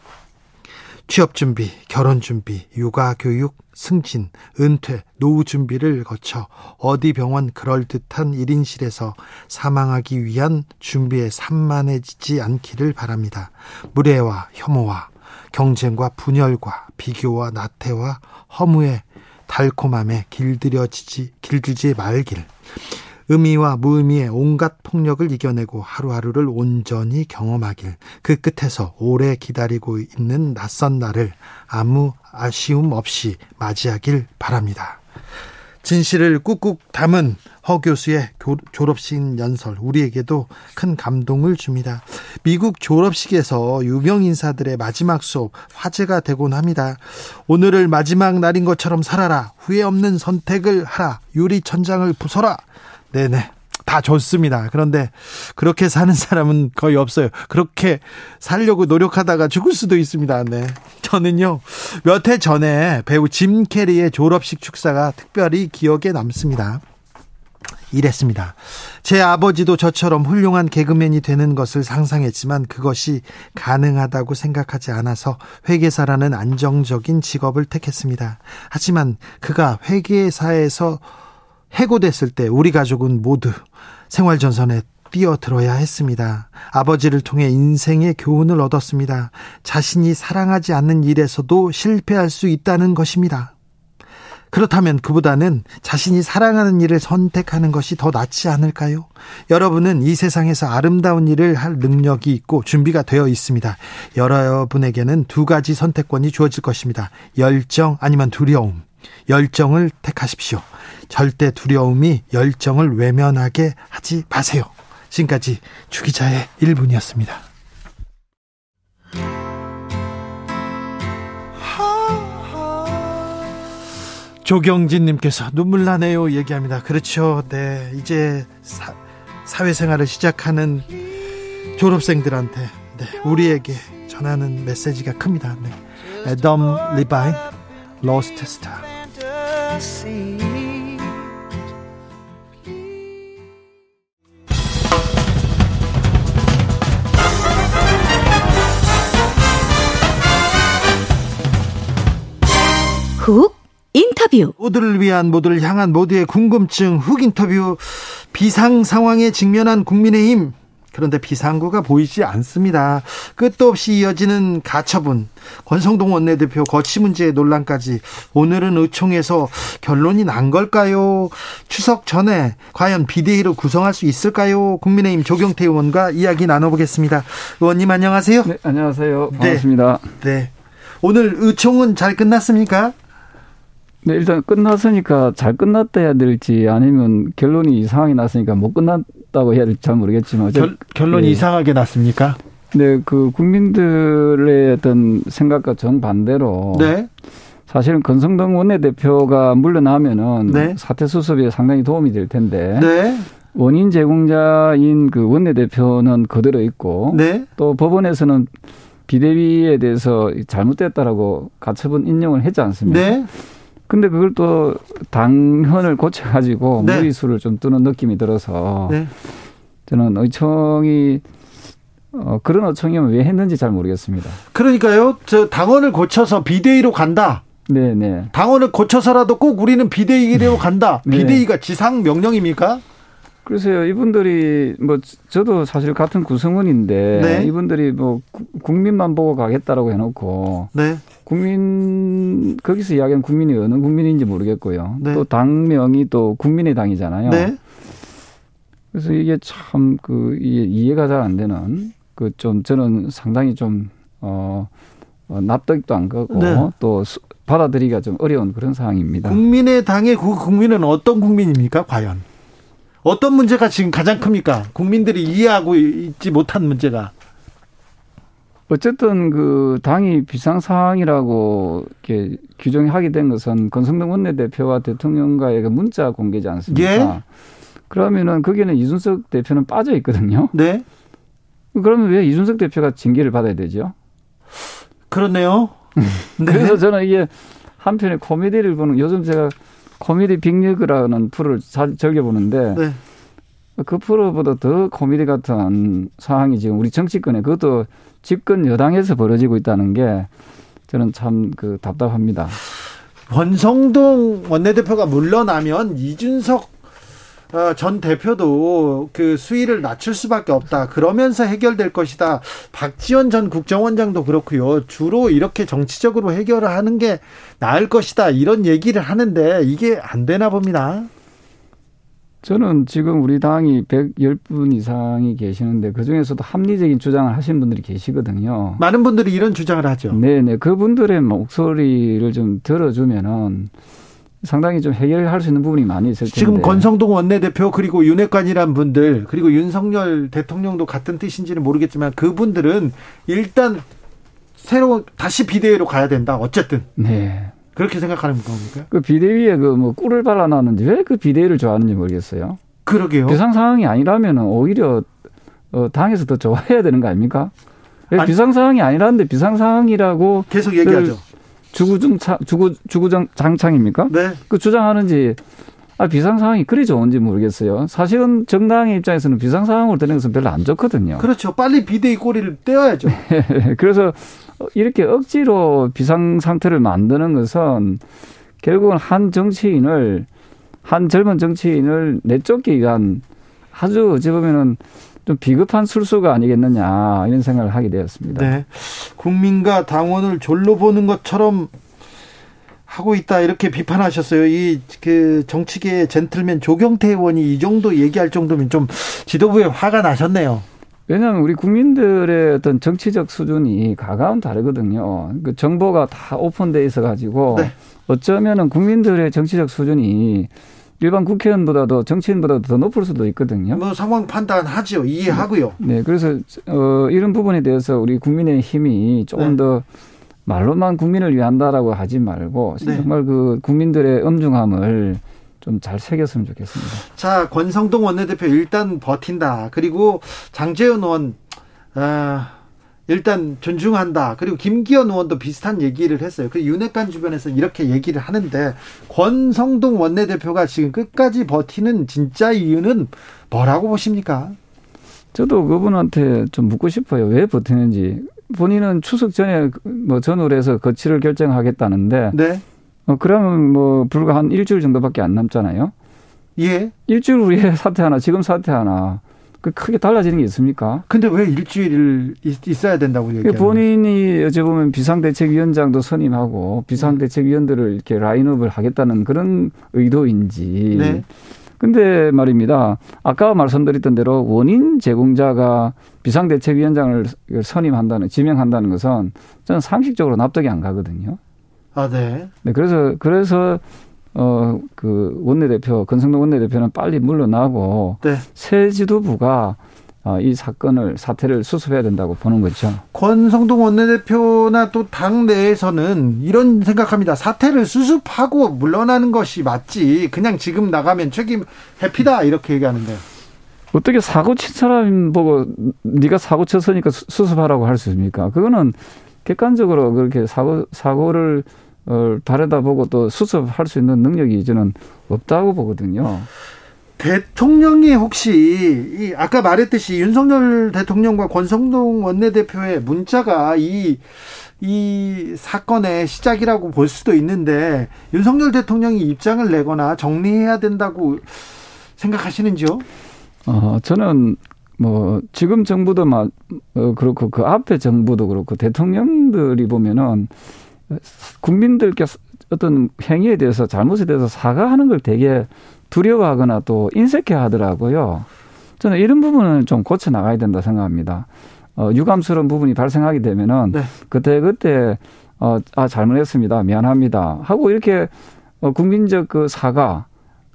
취업 준비, 결혼 준비, 육아 교육, 승진, 은퇴, 노후 준비를 거쳐 어디 병원 그럴듯한 1인실에서 사망하기 위한 준비에 산만해지지 않기를 바랍니다. 무례와 혐오와 경쟁과 분열과 비교와 나태와 허무의 달콤함에 길들여지지 길들지 말길. 의미와 무의미의 온갖 폭력을 이겨내고 하루하루를 온전히 경험하길 그 끝에서 오래 기다리고 있는 낯선 날을 아무 아쉬움 없이 맞이하길 바랍니다. 진실을 꾹꾹 담은 허 교수의 교- 졸업식 연설 우리에게도 큰 감동을 줍니다. 미국 졸업식에서 유명 인사들의 마지막 수업 화제가 되곤 합니다. 오늘을 마지막 날인 것처럼 살아라. 후회 없는 선택을 하라. 유리 천장을 부숴라. 네네. 다 좋습니다. 그런데 그렇게 사는 사람은 거의 없어요. 그렇게 살려고 노력하다가 죽을 수도 있습니다. 네. 저는요, 몇 해 전에 배우 짐 캐리의 졸업식 축사가 특별히 기억에 남습니다. 이랬습니다. 제 아버지도 저처럼 훌륭한 개그맨이 되는 것을 상상했지만 그것이 가능하다고 생각하지 않아서 회계사라는 안정적인 직업을 택했습니다. 하지만 그가 회계사에서 해고됐을 때 우리 가족은 모두 생활 전선에 뛰어들어야 했습니다. 아버지를 통해 인생의 교훈을 얻었습니다. 자신이 사랑하지 않는 일에서도 실패할 수 있다는 것입니다. 그렇다면 그보다는 자신이 사랑하는 일을 선택하는 것이 더 낫지 않을까요? 여러분은 이 세상에서 아름다운 일을 할 능력이 있고 준비가 되어 있습니다. 여러분에게는 두 가지 선택권이 주어질 것입니다. 열정 아니면 두려움. 열정을 택하십시오. 절대 두려움이 열정을 외면하게 하지 마세요. 지금까지 주기자의 1분이었습니다. 조경진님께서 눈물 나네요 얘기합니다. 그렇죠. 네. 이제 사, 사회생활을 시작하는 졸업생들한테 네, 우리에게 전하는 메시지가 큽니다. 네. 애덤 리바인 로스 훅 인터뷰 모두를 위한 모두를 향한 모두의 궁금증 흑 인터뷰 비상 상황에 직면한 국민의힘 그런데 비상구가 보이지 않습니다. 끝도 없이 이어지는 가처분 권성동 원내대표 거치 문제 논란까지 오늘은 의총에서 결론이 난 걸까요? 추석 전에 과연 비대위로 구성할 수 있을까요? 국민의힘 조경태 의원과 이야기 나눠보겠습니다. 의원님 안녕하세요. 네, 안녕하세요. 네. 반갑습니다. 네. 오늘 의총은 잘 끝났습니까? 네, 일단 끝났으니까 잘 끝났다 해야 될지 아니면 결론이 이상하게 났으니까 못 끝났다고 해야 될지 잘 모르겠지만 결, 결론이 예. 이상하게 났습니까? 네, 그 국민들의 어떤 생각과 정반대로 네. 사실은 건성동 원내대표가 물러나면은 네. 사태 수습에 상당히 도움이 될 텐데 네. 원인 제공자인 그 원내대표는 그대로 있고 네. 또 법원에서는 비대위에 대해서 잘못됐다라고 가처분 인용을 했지 않습니까? 네. 근데 그걸 또 당헌을 고쳐가지고 네. 무리수를 좀 뜨는 느낌이 들어서 네. 저는 의청이 어, 그런 의청이면 왜 했는지 잘 모르겠습니다. 그러니까요. 저 당원을 고쳐서 비대위로 간다. 네네. 당원을 고쳐서라도 꼭 우리는 비대위로 간다. 네. 비대위가 지상 명령입니까? 그래서 이분들이 뭐 저도 사실 같은 구성원인데 네. 이분들이 뭐 구- 국민만 보고 가겠다라고 해놓고 네. 국민 거기서 이야기하는 국민이 어느 국민인지 모르겠고요. 네. 또 당명이 또 국민의 당이잖아요. 네. 그래서 이게 참 그 이해가 잘 안 되는 그 좀 저는 상당히 좀 어, 어 납득도 안 가고 네. 또 수- 받아들이기가 좀 어려운 그런 상황입니다. 국민의 당의 그 국민은 어떤 국민입니까? 과연 어떤 문제가 지금 가장 큽니까? 국민들이 이해하고 있지 못한 문제가 어쨌든 그 당이 비상 사항이라고 이렇게 규정하게 된 것은 권성동 원내대표와 대통령과의 그 문자 공개지 않습니까? 예. 그러면은 거기는 이준석 대표는 빠져 있거든요. 네 그러면 왜 이준석 대표가 징계를 받아야 되죠? 그렇네요. 네. 그래서 저는 이게 한편의 코미디를 보는 요즘 제가 코미디 빅리그라는 프로를 잘 즐겨 보는데 네. 그 프로보다 더 코미디 같은 상황이 지금 우리 정치권에 그것도 집권 여당에서 벌어지고 있다는 게 저는 참 그 답답합니다. 권성동 원내대표가 물러나면 이준석 어, 전 대표도 그 수위를 낮출 수밖에 없다. 그러면서 해결될 것이다. 박지원 전 국정원장도 그렇고요. 주로 이렇게 정치적으로 해결을 하는 게 나을 것이다. 이런 얘기를 하는데 이게 안 되나 봅니다. 저는 지금 우리 당이 110분 이상이 계시는데 그중에서도 합리적인 주장을 하신 분들이 계시거든요. 많은 분들이 이런 주장을 하죠. 네네. 그분들의 목소리를 좀 들어주면은 상당히 좀 해결할 수 있는 부분이 많이 있을 텐데. 지금 권성동 원내대표 그리고 윤핵관이란 분들 그리고 윤석열 대통령도 같은 뜻인지는 모르겠지만 그분들은 일단 새로 다시 비대위로 가야 된다. 어쨌든 네. 그렇게 생각하는 겁니까? 그 비대위에 그 뭐 꿀을 발라놨는지 왜그 비대위를 좋아하는지 모르겠어요. 그러게요. 비상 상황이 아니라면 오히려 어, 당에서 더 좋아해야 되는 거 아닙니까? 왜 아니- 비상 상황이 아니라는데 비상 상황이라고 계속 얘기하죠. 주구중창 주구 주구장 장창입니까? 네. 그 주장하는지 아 비상 상황이 그리 좋은지 모르겠어요. 사실은 정당의 입장에서는 비상 상황으로 되는 것은 별로 안 좋거든요. 그렇죠. 빨리 비대위 꼬리를 떼어야죠. 그래서 이렇게 억지로 비상 상태를 만드는 것은 결국은 한 정치인을 한 젊은 정치인을 내쫓기 위한 아주 어찌 보면은 좀 비급한 술수가 아니겠느냐 이런 생각을 하게 되었습니다. 네. 국민과 당원을 졸로 보는 것처럼 하고 있다 이렇게 비판하셨어요. 이 그 정치계의 젠틀맨 조경태 의원이 이 정도 얘기할 정도면 좀 지도부에 화가 나셨네요. 왜냐하면 우리 국민들의 어떤 정치적 수준이 가까운 다르거든요. 그 정보가 다 오픈돼 있어 가지고 네. 어쩌면은 국민들의 정치적 수준이 일반 국회의원보다도 정치인보다도 더 높을 수도 있거든요. 뭐 상황 판단하죠. 이해하고요. 네, 그래서 어, 이런 부분에 대해서 우리 국민의 힘이 조금 네. 더 말로만 국민을 위한다라고 하지 말고 네. 정말 그 국민들의 엄중함을 좀 잘 새겼으면 좋겠습니다. 자, 권성동 원내대표 일단 버틴다. 그리고 장재현 의원, 아, 일단 존중한다. 그리고 김기현 의원도 비슷한 얘기를 했어요. 그 윤핵관 주변에서 이렇게 얘기를 하는데 권성동 원내대표가 지금 끝까지 버티는 진짜 이유는 뭐라고 보십니까? 저도 그분한테 좀 묻고 싶어요. 왜 버티는지. 본인은 추석 전에 뭐 전후로 해서 거취를 결정하겠다는데 네. 어, 그러면 뭐 불과 한 일주일 정도밖에 안 남잖아요. 예. 일주일 후에 사퇴하나 지금 사퇴하나 그 크게 달라지는 게 있습니까? 근데 왜 일주일 있- 있어야 된다고 거예요? 본인이 어찌 보면 비상대책위원장도 선임하고 비상대책위원들을 이렇게 라인업을 하겠다는 그런 의도인지. 네. 근데 말입니다. 아까 말씀드렸던 대로 원인 제공자가 비상대책위원장을 선임한다는, 지명한다는 것은 저는 상식적으로 납득이 안 가거든요. 아, 네. 네, 그래서 그래서 어 그 원내대표 권성동 원내대표는 빨리 물러나고 네. 새 지도부가 어, 이 사건을 사태를 수습해야 된다고 보는 거죠. 권성동 원내대표나 또 당 내에서는 이런 생각합니다. 사태를 수습하고 물러나는 것이 맞지. 그냥 지금 나가면 책임 회피다 이렇게 얘기하는데. 어떻게 사고 친 사람 보고 네가 사고 쳤으니까 수- 수습하라고 할 수 있습니까? 그거는 객관적으로 그렇게 사고 사고를 어, 바래다 보고 또 수습할 수 있는 능력이 저는 없다고 보거든요. 대통령이 혹시 이 아까 말했듯이 윤석열 대통령과 권성동 원내대표의 문자가 이, 이 사건의 시작이라고 볼 수도 있는데 윤석열 대통령이 입장을 내거나 정리해야 된다고 생각하시는지요? 어, 저는 뭐 지금 정부도 막 어, 그렇고 그 앞에 정부도 그렇고 대통령들이 보면은 국민들께 어떤 행위에 대해서 잘못에 대해서 사과하는 걸 되게 두려워하거나 또 인색해 하더라고요. 저는 이런 부분은 좀 고쳐 나가야 된다 생각합니다. 어, 유감스러운 부분이 발생하게 되면은 네. 그때 그때 어, 아 잘못했습니다, 미안합니다 하고 이렇게 어, 국민적 그 사과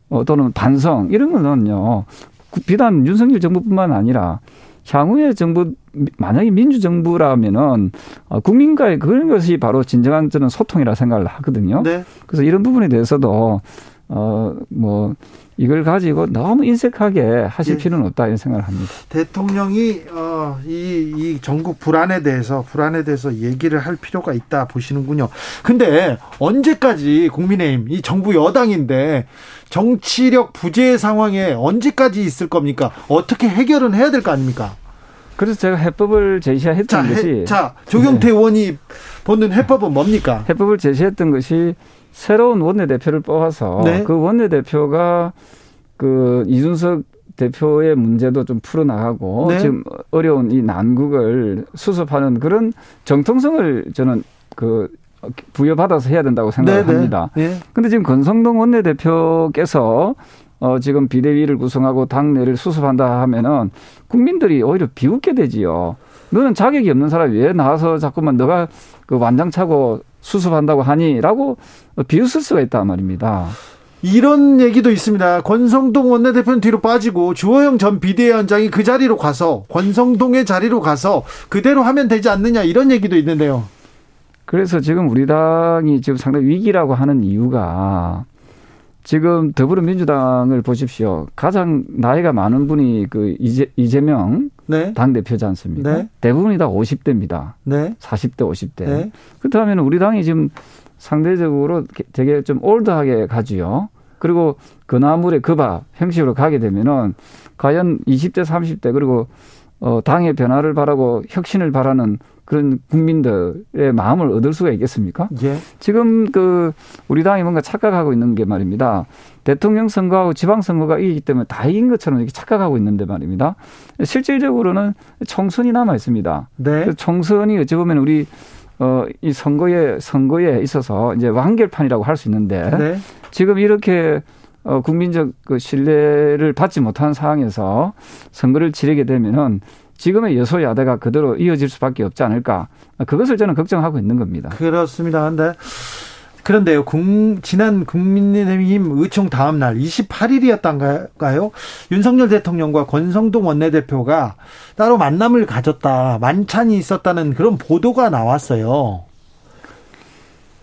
어, 또는 반성 이런 거는요 그 비단 윤석열 정부뿐만 아니라 향후의 정부 만약에 민주정부라면은 어, 국민과의 그런 것이 바로 진정한 저는 소통이라 생각을 하거든요. 네. 그래서 이런 부분에 대해서도 어뭐 이걸 가지고 너무 인색하게 하실 예. 필요는 없다 이런 생각을 합니다. 대통령이 어, 이, 이 전국 불안에 대해서 불안에 대해서 얘기를 할 필요가 있다 보시는군요. 근데 언제까지 국민의힘 이 정부 여당인데 정치력 부재 상황에 언제까지 있을 겁니까? 어떻게 해결은 해야 될 거 아닙니까? 그래서 제가 해법을 자, 제시했던 것이 해, 자 조경태 의원이 보는 해법은 뭡니까? 해법을 제시했던 것이 새로운 원내대표를 뽑아서 네. 그 원내대표가 그 이준석 대표의 문제도 좀 풀어나가고 네. 지금 어려운 이 난국을 수습하는 그런 정통성을 저는 그 부여받아서 해야 된다고 생각을 합니다. 네. 근데 지금 권성동 원내대표께서 어 지금 비대위를 구성하고 당내를 수습한다 하면은 국민들이 오히려 비웃게 되지요. 너는 자격이 없는 사람이 왜 나와서 자꾸만 너가 그 완장차고 수습한다고 하니라고 비웃을 수가 있단 말입니다. 이런 얘기도 있습니다. 권성동 원내대표는 뒤로 빠지고 주호영 전 비대위원장이 그 자리로 가서 권성동의 자리로 가서 그대로 하면 되지 않느냐 이런 얘기도 있는데요. 그래서 지금 우리 당이 지금 상당히 위기라고 하는 이유가 지금 더불어민주당을 보십시오. 가장 나이가 많은 분이 그 이재, 이재명 네. 당 대표지 않습니까? 네. 대부분이 다 50대입니다. 네. 40대, 50대. 네. 그렇다면 우리 당이 지금 상대적으로 되게 좀 올드하게 가지요. 그리고 그나물의 그밥 형식으로 가게 되면은 과연 20대, 30대 그리고 어 당의 변화를 바라고 혁신을 바라는 그런 국민들의 마음을 얻을 수가 있겠습니까? 예. 지금 그 우리 당이 뭔가 착각하고 있는 게 말입니다. 대통령 선거하고 지방 선거가 이기기 때문에 다 이긴 것처럼 이렇게 착각하고 있는데 말입니다. 실질적으로는 총선이 남아 있습니다. 네. 그 총선이 어찌 보면 우리 어이 선거에 선거에 있어서 이제 완결판이라고 할 수 있는데 네. 지금 이렇게 어 국민적 그 신뢰를 받지 못한 상황에서 선거를 치르게 되면은 지금의 여소야대가 그대로 이어질 수밖에 없지 않을까 그것을 저는 걱정하고 있는 겁니다. 그렇습니다. 근데 그런데요. 국, 지난 국민의힘 의총 다음 날 28일이었던가요? 윤석열 대통령과 권성동 원내대표가 따로 만남을 가졌다. 만찬이 있었다는 그런 보도가 나왔어요.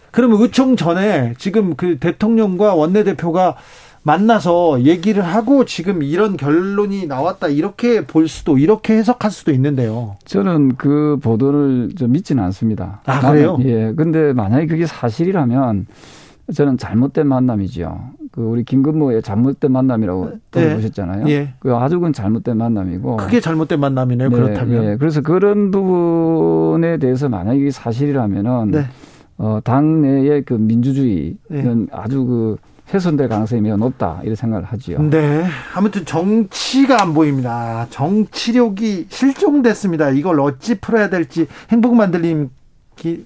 그러면 의총 전에 지금 그 대통령과 원내대표가 만나서 얘기를 하고 지금 이런 결론이 나왔다. 이렇게 볼 수도, 이렇게 해석할 수도 있는데요. 저는 그 보도를 좀 믿지는 않습니다. 아, 나는- 그래요? 예. 근데 만약에 그게 사실이라면 저는 잘못된 만남이죠. 그 우리 김근모의 잘못된 만남이라고 네. 들어보셨잖아요. 예. 그 아주 그건 잘못된 만남이고. 크게 잘못된 만남이네요. 네, 그렇다면. 예. 그래서 그런 부분에 대해서 만약에 이게 사실이라면은 네. 어, 당내의 그 민주주의는 네. 아주 그 훼손될 가능성이 매우 높다 이런 생각을 하지요. 네. 아무튼 정치가 안 보입니다. 정치력이 실종됐습니다. 이걸 어찌 풀어야 될지 행복 만들님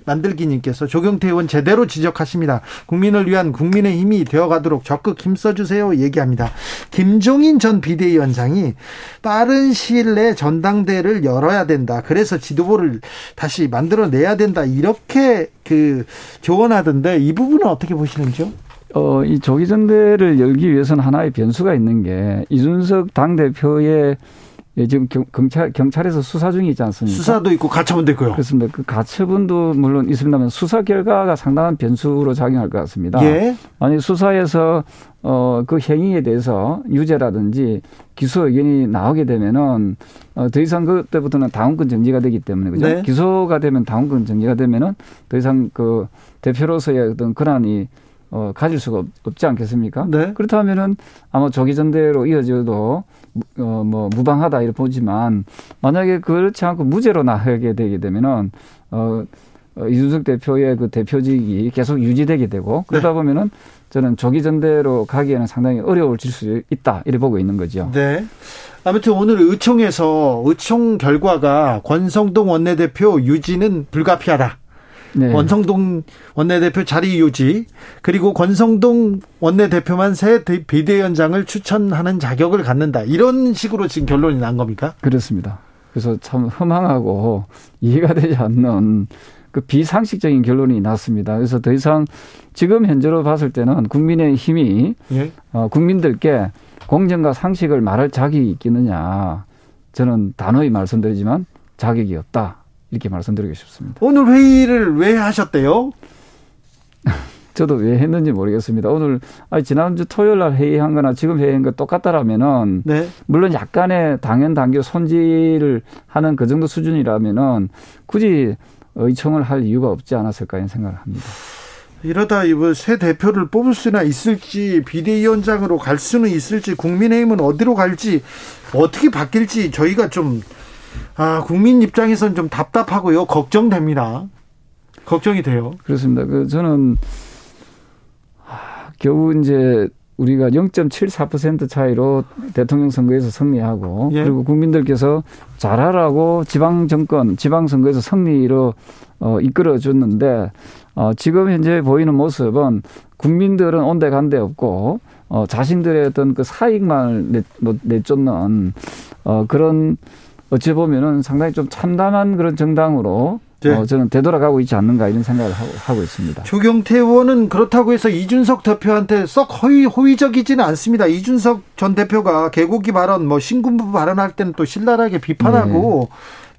만들기님께서 조경태 의원 제대로 지적하십니다. 국민을 위한 국민의 힘이 되어가도록 적극 힘써주세요. 얘기합니다. 김종인 전 비대위원장이 빠른 시일 내에 전당대를 열어야 된다. 그래서 지도부를 다시 만들어내야 된다. 이렇게 그 조언하던데 이 부분은 어떻게 보시는지요? 어, 이 조기 전대를 열기 위해서는 하나의 변수가 있는 게 이준석 당대표의 예, 지금 경, 경찰, 경찰에서 수사 중이 있지 않습니까? 수사도 있고 가처분도 있고요. 그렇습니다. 그 가처분도 물론 있습니다만 수사 결과가 상당한 변수로 작용할 것 같습니다. 예. 아니, 수사에서 어, 그 행위에 대해서 유죄라든지 기소 의견이 나오게 되면은 어, 더 이상 그때부터는 당원권 정지가 되기 때문에 그죠? 네. 기소가 되면 당원권 정지가 되면은 더 이상 그 대표로서의 어떤 권한이 어, 가질 수가 없, 없지 않겠습니까? 네. 그렇다면은 아마 조기 전대로 이어져도 어, 뭐 무방하다 이렇게 보지만 만약에 그렇지 않고 무죄로 나가게 되게 되면은 어, 어, 이준석 대표의 그 대표직이 계속 유지되게 되고 그러다 네. 보면은 저는 조기 전대로 가기에는 상당히 어려워질 수 있다 이렇게 보고 있는 거죠. 네. 아무튼 오늘 의총에서 의총 결과가 권성동 원내대표 유지는 불가피하다. 네. 권성동 원내대표 자리 유지 그리고 권성동 원내대표만 새 대- 비대위원장을 추천하는 자격을 갖는다 이런 식으로 지금 결론이 난 겁니까? 그렇습니다. 그래서 참 허망하고 이해가 되지 않는 그 비상식적인 결론이 났습니다. 그래서 더 이상 지금 현재로 봤을 때는 국민의 힘이 예. 어, 국민들께 공정과 상식을 말할 자격이 있겠느냐. 저는 단호히 말씀드리지만 자격이 없다. 이렇게 말씀드리고 싶습니다. 오늘 회의를 왜 하셨대요? 저도 왜 했는지 모르겠습니다. 오늘 아니, 지난주 토요일 날 회의한 거나 지금 회의한 거 똑같다라면은 네. 물론 약간의 당연 당규 손질을 하는 그 정도 수준이라면은 굳이 의청을 할 이유가 없지 않았을까 이런 생각을 합니다. 이러다 이번 새 대표를 뽑을 수나 있을지 비대위원장으로 갈 수는 있을지 국민의힘은 어디로 갈지 어떻게 바뀔지 저희가 좀 아, 국민 입장에선 좀 답답하고요. 걱정됩니다. 걱정이 돼요. 그렇습니다. 그 저는 아, 겨우 이제 우리가 0.74% 차이로 대통령 선거에서 승리하고 예. 그리고 국민들께서 잘하라고 지방 정권, 지방 선거에서 승리로 어, 이끌어 줬는데 어, 지금 현재 보이는 모습은 국민들은 온데 간데 없고 어, 자신들의 어떤 그 사익만을 내, 뭐, 내쫓는 어, 그런 어찌 보면은 상당히 좀 참담한 그런 정당으로 네. 어, 저는 되돌아가고 있지 않는가 이런 생각을 하고, 하고 있습니다. 조경태 의원은 그렇다고 해서 이준석 대표한테 썩 허위, 호의적이지는 않습니다. 이준석 전 대표가 개고기 발언, 뭐 신군부 발언할 때는 또 신랄하게 비판하고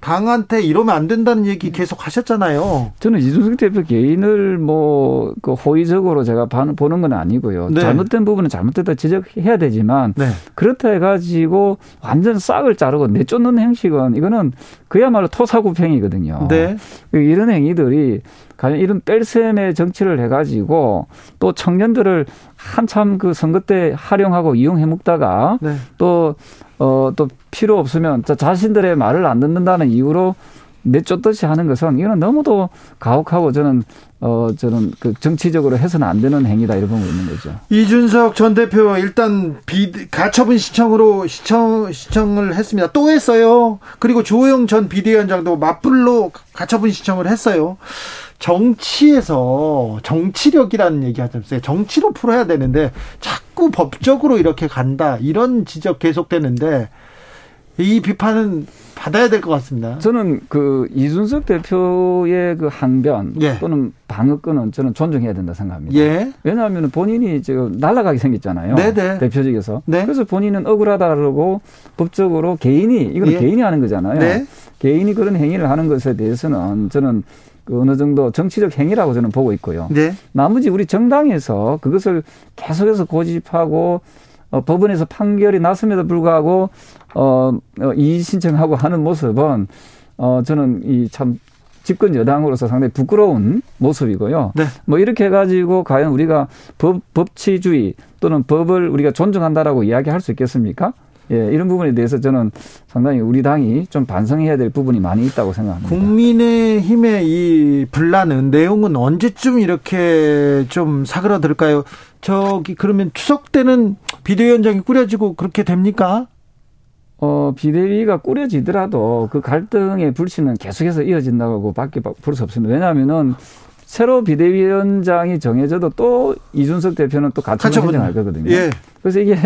당한테 이러면 안 된다는 얘기 계속 하셨잖아요. 저는 이준석 대표 개인을 뭐, 그 호의적으로 제가 봐- 보는 건 아니고요. 네. 잘못된 부분은 잘못됐다 지적해야 되지만, 네. 그렇다 해가지고 완전 싹을 자르고 내쫓는 행식은 이거는 그야말로 토사구팽이거든요. 네. 이런 행위들이 과연 이런 뺄셈의 정치를 해가지고 또 청년들을 한참 그 선거 때 활용하고 이용해 먹다가 네. 또, 어, 또 필요 없으면 자- 자신들의 말을 안 듣는다는 이유로 내쫓듯이 하는 것은 이거는 너무도 가혹하고 저는 어 저는 그 정치적으로 해서는 안 되는 행위다 이렇게 보고 있는 거죠. 이준석 전 대표 일단 비 가처분 시청으로 시청 시청을 했습니다. 또 했어요. 그리고 조호영 전 비대위원장도 맞불로 가처분 시청을 했어요. 정치에서 정치력이라는 얘기 하잖아요. 정치로 풀어야 되는데 자꾸 법적으로 이렇게 간다. 이런 지적 계속되는데 이 비판은 받아야 될 것 같습니다. 저는 그 이준석 대표의 그 항변 예. 또는 방어권은 저는 존중해야 된다 생각합니다. 예. 왜냐하면 본인이 지금 날아가게 생겼잖아요. 네네. 대표직에서. 네. 그래서 본인은 억울하다고 법적으로 개인이 이건 예. 개인이 하는 거잖아요. 네. 개인이 그런 행위를 하는 것에 대해서는 저는 그 어느 정도 정치적 행위라고 저는 보고 있고요. 네. 나머지 우리 정당에서 그것을 계속해서 고집하고 어, 법원에서 판결이 났음에도 불구하고 어, 어, 이의 신청하고 하는 모습은 어, 저는 이 참 집권 여당으로서 상당히 부끄러운 모습이고요. 네. 뭐 이렇게 해가지고 과연 우리가 법, 법치주의 또는 법을 우리가 존중한다라고 이야기할 수 있겠습니까? 예, 이런 부분에 대해서 저는 상당히 우리 당이 좀 반성해야 될 부분이 많이 있다고 생각합니다. 국민의힘의 이 분란은 내용은 언제쯤 이렇게 좀 사그라들까요? 저기 그러면 추석 때는 비대위원장이 꾸려지고 그렇게 됩니까? 어, 비대위가 꾸려지더라도 그 갈등의 불씨는 계속해서 이어진다고 밖에 볼 수 없습니다. 왜냐하면은 새로 비대위원장이 정해져도 또 이준석 대표는 또 같이 같이 행정할 거거든요. 예. 그래서 이게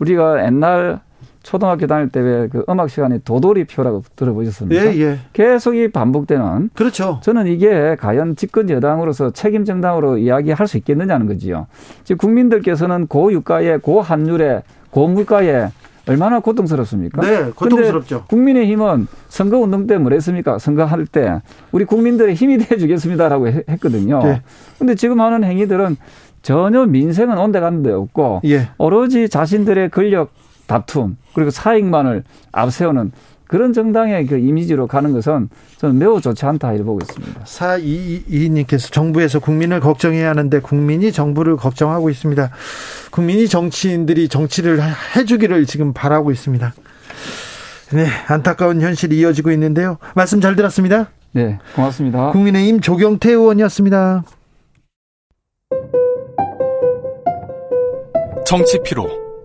우리가 옛날 초등학교 다닐 때 왜 그 음악 시간에 도돌이표라고 들어보셨습니까? 예, 예. 계속 이 반복되는 그렇죠. 저는 이게 과연 집권 여당으로서 책임 정당으로 이야기할 수 있겠느냐는 거지요. 지금 국민들께서는 고유가에 고환율에 고물가에 얼마나 고통스럽습니까? 네, 고통스럽죠. 국민의힘은 선거 운동 때 뭐랬습니까? 선거할 때 우리 국민들의 힘이 돼 주겠습니다라고 해- 했거든요. 네. 근데 지금 하는 행위들은 전혀 민생은 온데간데 없고 예. 오로지 자신들의 권력 다툼 그리고 사익만을 앞세우는 그런 정당의 그 이미지로 가는 것은 저는 매우 좋지 않다 이렇게 보고 있습니다. 422님께서 정부에서 국민을 걱정해야 하는데 국민이 정부를 걱정하고 있습니다. 국민이 정치인들이 정치를 해주기를 지금 바라고 있습니다. 네, 안타까운 현실이 이어지고 있는데요. 말씀 잘 들었습니다. 네, 고맙습니다. 국민의힘 조경태 의원이었습니다. 정치 피로,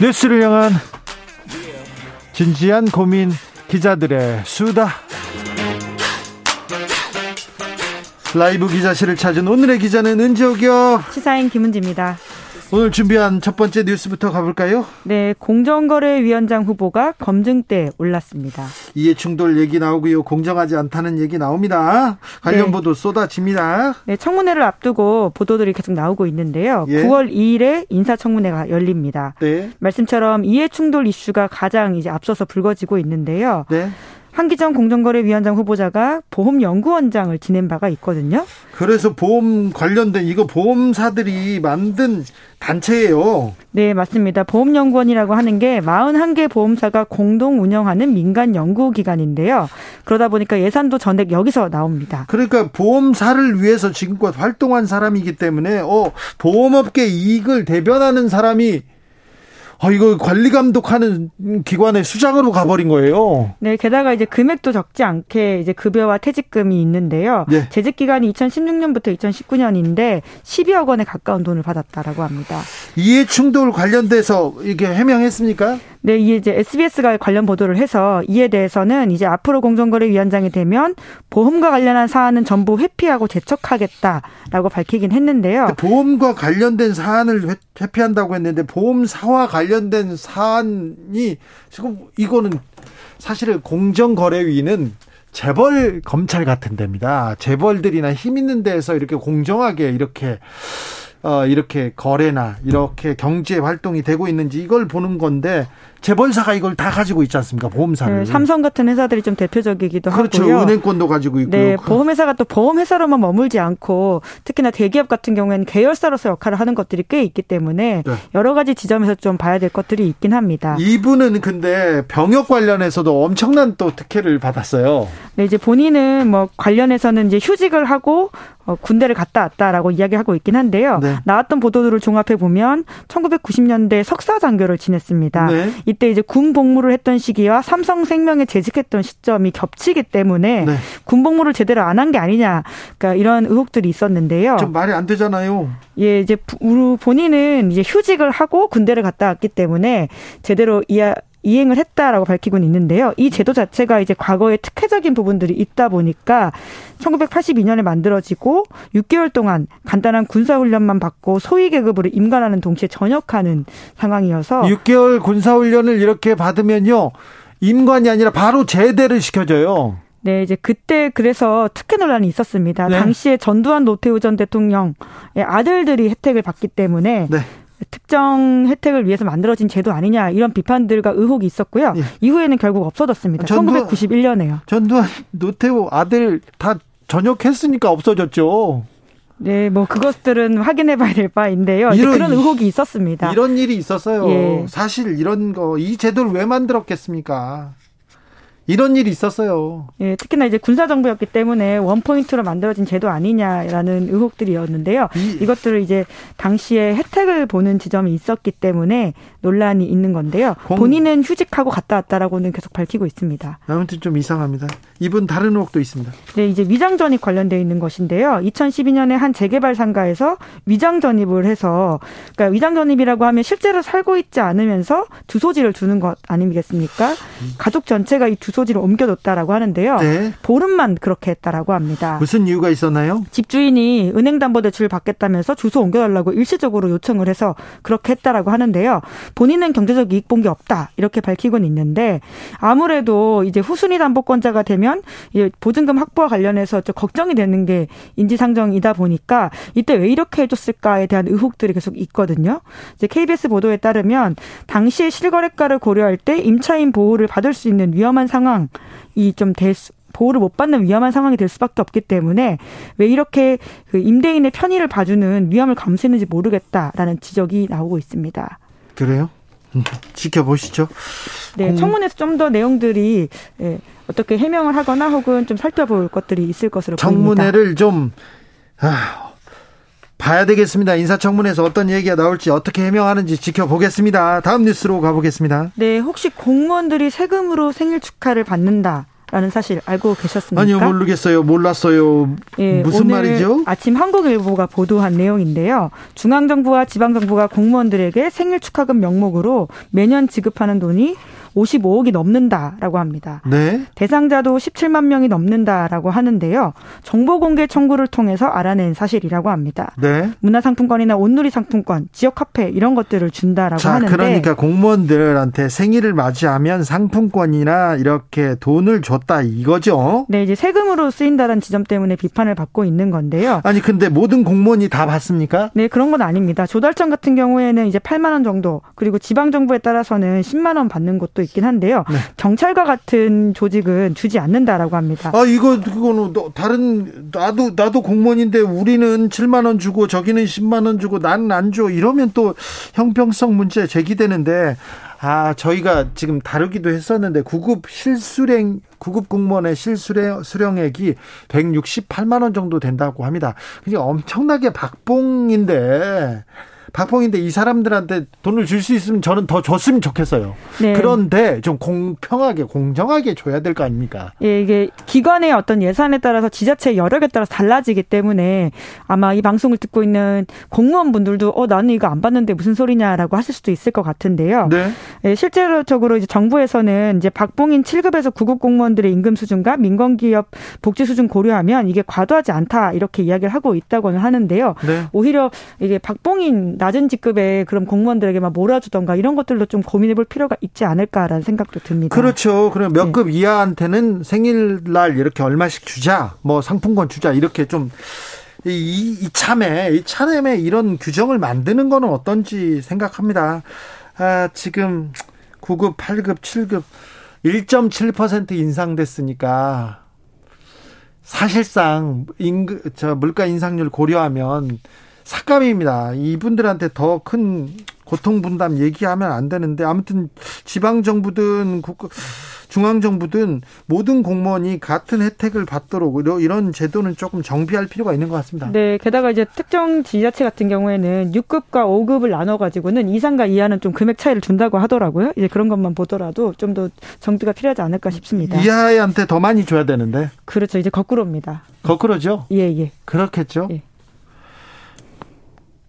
뉴스를 향한 진지한 고민 기자들의 수다. 라이브 기자실을 찾은 오늘의 기자는 은지옥이요. 시사인 김은지입니다. 오늘 준비한 첫 번째 뉴스부터 가볼까요? 네, 공정거래위원장 후보가 검증대에 올랐습니다. 이해 충돌 얘기 나오고요. 공정하지 않다는 얘기 나옵니다. 관련 네. 보도 쏟아집니다. 네, 청문회를 앞두고 보도들이 계속 나오고 있는데요. 예. 9월 2일에 인사청문회가 열립니다. 네. 말씀처럼 이해충돌 이슈가 가장 이제 앞서서 불거지고 있는데요. 네. 한기정 공정거래위원장 후보자가 보험연구원장을 지낸 바가 있거든요. 그래서 보험 관련된 이거 보험사들이 만든 단체예요. 네, 맞습니다. 보험연구원이라고 하는 게 41개 보험사가 공동 운영하는 민간 연구기관인데요. 그러다 보니까 예산도 전액 여기서 나옵니다. 그러니까 보험사를 위해서 지금껏 활동한 사람이기 때문에 어 보험업계 이익을 대변하는 사람이 어 이거 관리 감독하는 기관의 수장으로 가버린 거예요. 네, 게다가 이제 금액도 적지 않게 이제 급여와 퇴직금이 있는데요. 네. 재직 기간이 2016년부터 2019년인데 12억 원에 가까운 돈을 받았다라고 합니다. 이해 충돌 관련돼서 이게 해명했습니까? 네, 이게 이제 SBS가 관련 보도를 해서 이에 대해서는 이제 앞으로 공정거래위원장이 되면 보험과 관련한 사안은 전부 회피하고 재척하겠다라고 밝히긴 했는데요. 보험과 관련된 사안을 회- 회피한다고 했는데 보험사와 관련된 사안이 지금 이거는 사실은 공정거래위는 재벌 검찰 같은 데입니다. 재벌들이나 힘 있는 데에서 이렇게 공정하게 이렇게 어 이렇게 거래나 이렇게 경제 활동이 되고 있는지 이걸 보는 건데 재벌사가 이걸 다 가지고 있지 않습니까? 보험사를. 네, 삼성 같은 회사들이 좀 대표적이기도 그렇죠. 하고요. 은행권도 가지고 있고. 네, 보험회사가 또 보험회사로만 머물지 않고 특히나 대기업 같은 경우에는 계열사로서 역할을 하는 것들이 꽤 있기 때문에 네. 여러 가지 지점에서 좀 봐야 될 것들이 있긴 합니다. 이분은 근데 병역 관련해서도 엄청난 또 특혜를 받았어요. 네, 이제 본인은 뭐 관련해서는 이제 휴직을 하고 어, 군대를 갔다 왔다라고 이야기하고 있긴 한데요. 네. 나왔던 보도들을 종합해 보면 1990년대 석사 장교를 지냈습니다. 네. 이때 이제 군 복무를 했던 시기와 삼성생명에 재직했던 시점이 겹치기 때문에 네. 군 복무를 제대로 안 한 게 아니냐, 그러니까 이런 의혹들이 있었는데요. 좀 말이 안 되잖아요. 예, 이제 본인은 이제 휴직을 하고 군대를 갔다 왔기 때문에 제대로 이해, 이행을 했다라고 밝히고는 있는데요. 이 제도 자체가 이제 과거에 특혜적인 부분들이 있다 보니까 1982년에 만들어지고 6개월 동안 간단한 군사훈련만 받고 소위 계급으로 임관하는 동시에 전역하는 상황이어서 6개월 군사훈련을 이렇게 받으면요. 임관이 아니라 바로 제대를 시켜줘요. 네, 이제 그때 그래서 특혜 논란이 있었습니다. 네. 당시에 전두환 노태우 전 대통령의 아들들이 혜택을 받기 때문에 네. 특정 혜택을 위해서 만들어진 제도 아니냐 이런 비판들과 의혹이 있었고요. 예. 이후에는 결국 없어졌습니다. 전두환- 1991년에요. 전두환 노태우 아들 다 전역했으니까 없어졌죠. 네, 뭐 그것들은 확인해 봐야 될 바인데요. 이런- 그런 의혹이 있었습니다. 이런 일이 있었어요. 예. 사실 이런 거 이 제도를 왜 만들었겠습니까? 이런 일이 있었어요. 예, 특히나 이제 군사 정부였기 때문에 원 포인트로 만들어진 제도 아니냐라는 의혹들이었는데요. 이- 것들을 이제 당시에 혜택을 보는 지점이 있었기 때문에 논란이 있는 건데요. 공- 본인은 휴직하고 갔다 왔다라고는 계속 밝히고 있습니다. 아무튼 좀 이상합니다. 이분 다른 의혹도 있습니다. 네, 이제 위장 전입 관련돼 있는 것인데요. 2012년에 한 재개발 상가에서 위장 전입을 해서 그러니까 위장 전입이라고 하면 실제로 살고 있지 않으면서 주소지를 두는 것 아니겠습니까? 가족 전체가 이 주소지를 옮겨뒀다라고 하는데요. 네. 보름만 그렇게 했다라고 합니다. 무슨 이유가 있었나요? 집주인이 은행 담보대출을 받겠다면서 주소 옮겨달라고 일시적으로 요청을 해서 그렇게 했다라고 하는데요. 본인은 경제적 이익 본 게 없다 이렇게 밝히고는 있는데 아무래도 이제 후순위 담보권자가 되면 이 보증금 확보와 관련해서 좀 걱정이 되는 게 인지상정이다 보니까 이때 왜 이렇게 해줬을까에 대한 의혹들이 계속 있거든요. 이제 KBS 보도에 따르면 당시 실거래가를 고려할 때 임차인 보호를 받을 수 있는 위험한 상황이 좀될 수. 보호를 못 받는 위험한 상황이 될 수밖에 없기 때문에 왜 이렇게 그 임대인의 편의를 봐주는 위험을 감수했는지 모르겠다라는 지적이 나오고 있습니다. 그래요? 음, 지켜보시죠. 네, 공- 청문회에서 좀 더 내용들이 예, 어떻게 해명을 하거나 혹은 좀 살펴볼 것들이 있을 것으로 보입니다. 청문회를 좀 아, 봐야 되겠습니다. 인사청문회에서 어떤 얘기가 나올지 어떻게 해명하는지 지켜보겠습니다. 다음 뉴스로 가보겠습니다. 네, 혹시 공무원들이 세금으로 생일 축하를 받는다 라는 사실 알고 계셨습니까? 아니요, 모르겠어요. 몰랐어요. 예, 무슨 말이죠? 아침 한국일보가 보도한 내용인데요. 중앙정부와 지방정부가 공무원들에게 생일 축하금 명목으로 매년 지급하는 돈이 55억이 넘는다라고 합니다. 네. 대상자도 17만 명이 넘는다라고 하는데요. 정보 공개 청구를 통해서 알아낸 사실이라고 합니다. 네. 문화상품권이나 온누리 상품권, 지역 카페 이런 것들을 준다라고 자, 하는데 그러니까 공무원들한테 생일을 맞이하면 상품권이나 이렇게 돈을 줬다 이거죠? 네, 이제 세금으로 쓰인다는 지점 때문에 비판을 받고 있는 건데요. 아니 근데 모든 공무원이 다 받습니까? 네, 그런 건 아닙니다. 조달청 같은 경우에는 이제 8만 원 정도, 그리고 지방 정부에 따라서는 10만 원 받는 곳도 있긴 한데요. 네. 경찰과 같은 조직은 주지 않는다라고 합니다. 아 이거 그거는 너- 다른 나도 나도 공무원인데 우리는 7만 원 주고 저기는 10만 원 주고 나는 안 줘 이러면 또 형평성 문제 제기되는데 아 저희가 지금 다루기도 했었는데 구급 실수령 구급 공무원의 실수령 수령액이 168만 원 정도 된다고 합니다. 그게 엄청나게 박봉인데 박봉인데 이 사람들한테 돈을 줄 수 있으면 저는 더 줬으면 좋겠어요. 네. 그런데 좀 공평하게 공정하게 줘야 될 거 아닙니까? 예, 이게 기관의 어떤 예산에 따라서 지자체 여력에 따라서 달라지기 때문에 아마 이 방송을 듣고 있는 공무원분들도 어 나는 이거 안 받는데 무슨 소리냐라고 하실 수도 있을 것 같은데요. 네. 예, 실제로적으로 이제 정부에서는 이제 박봉인 7급에서 9급 공무원들의 임금 수준과 민간기업 복지 수준 고려하면 이게 과도하지 않다 이렇게 이야기를 하고 있다고는 하는데요. 네. 오히려 이게 박봉인 낮은 직급의 그런 공무원들에게 막 몰아주던가 이런 것들도 좀 고민해 볼 필요가 있지 않을까라는 생각도 듭니다. 그렇죠. 그럼 몇 네. 급 이하한테는 생일날 이렇게 얼마씩 주자, 뭐 상품권 주자 이렇게 좀. 이, 이- 이 참에, 이 참에 이런 규정을 만드는 거는 어떤지 생각합니다. 아, 지금 9급, 8급, 7급 1.7% 인상됐으니까 사실상 임금, 저 물가 인상률 고려하면 삭감입니다. 이분들한테 더 큰 고통 분담 얘기하면 안 되는데 아무튼 지방 정부든 국 중앙 정부든 모든 공무원이 같은 혜택을 받도록 이런- 이런 제도는 조금 정비할 필요가 있는 것 같습니다. 네, 게다가 이제 특정 지자체 같은 경우에는 6급과 5급을 나눠 가지고는 이상과 이하는 좀 금액 차이를 준다고 하더라고요. 이제 그런 것만 보더라도 좀 더 정비가 필요하지 않을까 싶습니다. 이하한테 더 많이 줘야 되는데 그렇죠. 이제 거꾸로입니다. 거꾸로죠. 예, 예. 그렇겠죠. 예.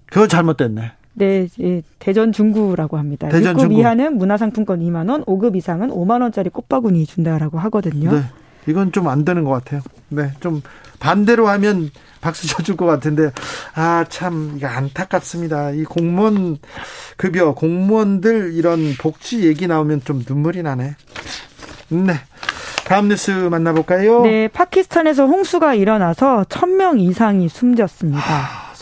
그거 잘못됐네. 네, 예, 대전 중구라고 합니다. 대전 6급 중구. 이하는 문화상품권 2만 원, 5급 이상은 5만 원짜리 꽃바구니 준다라고 하거든요. 네. 이건 좀 안 되는 것 같아요. 네. 좀 반대로 하면 박수 쳐줄 것 같은데, 아, 참, 이거 안타깝습니다. 이 공무원 급여, 공무원들 이런 복지 얘기 나오면 좀 눈물이 나네. 네. 다음 뉴스 만나볼까요? 네, 파키스탄에서 홍수가 일어나서 1000명 이상이 숨졌습니다.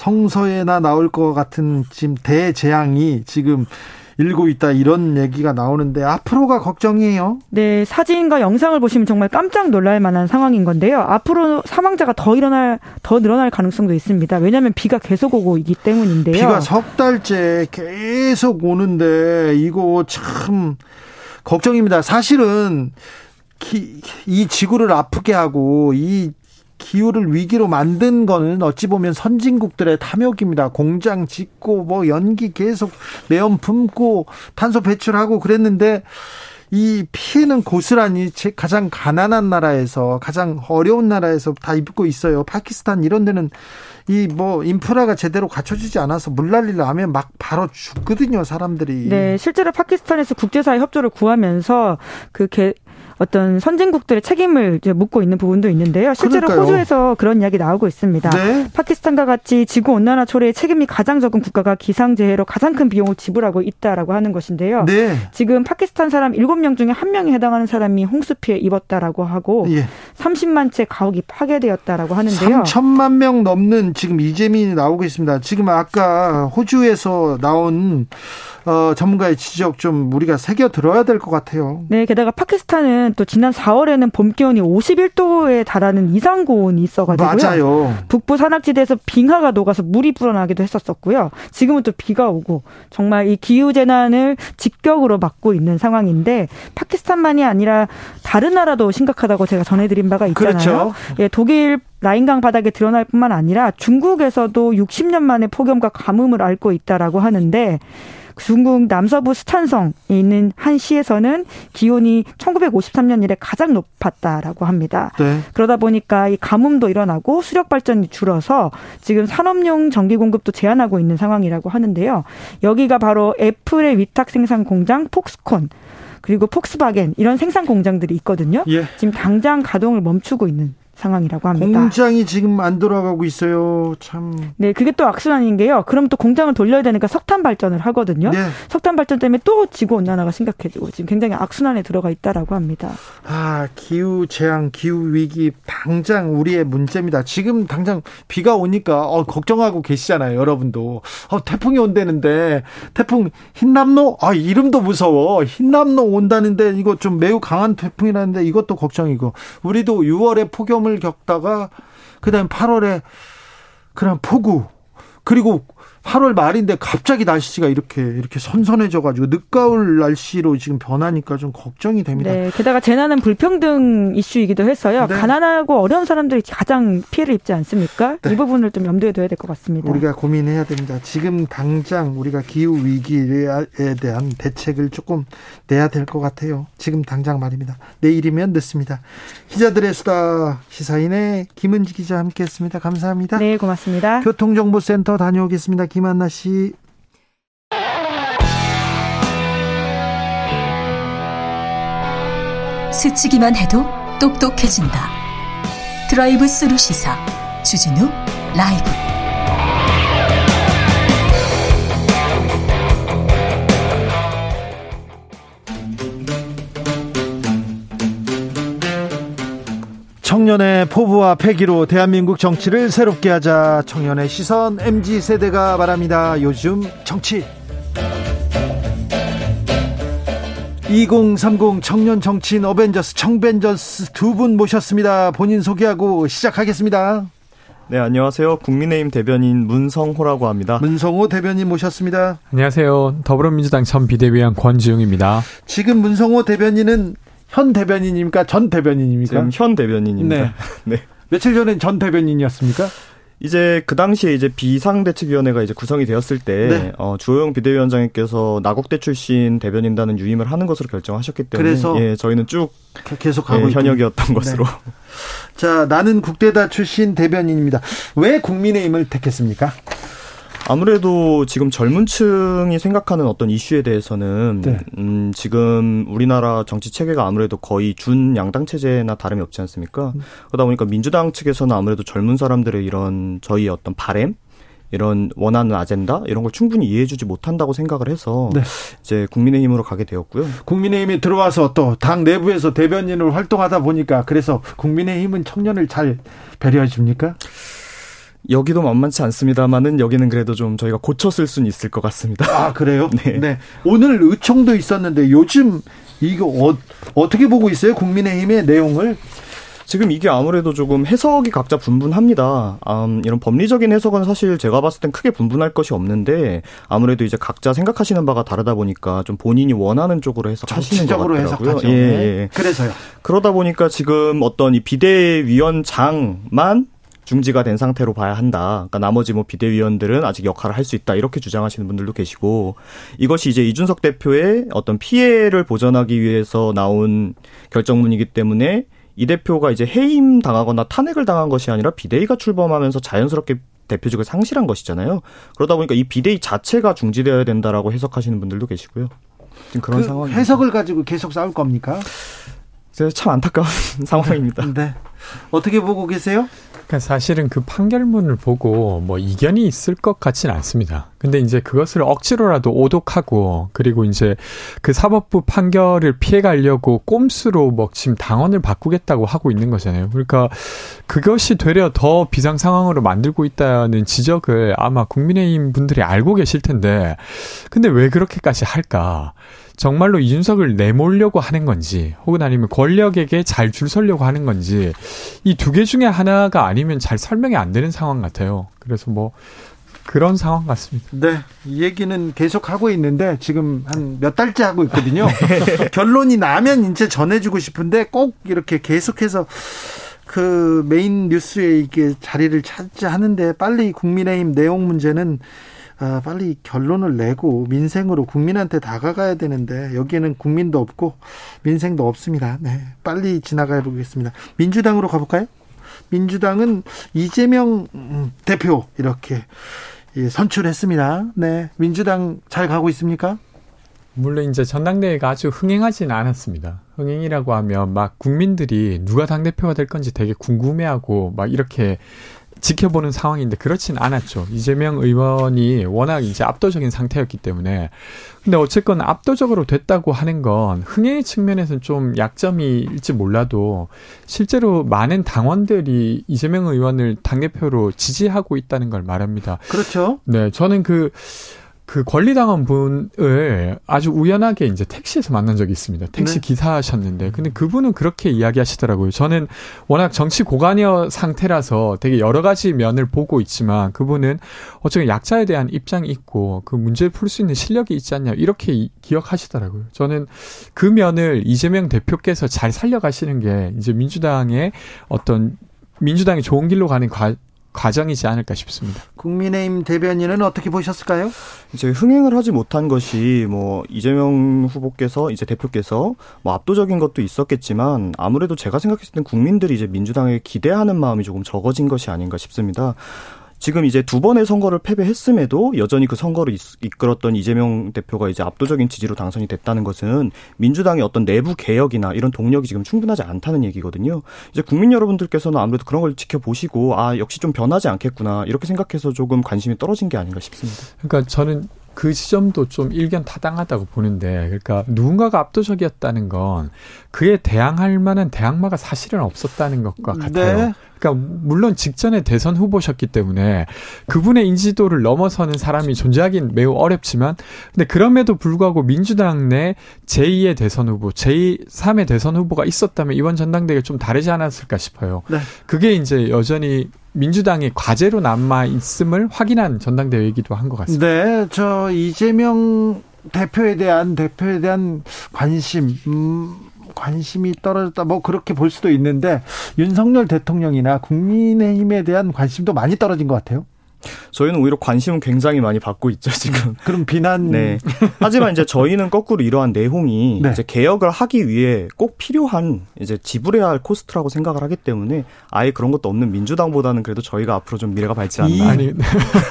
성서에나 나올 것 같은 지금 대재앙이 지금 일고 있다 이런 얘기가 나오는데 앞으로가 걱정이에요. 네, 사진과 영상을 보시면 정말 깜짝 놀랄 만한 상황인 건데요. 앞으로 사망자가 더 일어날 더 늘어날 가능성도 있습니다. 왜냐하면 비가 계속 오고 있기 때문인데요. 비가 석 달째 계속 오는데 이거 참 걱정입니다. 사실은 기, 이 지구를 아프게 하고 이 기후를 위기로 만든 거는 어찌 보면 선진국들의 탐욕입니다. 공장 짓고 뭐 연기 계속 내연 품고 탄소 배출하고 그랬는데 이 피해는 고스란히 가장 가난한 나라에서 가장 어려운 나라에서 다 입고 있어요. 파키스탄 이런 데는 이 뭐 인프라가 제대로 갖춰지지 않아서 물난리를 하면 막 바로 죽거든요, 사람들이. 네, 실제로 파키스탄에서 국제사회 협조를 구하면서 그 개, 어떤 선진국들의 책임을 묻고 있는 부분도 있는데요. 실제로 그러니까요. 호주에서 그런 이야기 나오고 있습니다. 네. 파키스탄과 같이 지구 온난화 초래에 책임이 가장 적은 국가가 기상재해로 가장 큰 비용을 지불하고 있다라고 하는 것인데요. 네. 지금 파키스탄 사람 7명 중에 1명에 해당하는 사람이 홍수 피해 입었다라고 하고 예. 30만 채 가옥이 파괴되었다라고 하는데요. 3천만 명 넘는 지금 이재민이 나오고 있습니다. 지금 아까 호주에서 나온 어, 전문가의 지적 좀 우리가 새겨 들어야 될 것 같아요. 네, 게다가 파키스탄은 또 지난 4월에는 봄 기온이 51도에 달하는 이상 고온이 있어가지고요. 맞아요. 북부 산악지대에서 빙하가 녹아서 물이 불어나기도 했었었고요. 지금은 또 비가 오고 정말 이 기후 재난을 직격으로 맞고 있는 상황인데 파키스탄만이 아니라 다른 나라도 심각하다고 제가 전해드린 바가 있잖아요. 그렇죠. 예, 독일 라인강 바닥에 드러날 뿐만 아니라 중국에서도 60년 만에 폭염과 가뭄을 앓고 있다라고 하는데 중국 남서부 스촨성에 있는 한 시에서는 기온이 1953년 이래 가장 높았다라고 합니다. 네. 그러다 보니까 이 가뭄도 일어나고 수력 발전이 줄어서 지금 산업용 전기 공급도 제한하고 있는 상황이라고 하는데요. 여기가 바로 애플의 위탁 생산 공장 폭스콘 그리고 폭스바겐 이런 생산 공장들이 있거든요. 예. 지금 당장 가동을 멈추고 있는 상황이라고 합니다. 공장이 지금 안 돌아가고 있어요. 참. 네, 그게 또 악순환인 게요. 그럼 또 공장을 돌려야 되니까 석탄 발전을 하거든요. 네. 석탄 발전 때문에 또 지구 온난화가 심각해지고 지금 굉장히 악순환에 들어가 있다라고 합니다. 아, 기후 재앙, 기후 위기 당장 우리의 문제입니다. 지금 당장 비가 오니까 어, 걱정하고 계시잖아요, 여러분도. 어, 태풍이 온다는데 태풍 흰남노? 아, 이름도 무서워. 흰남노 온다는데 이거 좀 매우 강한 태풍이라는데 이것도 걱정이고. 우리도 6월에 폭염 을 겪다가 그다음 8월에 그냥 폭우 그리고 8월 말인데 갑자기 날씨가 이렇게 이렇게 선선해져 가지고 늦가을 날씨로 지금 변하니까 좀 걱정이 됩니다. 네, 게다가 재난은 불평등 이슈이기도 해서요. 네. 가난하고 어려운 사람들이 가장 피해를 입지 않습니까? 네. 이 부분을 좀 염두에 둬야 될 것 같습니다. 우리가 고민해야 됩니다. 지금 당장 우리가 기후 위기에 대한 대책을 조금 내야 될 것 같아요. 지금 당장 말입니다. 내일이면 늦습니다. 기자들의 수다 시사인의 김은지 기자 함께했습니다. 감사합니다. 네, 고맙습니다. 교통정보센터 다녀오겠습니다. 김한나 씨. 스치기만 해도 똑똑해진다. 드라이브 스루 시사 주진우 라이브. 청년의 포부와 패기로 대한민국 정치를 새롭게 하자 청년의 시선 MG 세대가 말합니다. 요즘 정치 2030 청년 정치인 어벤져스 청벤져스 두 분 모셨습니다. 본인 소개하고 시작하겠습니다. 네, 안녕하세요. 국민의힘 대변인 문성호라고 합니다. 문성호 대변인 모셨습니다. 안녕하세요. 더불어민주당 전 비대위원 권지웅입니다. 지금 문성호 대변인은 현 대변인입니까? 전 대변인입니까? 지금 현 대변인입니다. 네. 네. 며칠 전엔 전 대변인이었습니까? 이제 그 당시에 이제 비상대책위원회가 이제 구성이 되었을 때 네. 어, 주호영 비대위원장님께서 나곡대 출신 대변인단은 유임을 하는 것으로 결정하셨기 때문에 그래서 예, 저희는 쭉 계속 하고 예, 있군요. 현역이었던 것으로. 네. 자, 나는 국대다 출신 대변인입니다. 왜 국민의힘을 택했습니까? 아무래도 지금 젊은 층이 생각하는 어떤 이슈에 대해서는 네. 음, 지금 우리나라 정치 체계가 아무래도 거의 준 양당 체제나 다름이 없지 않습니까? 음. 그러다 보니까 민주당 측에서는 아무래도 젊은 사람들의 이런 저희 어떤 바램 이런 원하는 아젠다 이런 걸 충분히 이해해주지 못한다고 생각을 해서 네. 이제 국민의힘으로 가게 되었고요. 국민의힘이 들어와서 또 당 내부에서 대변인으로 활동하다 보니까 그래서 국민의힘은 청년을 잘 배려해 줍니까? 여기도 만만치 않습니다만은 여기는 그래도 좀 저희가 고쳤을 수는 있을 것 같습니다. 아 그래요? 네. 오늘 의총도 있었는데 요즘 이거 어, 어떻게 보고 있어요? 국민의힘의 내용을 지금 이게 아무래도 조금 해석이 각자 분분합니다. 음, 이런 법리적인 해석은 사실 제가 봤을 땐 크게 분분할 것이 없는데 아무래도 이제 각자 생각하시는 바가 다르다 보니까 좀 본인이 원하는 쪽으로 해석하시는 것 같더라고요. 해석하죠. 예, 네. 예. 그래서요. 그러다 보니까 지금 어떤 이 비대위원장만 중지가 된 상태로 봐야 한다. 그러니까 나머지 뭐 비대위원들은 아직 역할을 할 수 있다. 이렇게 주장하시는 분들도 계시고 이것이 이제 이준석 대표의 어떤 피해를 보전하기 위해서 나온 결정문이기 때문에 이 대표가 이제 해임 당하거나 탄핵을 당한 것이 아니라 비대위가 출범하면서 자연스럽게 대표직을 상실한 것이잖아요. 그러다 보니까 이 비대위 자체가 중지되어야 된다라고 해석하시는 분들도 계시고요. 지금 그런 그 상황이 해석을 가지고 계속 싸울 겁니까? 참 안타까운 상황입니다. 네. 어떻게 보고 계세요? 그러니까 사실은 그 판결문을 보고 뭐 이견이 있을 것 같지는 않습니다. 근데 이제 그것을 억지로라도 오독하고 그리고 이제 그 사법부 판결을 피해 가려고 꼼수로 뭐 지금 당원을 바꾸겠다고 하고 있는 거잖아요. 그러니까 그것이 되려 더 비상 상황으로 만들고 있다는 지적을 아마 국민의힘 분들이 알고 계실 텐데 근데 왜 그렇게까지 할까? 정말로 이준석을 내몰려고 하는 건지 혹은 아니면 권력에게 잘 줄 서려고 하는 건지 이 두 개 중에 하나가 아니면 잘 설명이 안 되는 상황 같아요. 그래서 뭐 그런 상황 같습니다. 네. 이 얘기는 계속 하고 있는데 지금 한 몇 달째 하고 있거든요. 결론이 나면 이제 전해주고 싶은데 꼭 이렇게 계속해서 그 메인 뉴스에 이게 자리를 찾지 하는데 빨리 국민의힘 내용 문제는 아, 빨리 결론을 내고 민생으로 국민한테 다가가야 되는데 여기에는 국민도 없고 민생도 없습니다. 네, 빨리 지나가 보겠습니다. 민주당으로 가볼까요? 민주당은 이재명 음, 대표 이렇게 예, 선출했습니다. 네, 민주당 잘 가고 있습니까? 물론 이제 전당대회가 아주 흥행하지는 않았습니다. 흥행이라고 하면 막 국민들이 누가 당대표가 될 건지 되게 궁금해하고 막 이렇게 지켜보는 상황인데 그렇진 않았죠. 이재명 의원이 워낙 이제 압도적인 상태였기 때문에. 근데 어쨌건 압도적으로 됐다고 하는 건 흥행의 측면에서는 좀 약점일지 몰라도 실제로 많은 당원들이 이재명 의원을 당대표로 지지하고 있다는 걸 말합니다. 그렇죠. 네, 저는 그, 그 권리당한 분을 아주 우연하게 이제 택시에서 만난 적이 있습니다. 택시 네. 기사하셨는데. 근데 그분은 그렇게 이야기하시더라고요. 저는 워낙 정치 고관여 상태라서 되게 여러 가지 면을 보고 있지만 그분은 어쩌면 약자에 대한 입장이 있고 그 문제를 풀 수 있는 실력이 있지 않냐 이렇게 이- 기억하시더라고요. 저는 그 면을 이재명 대표께서 잘 살려가시는 게 이제 민주당의 어떤 민주당이 좋은 길로 가는 과, 과정이지 않을까 싶습니다. 국민의힘 대변인은 어떻게 보셨을까요? 이제 흥행을 하지 못한 것이 뭐 이재명 후보께서 이제 대표께서 뭐 압도적인 것도 있었겠지만 아무래도 제가 생각했을 땐 국민들이 이제 민주당에 기대하는 마음이 조금 적어진 것이 아닌가 싶습니다. 지금 이제 두 번의 선거를 패배했음에도 여전히 그 선거를 이- 이끌었던 이재명 대표가 이제 압도적인 지지로 당선이 됐다는 것은 민주당의 어떤 내부 개혁이나 이런 동력이 지금 충분하지 않다는 얘기거든요. 이제 국민 여러분들께서는 아무래도 그런 걸 지켜보시고 아 역시 좀 변하지 않겠구나 이렇게 생각해서 조금 관심이 떨어진 게 아닌가 싶습니다. 그러니까 저는 그 지점도 좀 일견 타당하다고 보는데, 그러니까 누군가가 압도적이었다는 건 그에 대항할 만한 대항마가 사실은 없었다는 것과 같아요. 네. 그러니까 물론 직전에 대선 후보셨기 때문에 그분의 인지도를 넘어서는 사람이 존재하긴 매우 어렵지만, 근데 그럼에도 불구하고 민주당 내 제2의 대선 후보, 제3의 대선 후보가 있었다면 이번 전당대회가 좀 다르지 않았을까 싶어요. 네. 그게 이제 여전히 민주당의 과제로 남아 있음을 확인한 전당대회이기도 한 것 같습니다. 네, 저 이재명 대표에 대한 대표에 대한 관심, 음, 관심이 떨어졌다. 뭐 그렇게 볼 수도 있는데 윤석열 대통령이나 국민의힘에 대한 관심도 많이 떨어진 것 같아요. 저희는 오히려 관심은 굉장히 많이 받고 있죠 지금. 그럼 비난. 네. 하지만 이제 저희는 거꾸로 이러한 내용이 네. 이제 개혁을 하기 위해 꼭 필요한 이제 지불해야 할 코스트라고 생각을 하기 때문에 아예 그런 것도 없는 민주당보다는 그래도 저희가 앞으로 좀 미래가 밝지 않나. 아니,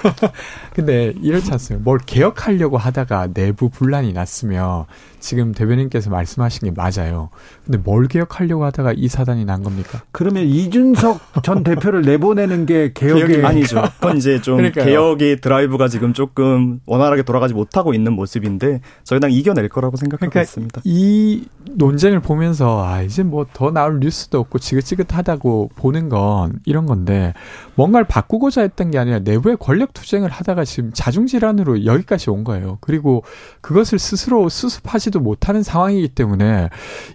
근데 이렇지 않습니까? 뭘 개혁하려고 하다가 내부 분란이 났으면 지금 대변인께서 말씀하신 게 맞아요. 근데 뭘 개혁하려고 하다가 이 사단이 난 겁니까? 그러면 이준석 전 대표를 내보내는 게 개혁의 아니죠. 그건 이제 좀 그러니까요. 개혁의 드라이브가 지금 조금 원활하게 돌아가지 못하고 있는 모습인데 저희 당 이겨낼 거라고 생각하고 그러니까 있습니다. 이 논쟁을 보면서 아 이제 뭐 더 나올 뉴스도 없고 지긋지긋하다고 보는 건 이런 건데 뭔가를 바꾸고자 했던 게 아니라 내부의 권력 투쟁을 하다가 지금 자중질환으로 여기까지 온 거예요. 그리고 그것을 스스로 수습하지 도 못하는 상황이기 때문에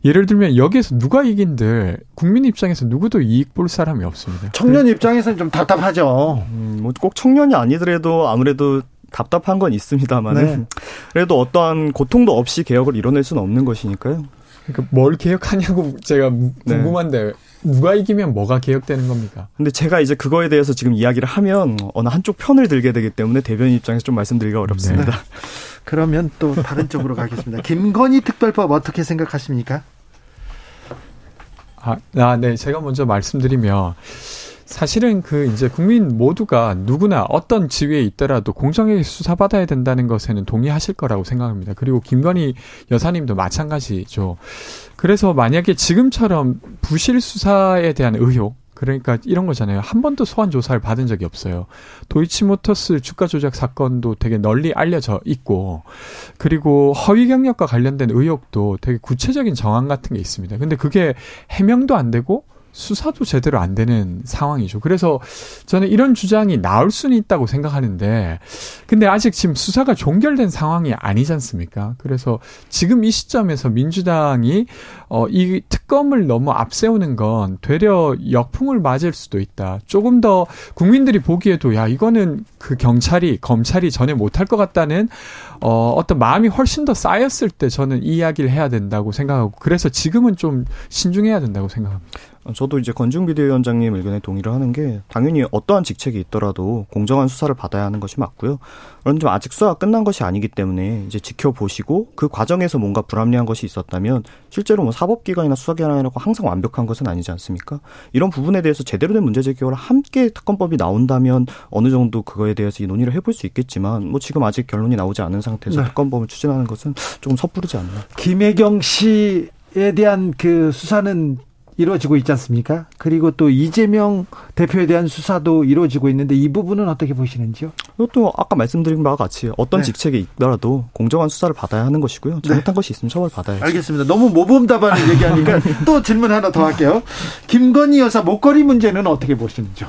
예를 들면 여기에서 누가 이긴들 국민 입장에서 누구도 이익 볼 사람이 없습니다. 청년 입장에서는 좀 답답하죠. 음, 뭐꼭 청년이 아니더라도 아무래도 답답한 건 있습니다만은 네. 그래도 어떠한 고통도 없이 개혁을 이뤄낼 수는 없는 것이니까요. 그러니까 뭘 개혁하냐고 제가 무- 네. 궁금한데 누가 이기면 뭐가 개혁되는 겁니까? 근데 제가 이제 그거에 대해서 지금 이야기를 하면 어느 한쪽 편을 들게 되기 때문에 대변인 입장에서 좀 말씀드리기가 어렵습니다. 그러면 또 다른 쪽으로 가겠습니다. 김건희 특별법 어떻게 생각하십니까? 아, 아, 네. 제가 먼저 말씀드리면 사실은 그 이제 국민 모두가 누구나 어떤 지위에 있더라도 공정하게 수사받아야 된다는 것에는 동의하실 거라고 생각합니다. 그리고 김건희 여사님도 마찬가지죠. 그래서 만약에 지금처럼 부실 수사에 대한 의혹 그러니까 이런 거잖아요. 한 번도 소환 조사를 받은 적이 없어요. 도이치모터스 주가 조작 사건도 되게 널리 알려져 있고, 그리고 허위 경력과 관련된 의혹도 되게 구체적인 정황 같은 게 있습니다. 근데 그게 해명도 안 되고 수사도 제대로 안 되는 상황이죠. 그래서 저는 이런 주장이 나올 수는 있다고 생각하는데, 근데 아직 지금 수사가 종결된 상황이 아니지 않습니까? 그래서 지금 이 시점에서 민주당이 어, 이 특검을 너무 앞세우는 건 되려 역풍을 맞을 수도 있다. 조금 더 국민들이 보기에도 야, 이거는 그 경찰이, 검찰이 전에 못할 것 같다는 어, 어떤 마음이 훨씬 더 쌓였을 때 저는 이 이야기를 해야 된다고 생각하고 그래서 지금은 좀 신중해야 된다고 생각합니다. 어, 저도 이제 건중 비대위원장님 의견에 동의를 하는 게 당연히 어떠한 직책이 있더라도 공정한 수사를 받아야 하는 것이 맞고요. 그런데 좀 아직 수사가 끝난 것이 아니기 때문에 이제 지켜보시고 그 과정에서 뭔가 불합리한 것이 있었다면 실제로 뭐 사법기관이나 수사기관이라고 항상 완벽한 것은 아니지 않습니까? 이런 부분에 대해서 제대로 된 문제 제기와 함께 특검법이 나온다면 어느 정도 그거에 대해서 이 논의를 해볼 수 있겠지만 뭐 지금 아직 결론이 나오지 않은 상태에서 네. 특검법을 추진하는 것은 조금 섣부르지 않나. 김혜경 씨에 대한 그 수사는 이루어지고 있지 않습니까? 그리고 또 이재명 대표에 대한 수사도 이루어지고 있는데 이 부분은 어떻게 보시는지요? 이것도 아까 말씀드린 바와 같이 어떤 네. 직책에 있더라도 공정한 수사를 받아야 하는 것이고요. 잘못한 것이 있으면 처벌 받아야죠. 알겠습니다. 너무 모범답안을 얘기하니까 또 질문 하나 더 할게요. 김건희 여사 목걸이 문제는 어떻게 보시는지요?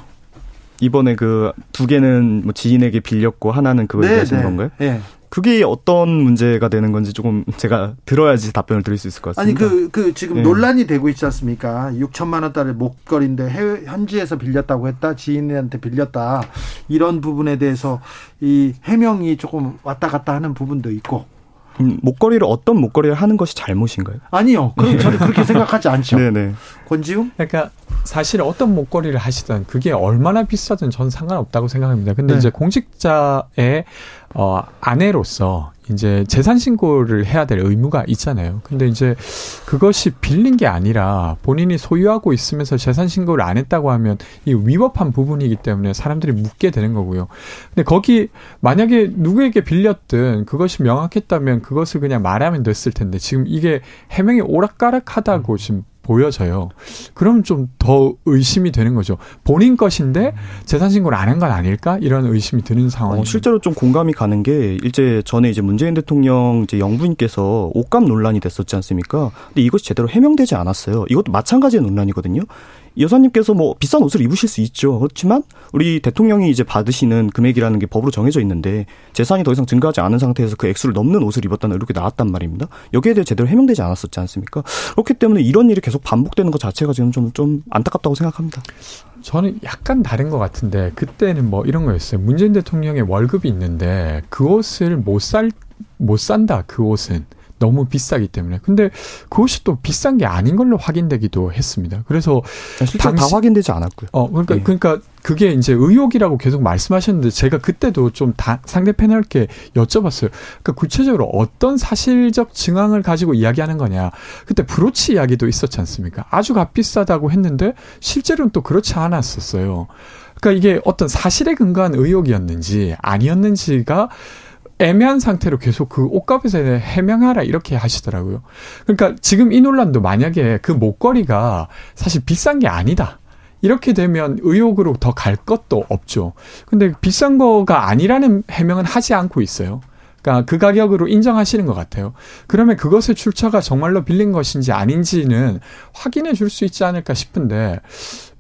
이번에 그 두 개는 뭐 지인에게 빌렸고 하나는 그거 얘기하시는 건가요? 네. 그게 어떤 문제가 되는 건지 조금 제가 들어야지 답변을 드릴 수 있을 것 아니 같습니다. 그그 지금 네. 논란이 되고 있지 않습니까? 6천만 원짜리 목걸이인데 해외 현지에서 빌렸다고 했다 지인한테 빌렸다 이런 부분에 대해서 이 해명이 조금 왔다 갔다 하는 부분도 있고 음, 목걸이를 어떤 목걸이를 하는 것이 잘못인가요? 아니요. 그럼 저는 그렇게 생각하지 않죠. 네네. 권지웅? 그러니까 사실 어떤 목걸이를 하시든 그게 얼마나 비싸든 저는 상관없다고 생각합니다. 근데 네. 이제 공직자의 어 아내로서 이제 재산 신고를 해야 될 의무가 있잖아요. 근데 이제 그것이 빌린 게 아니라 본인이 소유하고 있으면서 재산 신고를 안 했다고 하면 이 위법한 부분이기 때문에 사람들이 묻게 되는 거고요. 근데 거기 만약에 누구에게 빌렸든 그것이 명확했다면 그것을 그냥 말하면 됐을 텐데 지금 이게 해명이 오락가락하다고 지금 보여져요. 그럼 좀 더 의심이 되는 거죠. 본인 것인데 재산 신고를 안 한 건 아닐까? 이런 의심이 드는 상황이 어, 실제로 좀 공감이 가는 게 일제 전에 이제 문재인 대통령 이제 영부인께서 옷값 논란이 됐었지 않습니까? 근데 이것이 제대로 해명되지 않았어요. 이것도 마찬가지의 논란이거든요. 이 여사님께서 뭐 비싼 옷을 입으실 수 있죠. 그렇지만 우리 대통령이 이제 받으시는 금액이라는 게 법으로 정해져 있는데 재산이 더 이상 증가하지 않은 상태에서 그 액수를 넘는 옷을 입었다는 이렇게 나왔단 말입니다. 여기에 대해 제대로 해명되지 않았었지 않습니까? 그렇기 때문에 이런 일이 계속 반복되는 것 자체가 지금 좀, 좀 안타깝다고 생각합니다. 저는 약간 다른 것 같은데 그때는 뭐 이런 거였어요. 문재인 대통령의 월급이 있는데 그 옷을 못 살 못 산다. 그 옷은 너무 비싸기 때문에. 근데 그것이 또 비싼 게 아닌 걸로 확인되기도 했습니다. 그래서 실제로 다 확인되지 않았고요. 어, 그러니까 네. 그러니까 그게 이제 의혹이라고 계속 말씀하셨는데 제가 그때도 좀 다, 상대 패널께 여쭤봤어요. 그러니까 구체적으로 어떤 사실적 증황을 가지고 이야기하는 거냐. 그때 브로치 이야기도 있었지 않습니까? 아주 값비싸다고 했는데 실제로는 또 그렇지 않았었어요. 그러니까 이게 어떤 사실에 근거한 의혹이었는지 아니었는지가 애매한 상태로 계속 그 옷값에 대해 해명하라 이렇게 하시더라고요. 그러니까 지금 이 논란도 만약에 그 목걸이가 사실 비싼 게 아니다. 이렇게 되면 의혹으로 더 갈 것도 없죠. 근데 비싼 거가 아니라는 해명은 하지 않고 있어요. 그러니까 그 가격으로 인정하시는 것 같아요. 그러면 그것의 출처가 정말로 빌린 것인지 아닌지는 확인해 줄 수 있지 않을까 싶은데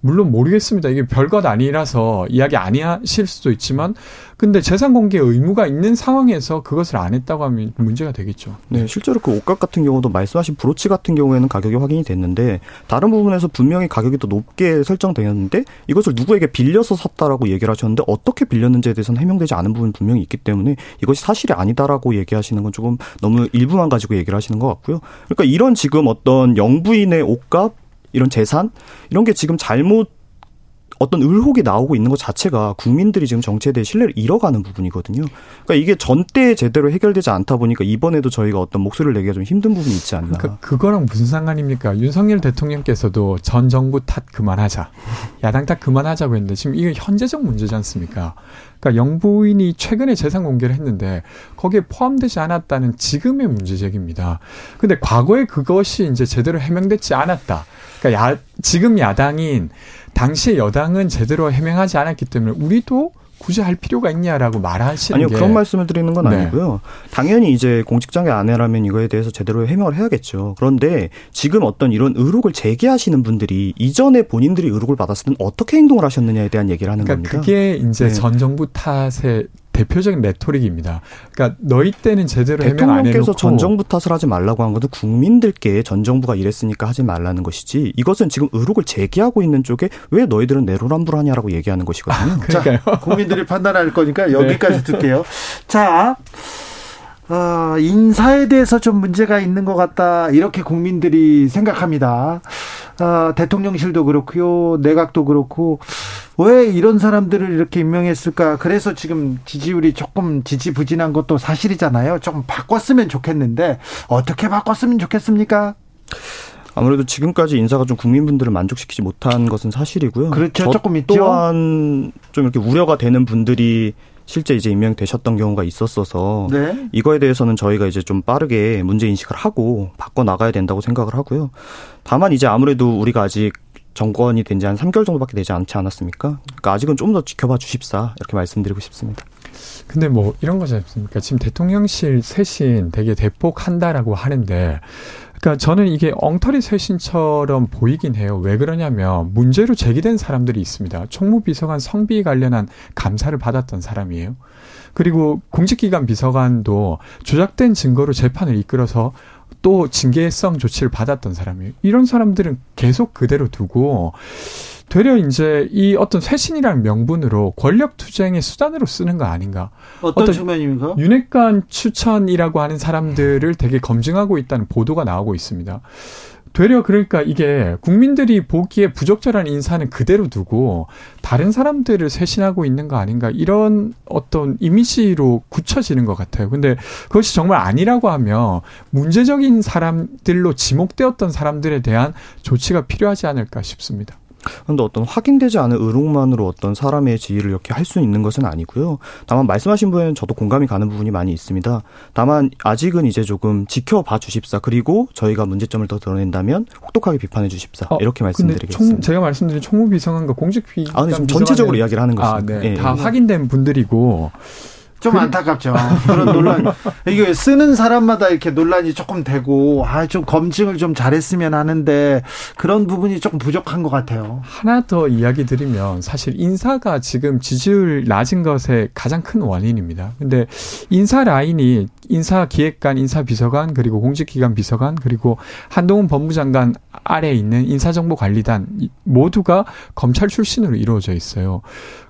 물론 모르겠습니다. 이게 별것 아니라서 이야기 아니하실 수도 있지만 근데 재산 공개 의무가 있는 상황에서 그것을 안 했다고 하면 문제가 되겠죠. 네, 실제로 그 옷값 같은 경우도 말씀하신 브로치 같은 경우에는 가격이 확인이 됐는데 다른 부분에서 분명히 가격이 더 높게 설정되었는데 이것을 누구에게 빌려서 샀다라고 얘기를 하셨는데 어떻게 빌렸는지에 대해서는 해명되지 않은 부분이 분명히 있기 때문에 이것이 사실이 아니다라고 얘기하시는 건 조금 너무 일부만 가지고 얘기를 하시는 것 같고요. 그러니까 이런 지금 어떤 영부인의 옷값 이런 재산 이런 게 지금 잘못 어떤 의혹이 나오고 있는 것 자체가 국민들이 지금 정치에 대해 신뢰를 잃어가는 부분이거든요. 그러니까 이게 전때 제대로 해결되지 않다 보니까 이번에도 저희가 어떤 목소리를 내기가 좀 힘든 부분이 있지 않나. 그러니까 그거랑 무슨 상관입니까? 윤석열 대통령께서도 전 정부 탓 그만하자. 야당 탓 그만하자고 했는데 지금 이게 현재적 문제지 않습니까? 그러니까 영부인이 최근에 재산 공개를 했는데 거기에 포함되지 않았다는 지금의 문제 제기입니다. 근데 과거에 그것이 이제 제대로 해명되지 않았다. 그러니까 야, 지금 야당인 당시의 여당은 제대로 해명하지 않았기 때문에 우리도 굳이 할 필요가 있냐라고 말하시는 아니요 게 그런 말씀을 드리는 건 네. 아니고요. 당연히 이제 공직장애 아내라면 이거에 대해서 제대로 해명을 해야겠죠. 그런데 지금 어떤 이런 의혹을 제기하시는 분들이 이전에 본인들이 의혹을 받았을 때는 어떻게 행동을 하셨느냐에 대한 얘기를 하는 그러니까 겁니다. 그게 이제 네. 전 정부 탓의 대표적인 레토릭입니다. 그러니까 너희 때는 제대로 해명 안 해놓고 대통령께서 전 정부 탓을 하지 말라고 한 것은 국민들께 전 정부가 이랬으니까 하지 말라는 것이지 이것은 지금 의혹을 제기하고 있는 쪽에 왜 너희들은 내로남불하냐라고 얘기하는 것이거든요. 그러니까요. 국민들이 판단할 거니까 여기까지 듣게요. 자, 어, 인사에 대해서 좀 문제가 있는 것 같다. 이렇게 국민들이 생각합니다. 어, 대통령실도 그렇고요. 내각도 그렇고. 왜 이런 사람들을 이렇게 임명했을까? 그래서 지금 지지율이 조금 지지부진한 것도 사실이잖아요. 조금 바꿨으면 좋겠는데 어떻게 바꿨으면 좋겠습니까? 아무래도 지금까지 인사가 좀 국민분들을 만족시키지 못한 것은 사실이고요. 그렇죠. 저 조금 있죠. 또한 좀 이렇게 우려가 되는 분들이 실제 이제 임명되셨던 경우가 있었어서 네. 이거에 대해서는 저희가 이제 좀 빠르게 문제 인식을 하고 바꿔 나가야 된다고 생각을 하고요. 다만 이제 아무래도 우리가 아직 정권이 된 지 한 3개월 정도밖에 되지 않지 않았습니까? 그러니까 아직은 좀 더 지켜봐 주십사 이렇게 말씀드리고 싶습니다. 근데 뭐 이런 거지 않습니까? 지금 대통령실 쇄신 되게 대폭한다라고 하는데 그러니까 저는 이게 엉터리 쇄신처럼 보이긴 해요. 왜 그러냐면 문제로 제기된 사람들이 있습니다. 총무비서관 성비 관련한 감사를 받았던 사람이에요. 그리고 공직기관 비서관도 조작된 증거로 재판을 이끌어서 또 징계성 조치를 받았던 사람이에요. 이런 사람들은 계속 그대로 두고 되려 이제 이 어떤 쇄신이라는 명분으로 권력 투쟁의 수단으로 쓰는 거 아닌가? 어떤, 어떤 측면입니까? 윤핵관 추천이라고 하는 사람들을 되게 검증하고 있다는 보도가 나오고 있습니다. 되려 그러니까 이게 국민들이 보기에 부적절한 인사는 그대로 두고 다른 사람들을 쇄신하고 있는 거 아닌가 이런 어떤 이미지로 굳혀지는 것 같아요. 근데 그것이 정말 아니라고 하면 문제적인 사람들로 지목되었던 사람들에 대한 조치가 필요하지 않을까 싶습니다. 그런데 어떤 확인되지 않은 의혹만으로 어떤 사람의 지위를 이렇게 할 수 있는 것은 아니고요. 다만 말씀하신 부분은 저도 공감이 가는 부분이 많이 있습니다. 다만 아직은 이제 조금 지켜봐 주십사. 그리고 저희가 문제점을 더 드러낸다면 혹독하게 비판해 주십사. 어, 이렇게 말씀드리겠습니다. 총, 제가 말씀드린 총무 비서관과 공직 비서관 아, 근데 지금 전체적으로 이야기를 하는 아, 것입니다. 네. 예, 다 예. 확인된 분들이고 좀 안타깝죠. 그런 논란. 이게 쓰는 사람마다 이렇게 논란이 조금 되고, 아, 좀 검증을 좀 잘했으면 하는데, 그런 부분이 조금 부족한 것 같아요. 하나 더 이야기 드리면 사실 인사가 지금 지지율 낮은 것의 가장 큰 원인입니다. 근데 인사 라인이 인사 기획관, 인사 비서관, 그리고 공직기관 비서관, 그리고 한동훈 법무장관 아래에 있는 인사정보관리단 이 모두가 검찰 출신으로 이루어져 있어요.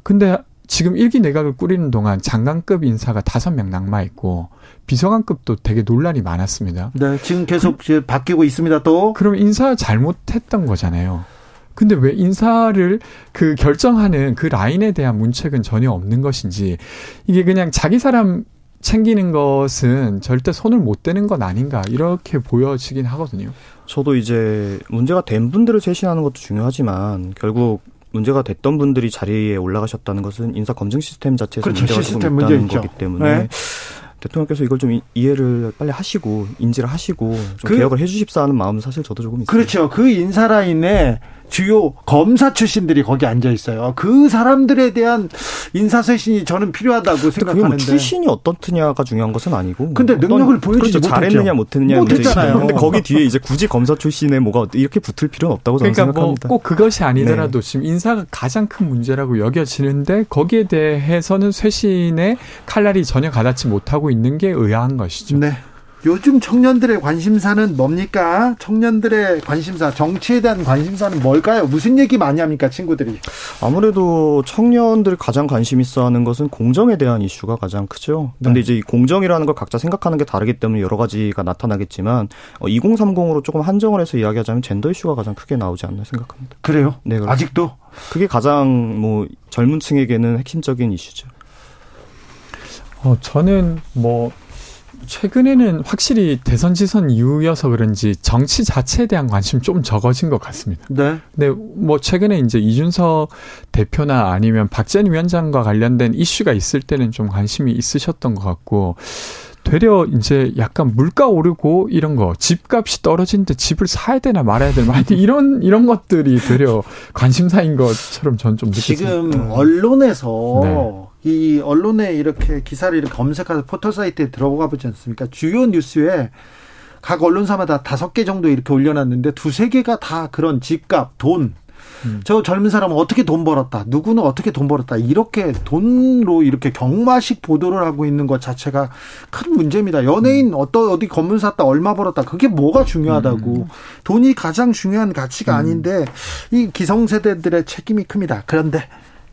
근데 지금 일기 내각을 꾸리는 동안 장관급 인사가 다섯 명 낙마했고 비서관급도 되게 논란이 많았습니다. 네, 지금 계속 이제 바뀌고 있습니다, 또. 그럼 인사 잘못했던 거잖아요. 근데 왜 인사를 그 결정하는 그 라인에 대한 문책은 전혀 없는 것인지 이게 그냥 자기 사람 챙기는 것은 절대 손을 못 대는 건 아닌가 이렇게 보여지긴 하거든요. 저도 이제 문제가 된 분들을 쇄신하는 것도 중요하지만 결국 문제가 됐던 분들이 자리에 올라가셨다는 것은 인사 검증 시스템 자체에서 그렇죠. 문제가 시스템 좀 문제 있다는 있죠. 거기 때문에 네. 대통령께서 이걸 좀 이- 이해를 빨리 하시고 인지를 하시고 좀 그- 개혁을 해주십사 하는 마음은 사실 저도 조금 있습니다. 그렇죠. 그 인사 라인에 주요 검사 출신들이 거기 앉아 있어요. 그 사람들에 대한 인사 쇄신이 저는 필요하다고 뭐 생각하는데. 출신이 어떻느냐가 중요한 것은 아니고. 근데 능력을 보여주지 그렇죠. 잘했느냐 못했느냐 못했잖아요. 근데 거기 뒤에 이제 굳이 검사 출신의 뭐가 이렇게 붙을 필요는 없다고 저는 그러니까 뭐 생각합니다. 꼭 그것이 아니더라도 네. 지금 인사가 가장 큰 문제라고 여겨지는데 거기에 대해서는 쇄신의 칼날이 전혀 가닿지 못하고 있는 게 의아한 것이죠. 네. 요즘 청년들의 관심사는 뭡니까? 청년들의 관심사, 정치에 대한 관심사는 뭘까요? 무슨 얘기 많이 합니까, 친구들이? 아무래도 청년들이 가장 관심 있어 하는 것은 공정에 대한 이슈가 가장 크죠. 근데 네. 이제 이 공정이라는 걸 각자 생각하는 게 다르기 때문에 여러 가지가 나타나겠지만 어, 2030으로 조금 한정을 해서 이야기하자면 젠더 이슈가 가장 크게 나오지 않나 생각합니다. 그래요? 네, 그렇습니다. 아직도? 그게 가장 뭐 젊은 층에게는 핵심적인 이슈죠. 어, 저는 뭐 최근에는 확실히 대선 지선 이후여서 그런지 정치 자체에 대한 관심이 좀 적어진 것 같습니다. 네. 근데 뭐 최근에 이제 이준석 대표나 아니면 박지원 위원장과 관련된 이슈가 있을 때는 좀 관심이 있으셨던 것 같고 되려 이제 약간 물가 오르고 이런 거 집값이 떨어지는데 집을 사야 되나 말아야 되나 하여튼 이런 이런 것들이 되려 관심사인 것처럼 저는 좀 느꼈습니다. 지금 언론에서 네. 이 언론에 이렇게 기사를 이렇게 검색해서 포털 사이트에 들어가 보지 않습니까? 주요 뉴스에 각 언론사마다 다섯 개 정도 이렇게 올려놨는데 두세 개가 다 그런 집값, 돈. 음. 저 젊은 사람은 어떻게 돈 벌었다. 누구는 어떻게 돈 벌었다. 이렇게 돈으로 이렇게 경마식 보도를 하고 있는 것 자체가 큰 문제입니다. 연예인 어떤 어디 건물 샀다 얼마 벌었다. 그게 뭐가 중요하다고. 돈이 가장 중요한 가치가 아닌데 이 기성세대들의 책임이 큽니다. 그런데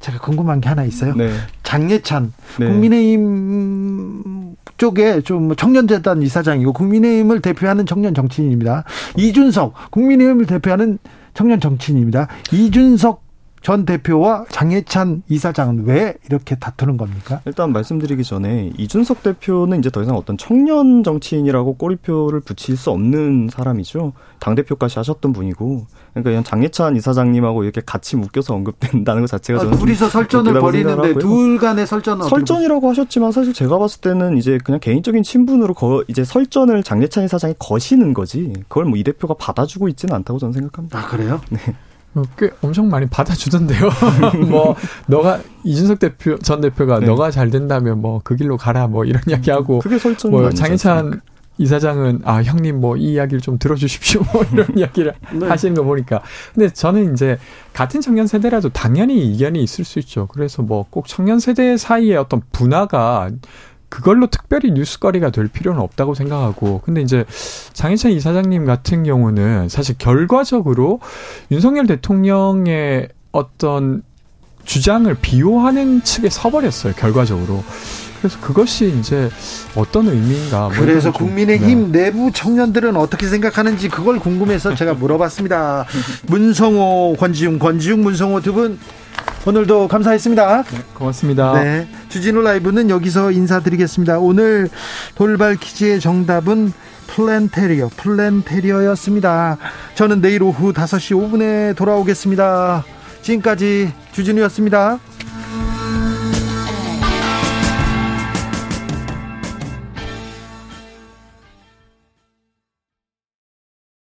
제가 궁금한 게 하나 있어요. 네. 장예찬 네. 국민의힘 쪽에 좀 청년재단 이사장이고 국민의힘을 대표하는 청년 정치인입니다. 이준석 국민의힘을 대표하는 청년 정치인입니다. 이준석 전 대표와 장예찬 이사장은 왜 이렇게 다투는 겁니까? 일단 말씀드리기 전에 이준석 대표는 이제 더 이상 어떤 청년 정치인이라고 꼬리표를 붙일 수 없는 사람이죠. 당 대표까지 하셨던 분이고, 그러니까 이런 장예찬 이사장님하고 이렇게 같이 묶여서 언급된다는 것 자체가 아, 저는 둘이서 좀 설전을 벌이는데. 둘 간의 설전은 설전이라고 하셨지만 사실 제가 봤을 때는 이제 그냥 개인적인 친분으로 거, 이제 설전을 장례찬 이사장이 거시는 거지 그걸 뭐 이 대표가 받아주고 있지는 않다고 저는 생각합니다. 아 그래요? 네. 어, 꽤 엄청 많이 받아주던데요. 뭐 너가 이준석 대표 전 대표가 네. 너가 잘 된다면 뭐 그 길로 가라 뭐 이런 이야기하고 그게 설전 뭐 장희찬? 이사장은 아 형님 뭐 이 이야기를 좀 들어주십시오. 뭐 이런 이야기를 네. 하시는 거 보니까. 근데 저는 이제 같은 청년 세대라도 당연히 이견이 있을 수 있죠. 그래서 뭐 꼭 청년 세대 사이에 어떤 분화가 그걸로 특별히 뉴스거리가 될 필요는 없다고 생각하고. 근데 이제 장희찬 이사장님 같은 경우는 사실 결과적으로 윤석열 대통령의 어떤 주장을 비호하는 측에 서버렸어요 결과적으로 그래서 그것이 이제 어떤 의미인가 뭐 그래서 국민의힘 네. 내부 청년들은 어떻게 생각하는지 그걸 궁금해서 제가 물어봤습니다. 문성호, 권지웅, 권지웅, 문성호 두 분 오늘도 감사했습니다. 고맙습니다. 네. 주진우 라이브는 여기서 인사드리겠습니다. 오늘 돌발 퀴즈의 정답은 플랜테리어, 플랜테리어였습니다. 저는 내일 오후 5시 5분에 돌아오겠습니다. 지금까지 주진우였습니다.